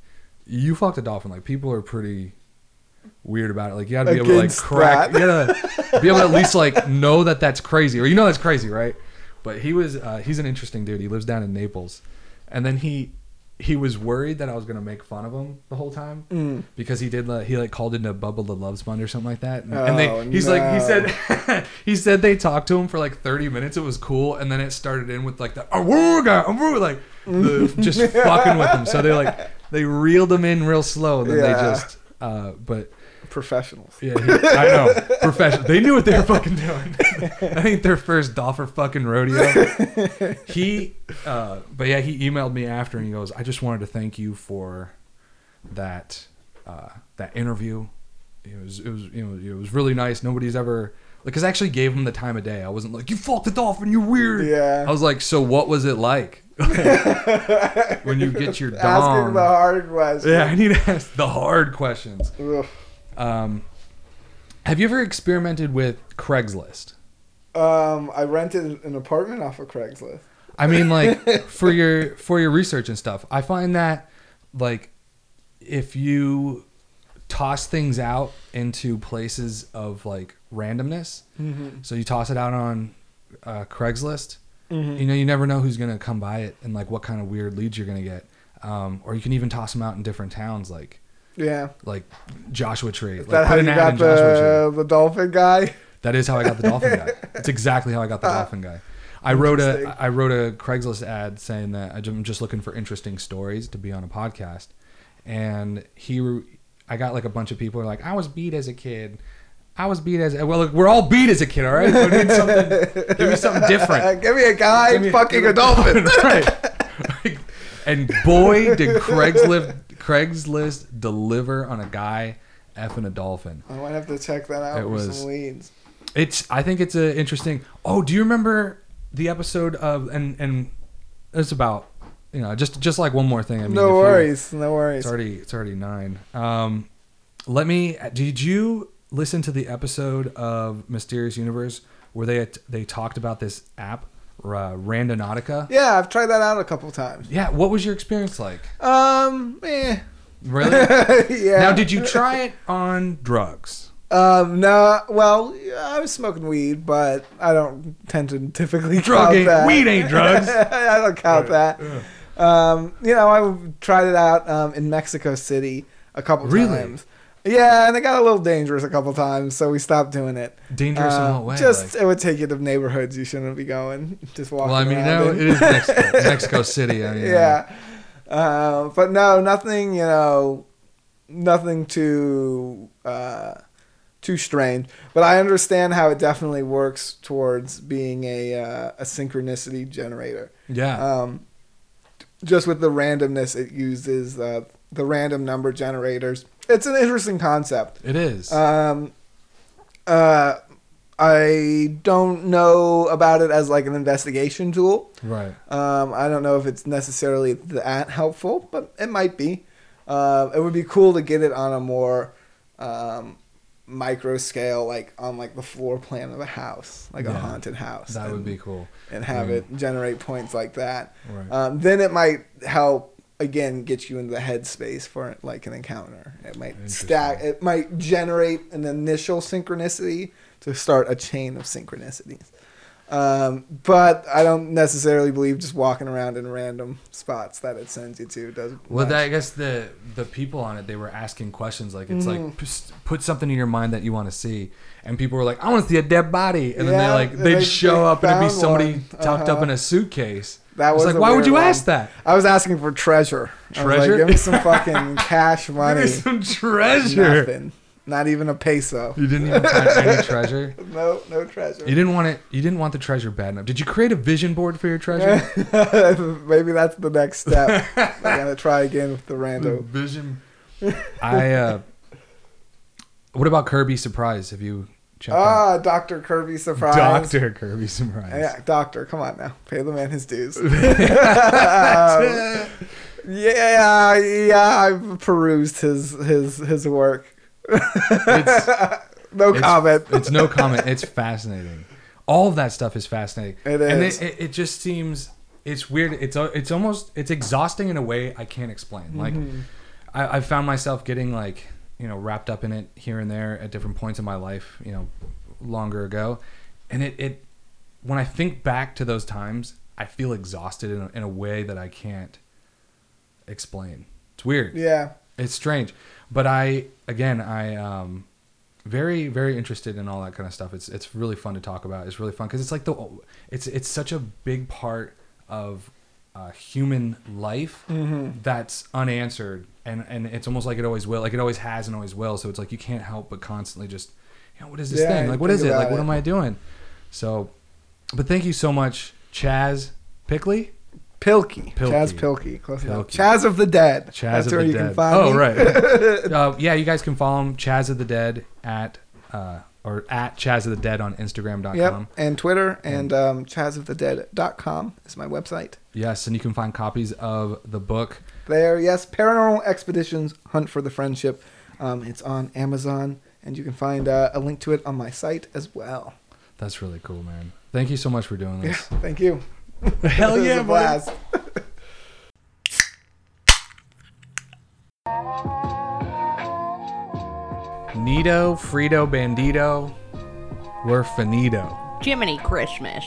you fucked a dolphin. Like, people are pretty weird about it. Like, you gotta be able to like crack. that. You gotta be able to at least like know that that's crazy, or you know that's crazy, right? But he was uh, he's an interesting dude. He lives down in Naples, and then he he was worried that I was gonna make fun of him the whole time Mm. because he did like, he like called into Bubba the Love Sponge or something like that, and, and they Oh, he's like he said he said they talked to him for like 30 minutes. It was cool, and then it started in with like the "Awooga, awoo," like the, just fucking with him. So they like they reeled him in real slow, and then they just uh, but Professionals. yeah, he, I know. Professional. They knew what they were fucking doing. I think their first dolphin fucking rodeo. He, uh, but yeah, he emailed me after and he goes, "I just wanted to thank you for that uh, that interview. It was it was you know it was really nice. Nobody's ever." Because I actually gave him the time of day. I wasn't like, you fucked the dolphin, you're weird. Yeah. I was like, so what was it like? when you get your dong. Asking the hard question. yeah, I need to ask the hard questions. Ugh. Um, have you ever experimented with Craigslist? Um, I rented an apartment off of Craigslist. I mean, like for your for your research and stuff. I find that like if you toss things out into places of like randomness, so you toss it out on uh, Craigslist. You know, you never know who's gonna come by it and like what kind of weird leads you're gonna get. Um, or you can even toss them out in different towns, like Yeah. like Joshua Tree. Is Like, that how you got in Joshua Tree. the, the dolphin guy? That is how I got the dolphin guy. That's exactly how I got the dolphin guy. I wrote a. I wrote a Craigslist ad saying that I'm just looking for interesting stories to be on a podcast, and he I got like a bunch of people who are like I was beat as a kid, I was beat as well. Look, we're all beat as a kid. All right, something. Give me something different. Give me a guy me- fucking a dolphin. right. and boy, did Craigslist Craigslist deliver on a guy effing a dolphin. I might have to check that out It for some leads. It's. I think it's a interesting. Oh, do you remember the episode of and and it's about you know just just like one more thing. I mean, No worries, no worries. It's already it's already nine. Um, let me. Did you listen to the episode of Mysterious Universe where they they talked about this app, uh, Randonautica? Yeah, I've tried that out a couple times. Yeah. What was your experience like? Um, eh. Really? yeah. now, did you try it on drugs? Um, no. Well, I was smoking weed, but I don't tend to typically Drug count ain't- that. weed ain't drugs. I don't count that. Um, you know, I tried it out um, in Mexico City a couple Really? times. Yeah, and it got a little dangerous a couple times, so we stopped doing it. Dangerous in Uh, what way? Just Like- it would take you to neighborhoods you shouldn't be going. Just walking. well, I mean, no, in. it is Mexico, Mexico City. I mean, yeah. Uh, but no, nothing, you know, nothing too uh, too strange. But I understand how it definitely works towards being a uh, a synchronicity generator. yeah. Um, just with the randomness it uses, uh, the random number generators. It's an interesting concept. it is. Um, uh, I don't know about it as like an investigation tool. right. Um, I don't know if it's necessarily that helpful, but it might be. Uh, it would be cool to get it on a more um, micro scale, like on like the floor plan of a house, like a haunted house. That would be cool. and have Mm. it generate points like that. Right. Um, then it might help again get you into the headspace for like an encounter. It might stack. It might generate an initial synchronicity to start a chain of synchronicities. Um, but I don't necessarily believe just walking around in random spots that it sends you to does. Well, that, I guess the the people on it they were asking questions like it's Mm-hmm. like p- put something in your mind that you want to see, and people were like, I want to see a dead body, and then Yeah, they like they- they'd show they up and it'd be somebody one. tucked up Uh-huh. in a suitcase. That was was like, why would you one. ask that? I was asking for treasure. I was Treasure? like, give me some fucking cash money. Give me some treasure. Nothing. Not even a peso. You didn't even find any treasure. No, no treasure. You didn't want it. You didn't want the treasure bad enough. Did you create a vision board for your treasure? Maybe that's the next step. I gotta try again with the rando. vision. I. uh What about Kirby Surprise? Have you out Ah, Doctor Kirby surprise. Doctor Kirby Surprise? Yeah, doctor, come on now, pay the man his dues. Um, yeah, yeah, I've perused his his his work. It's, No It's- comment. it's no comment. It's fascinating. All of that stuff is fascinating. It and it, it, it just seems it's weird. It's it's almost it's exhausting in a way I can't explain. Like Mm-hmm. I, I found myself getting like you know wrapped up in it here and there at different points in my life. You know, longer ago, and it it when I think back to those times, I feel exhausted in a, in a way that I can't explain. It's weird. yeah, It's strange, but I again I um very very interested in all that kind of stuff. It's it's really fun to talk about. It's really fun because it's like the it's it's such a big part of uh, human life that's unanswered, and and it's almost like it always will, like it always has and always will. So it's like you can't help but constantly just you know what is this Yeah, thing like what is it like what it. am I doing? So, but thank you so much, Chaz Pickley. Pilkey, Pilkey. Chaz Pilkey, close enough. Pilkey. Chaz of the Dead. Chaz That's of where the you Dead. can find oh, me. right. uh, yeah, you guys can follow him, Chaz of the Dead at uh, or at Chaz of the Dead on Instagram.com. Yep, and Twitter and um, chazofthedead.com is my website. Yes, and you can find copies of the book. There, yes, Paranormal Expeditions Hunt for the Friendship. Um, it's on Amazon, and you can find uh, a link to it on my site as well. That's really cool, man. Thank you so much for doing Yeah, this. thank you. Hell It yeah, a buddy. blast. Nito, Frito, Bandito, we're finito. Jiminy Christmas.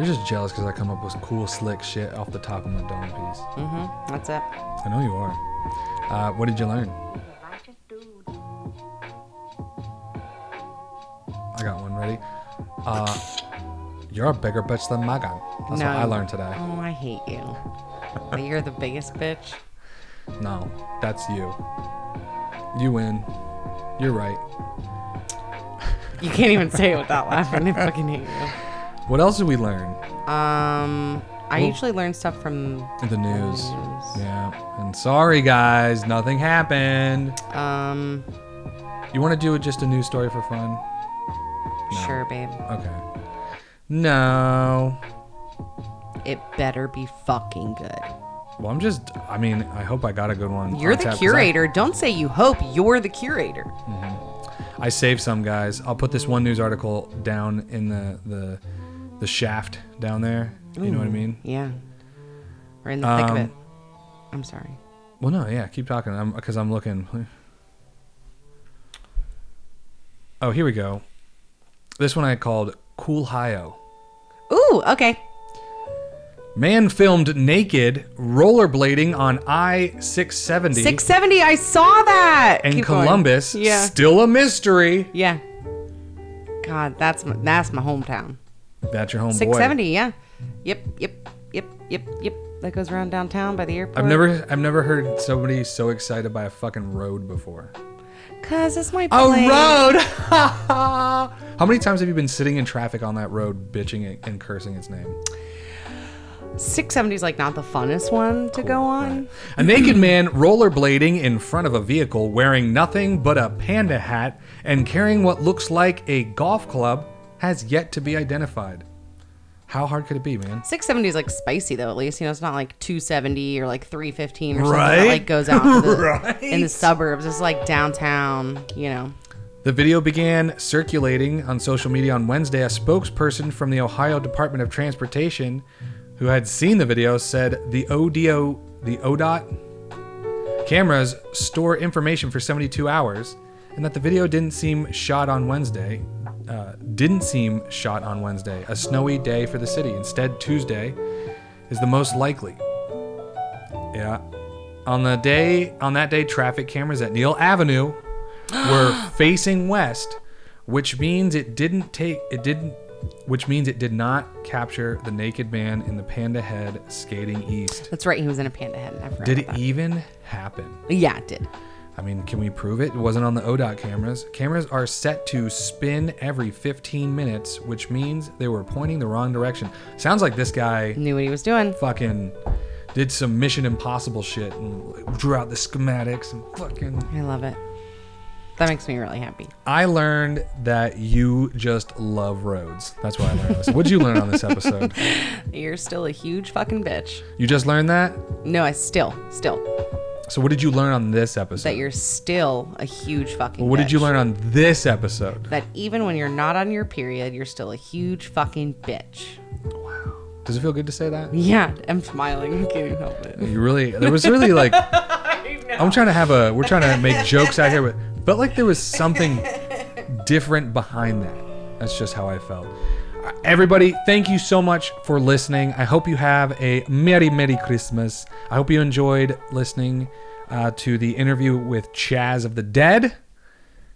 You're just jealous because I come up with cool, slick shit off the top of my dome piece. Mm-hmm. That's it. I know you are. Uh, what did you learn? I got one ready. Uh, you're a bigger bitch than Megan. That's No. what I learned today. Oh, I hate you. but you're the biggest bitch. No, that's you. You win. You're right. You can't even say it without laughing. I fucking hate What else did we learn. Um, I usually learn stuff from the news? Yeah. And sorry, guys, nothing happened. Um, You want to do just a news story for fun? sure, babe. Okay. No. It better be fucking good. Well, I'm just. I mean, I hope I got a good one. You're on the tap, 'cause I- curator. Don't say you hope. You're the curator. I saved some guys. I'll put this one news article down in the the the shaft down there. You know what I mean? Yeah. We're in the thick of Um, it. I'm sorry. Well, no, yeah, keep talking. I'm because I'm looking. Oh, here we go. This one I called Cool Hio. Ooh, okay. Man filmed naked rollerblading on I 670 670. I saw that. in Keep going. Columbus. Yeah. Still a mystery. Yeah. God, that's my, that's my hometown. That's your homeboy. 670. Yeah. Yep. Yep. Yep. Yep. Yep. That goes around downtown by the airport. I've never I've never heard somebody so excited by a fucking road before. Cause it's my A road. How many times have you been sitting in traffic on that road, bitching it and cursing its name? 670 is like not the funnest one to go on. A naked man rollerblading in front of a vehicle wearing nothing but a panda hat and carrying what looks like a golf club has yet to be identified. How hard could it be, man? 670 is like spicy though. At least you know it's not like 270 or like 315 or something Right? that like goes out to the, Right. in the suburbs. It's like downtown. You know. The video began circulating on social media on Wednesday. A spokesperson from the Ohio Department of Transportation, who had seen the video, said the ODO, the ODOT cameras store information for 72 hours, and that the video didn't seem shot on Wednesday. Uh, didn't seem shot on Wednesday, a snowy day for the city. Instead, Tuesday is the most likely. Yeah. On the day, on that day, traffic cameras at Neil Avenue were facing west, which means it didn't take it didn't which means it did not capture the naked man in the panda head skating east. That's right. He was in a panda head. Did it even happen? Yeah, it did. I mean, can we prove it? It wasn't on the ODOT cameras. Cameras are set to spin every 15 minutes, which means they were pointing the wrong direction. Sounds like this guy Knew what he was doing. fucking did some Mission Impossible shit and drew out the schematics and fucking I love it. That makes me really happy. I learned that you just love roads. That's what I learned. This. What'd you learn on this episode? You're still a huge fucking bitch. You just learned that? No, I still, still So what did you learn on this episode? that you're still a huge fucking. What did you learn on this episode? That even when you're not on your period, you're still a huge fucking bitch. Wow. Does it feel good to say that? Yeah, I'm smiling. I can't help it. You really there was really like I'm trying to have a we're trying to make jokes out here but felt like there was something different behind that. That's just how I felt. Everybody, thank you so much for listening. I hope you have a merry merry Christmas. I hope you enjoyed listening uh, to the interview with Chaz of the Dead.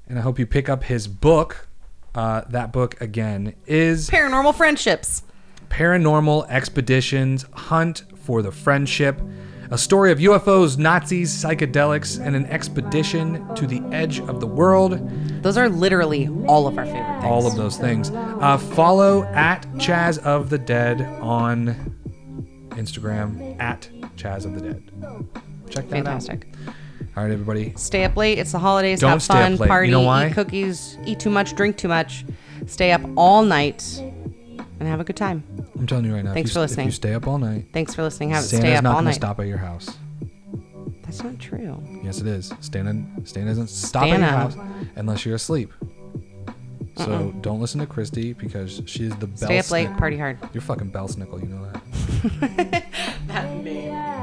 And I hope you pick up his book. Uh, that book again is Paranormal friendships. Paranormal Expeditions Hunt for the Friendship, a story of UFOs, Nazis, psychedelics, and an expedition to the edge of the world. Those are literally all of our favorite things. All of those things. Uh, follow at Chaz of the Dead on Instagram, at Chaz of the Dead. Check that out. Fantastic. out. All right, everybody. Stay up late. It's the holidays. Don't have fun. late. You Party. know why? Eat cookies. Eat too much. Drink too much. Stay up all night and have a good time. I'm telling you right now. Thanks if for you, listening. If you stay up all night, Thanks for listening. Have Santa's stay up not all going to night. stop at your house. That's not true. Yes, it is. Santa, Santa doesn't stop at your uh-uh. house unless you're asleep. So uh-uh. don't listen to Christy because she's the bell Stay up late. snick- Party hard. You're fucking Belsnickel, you know that.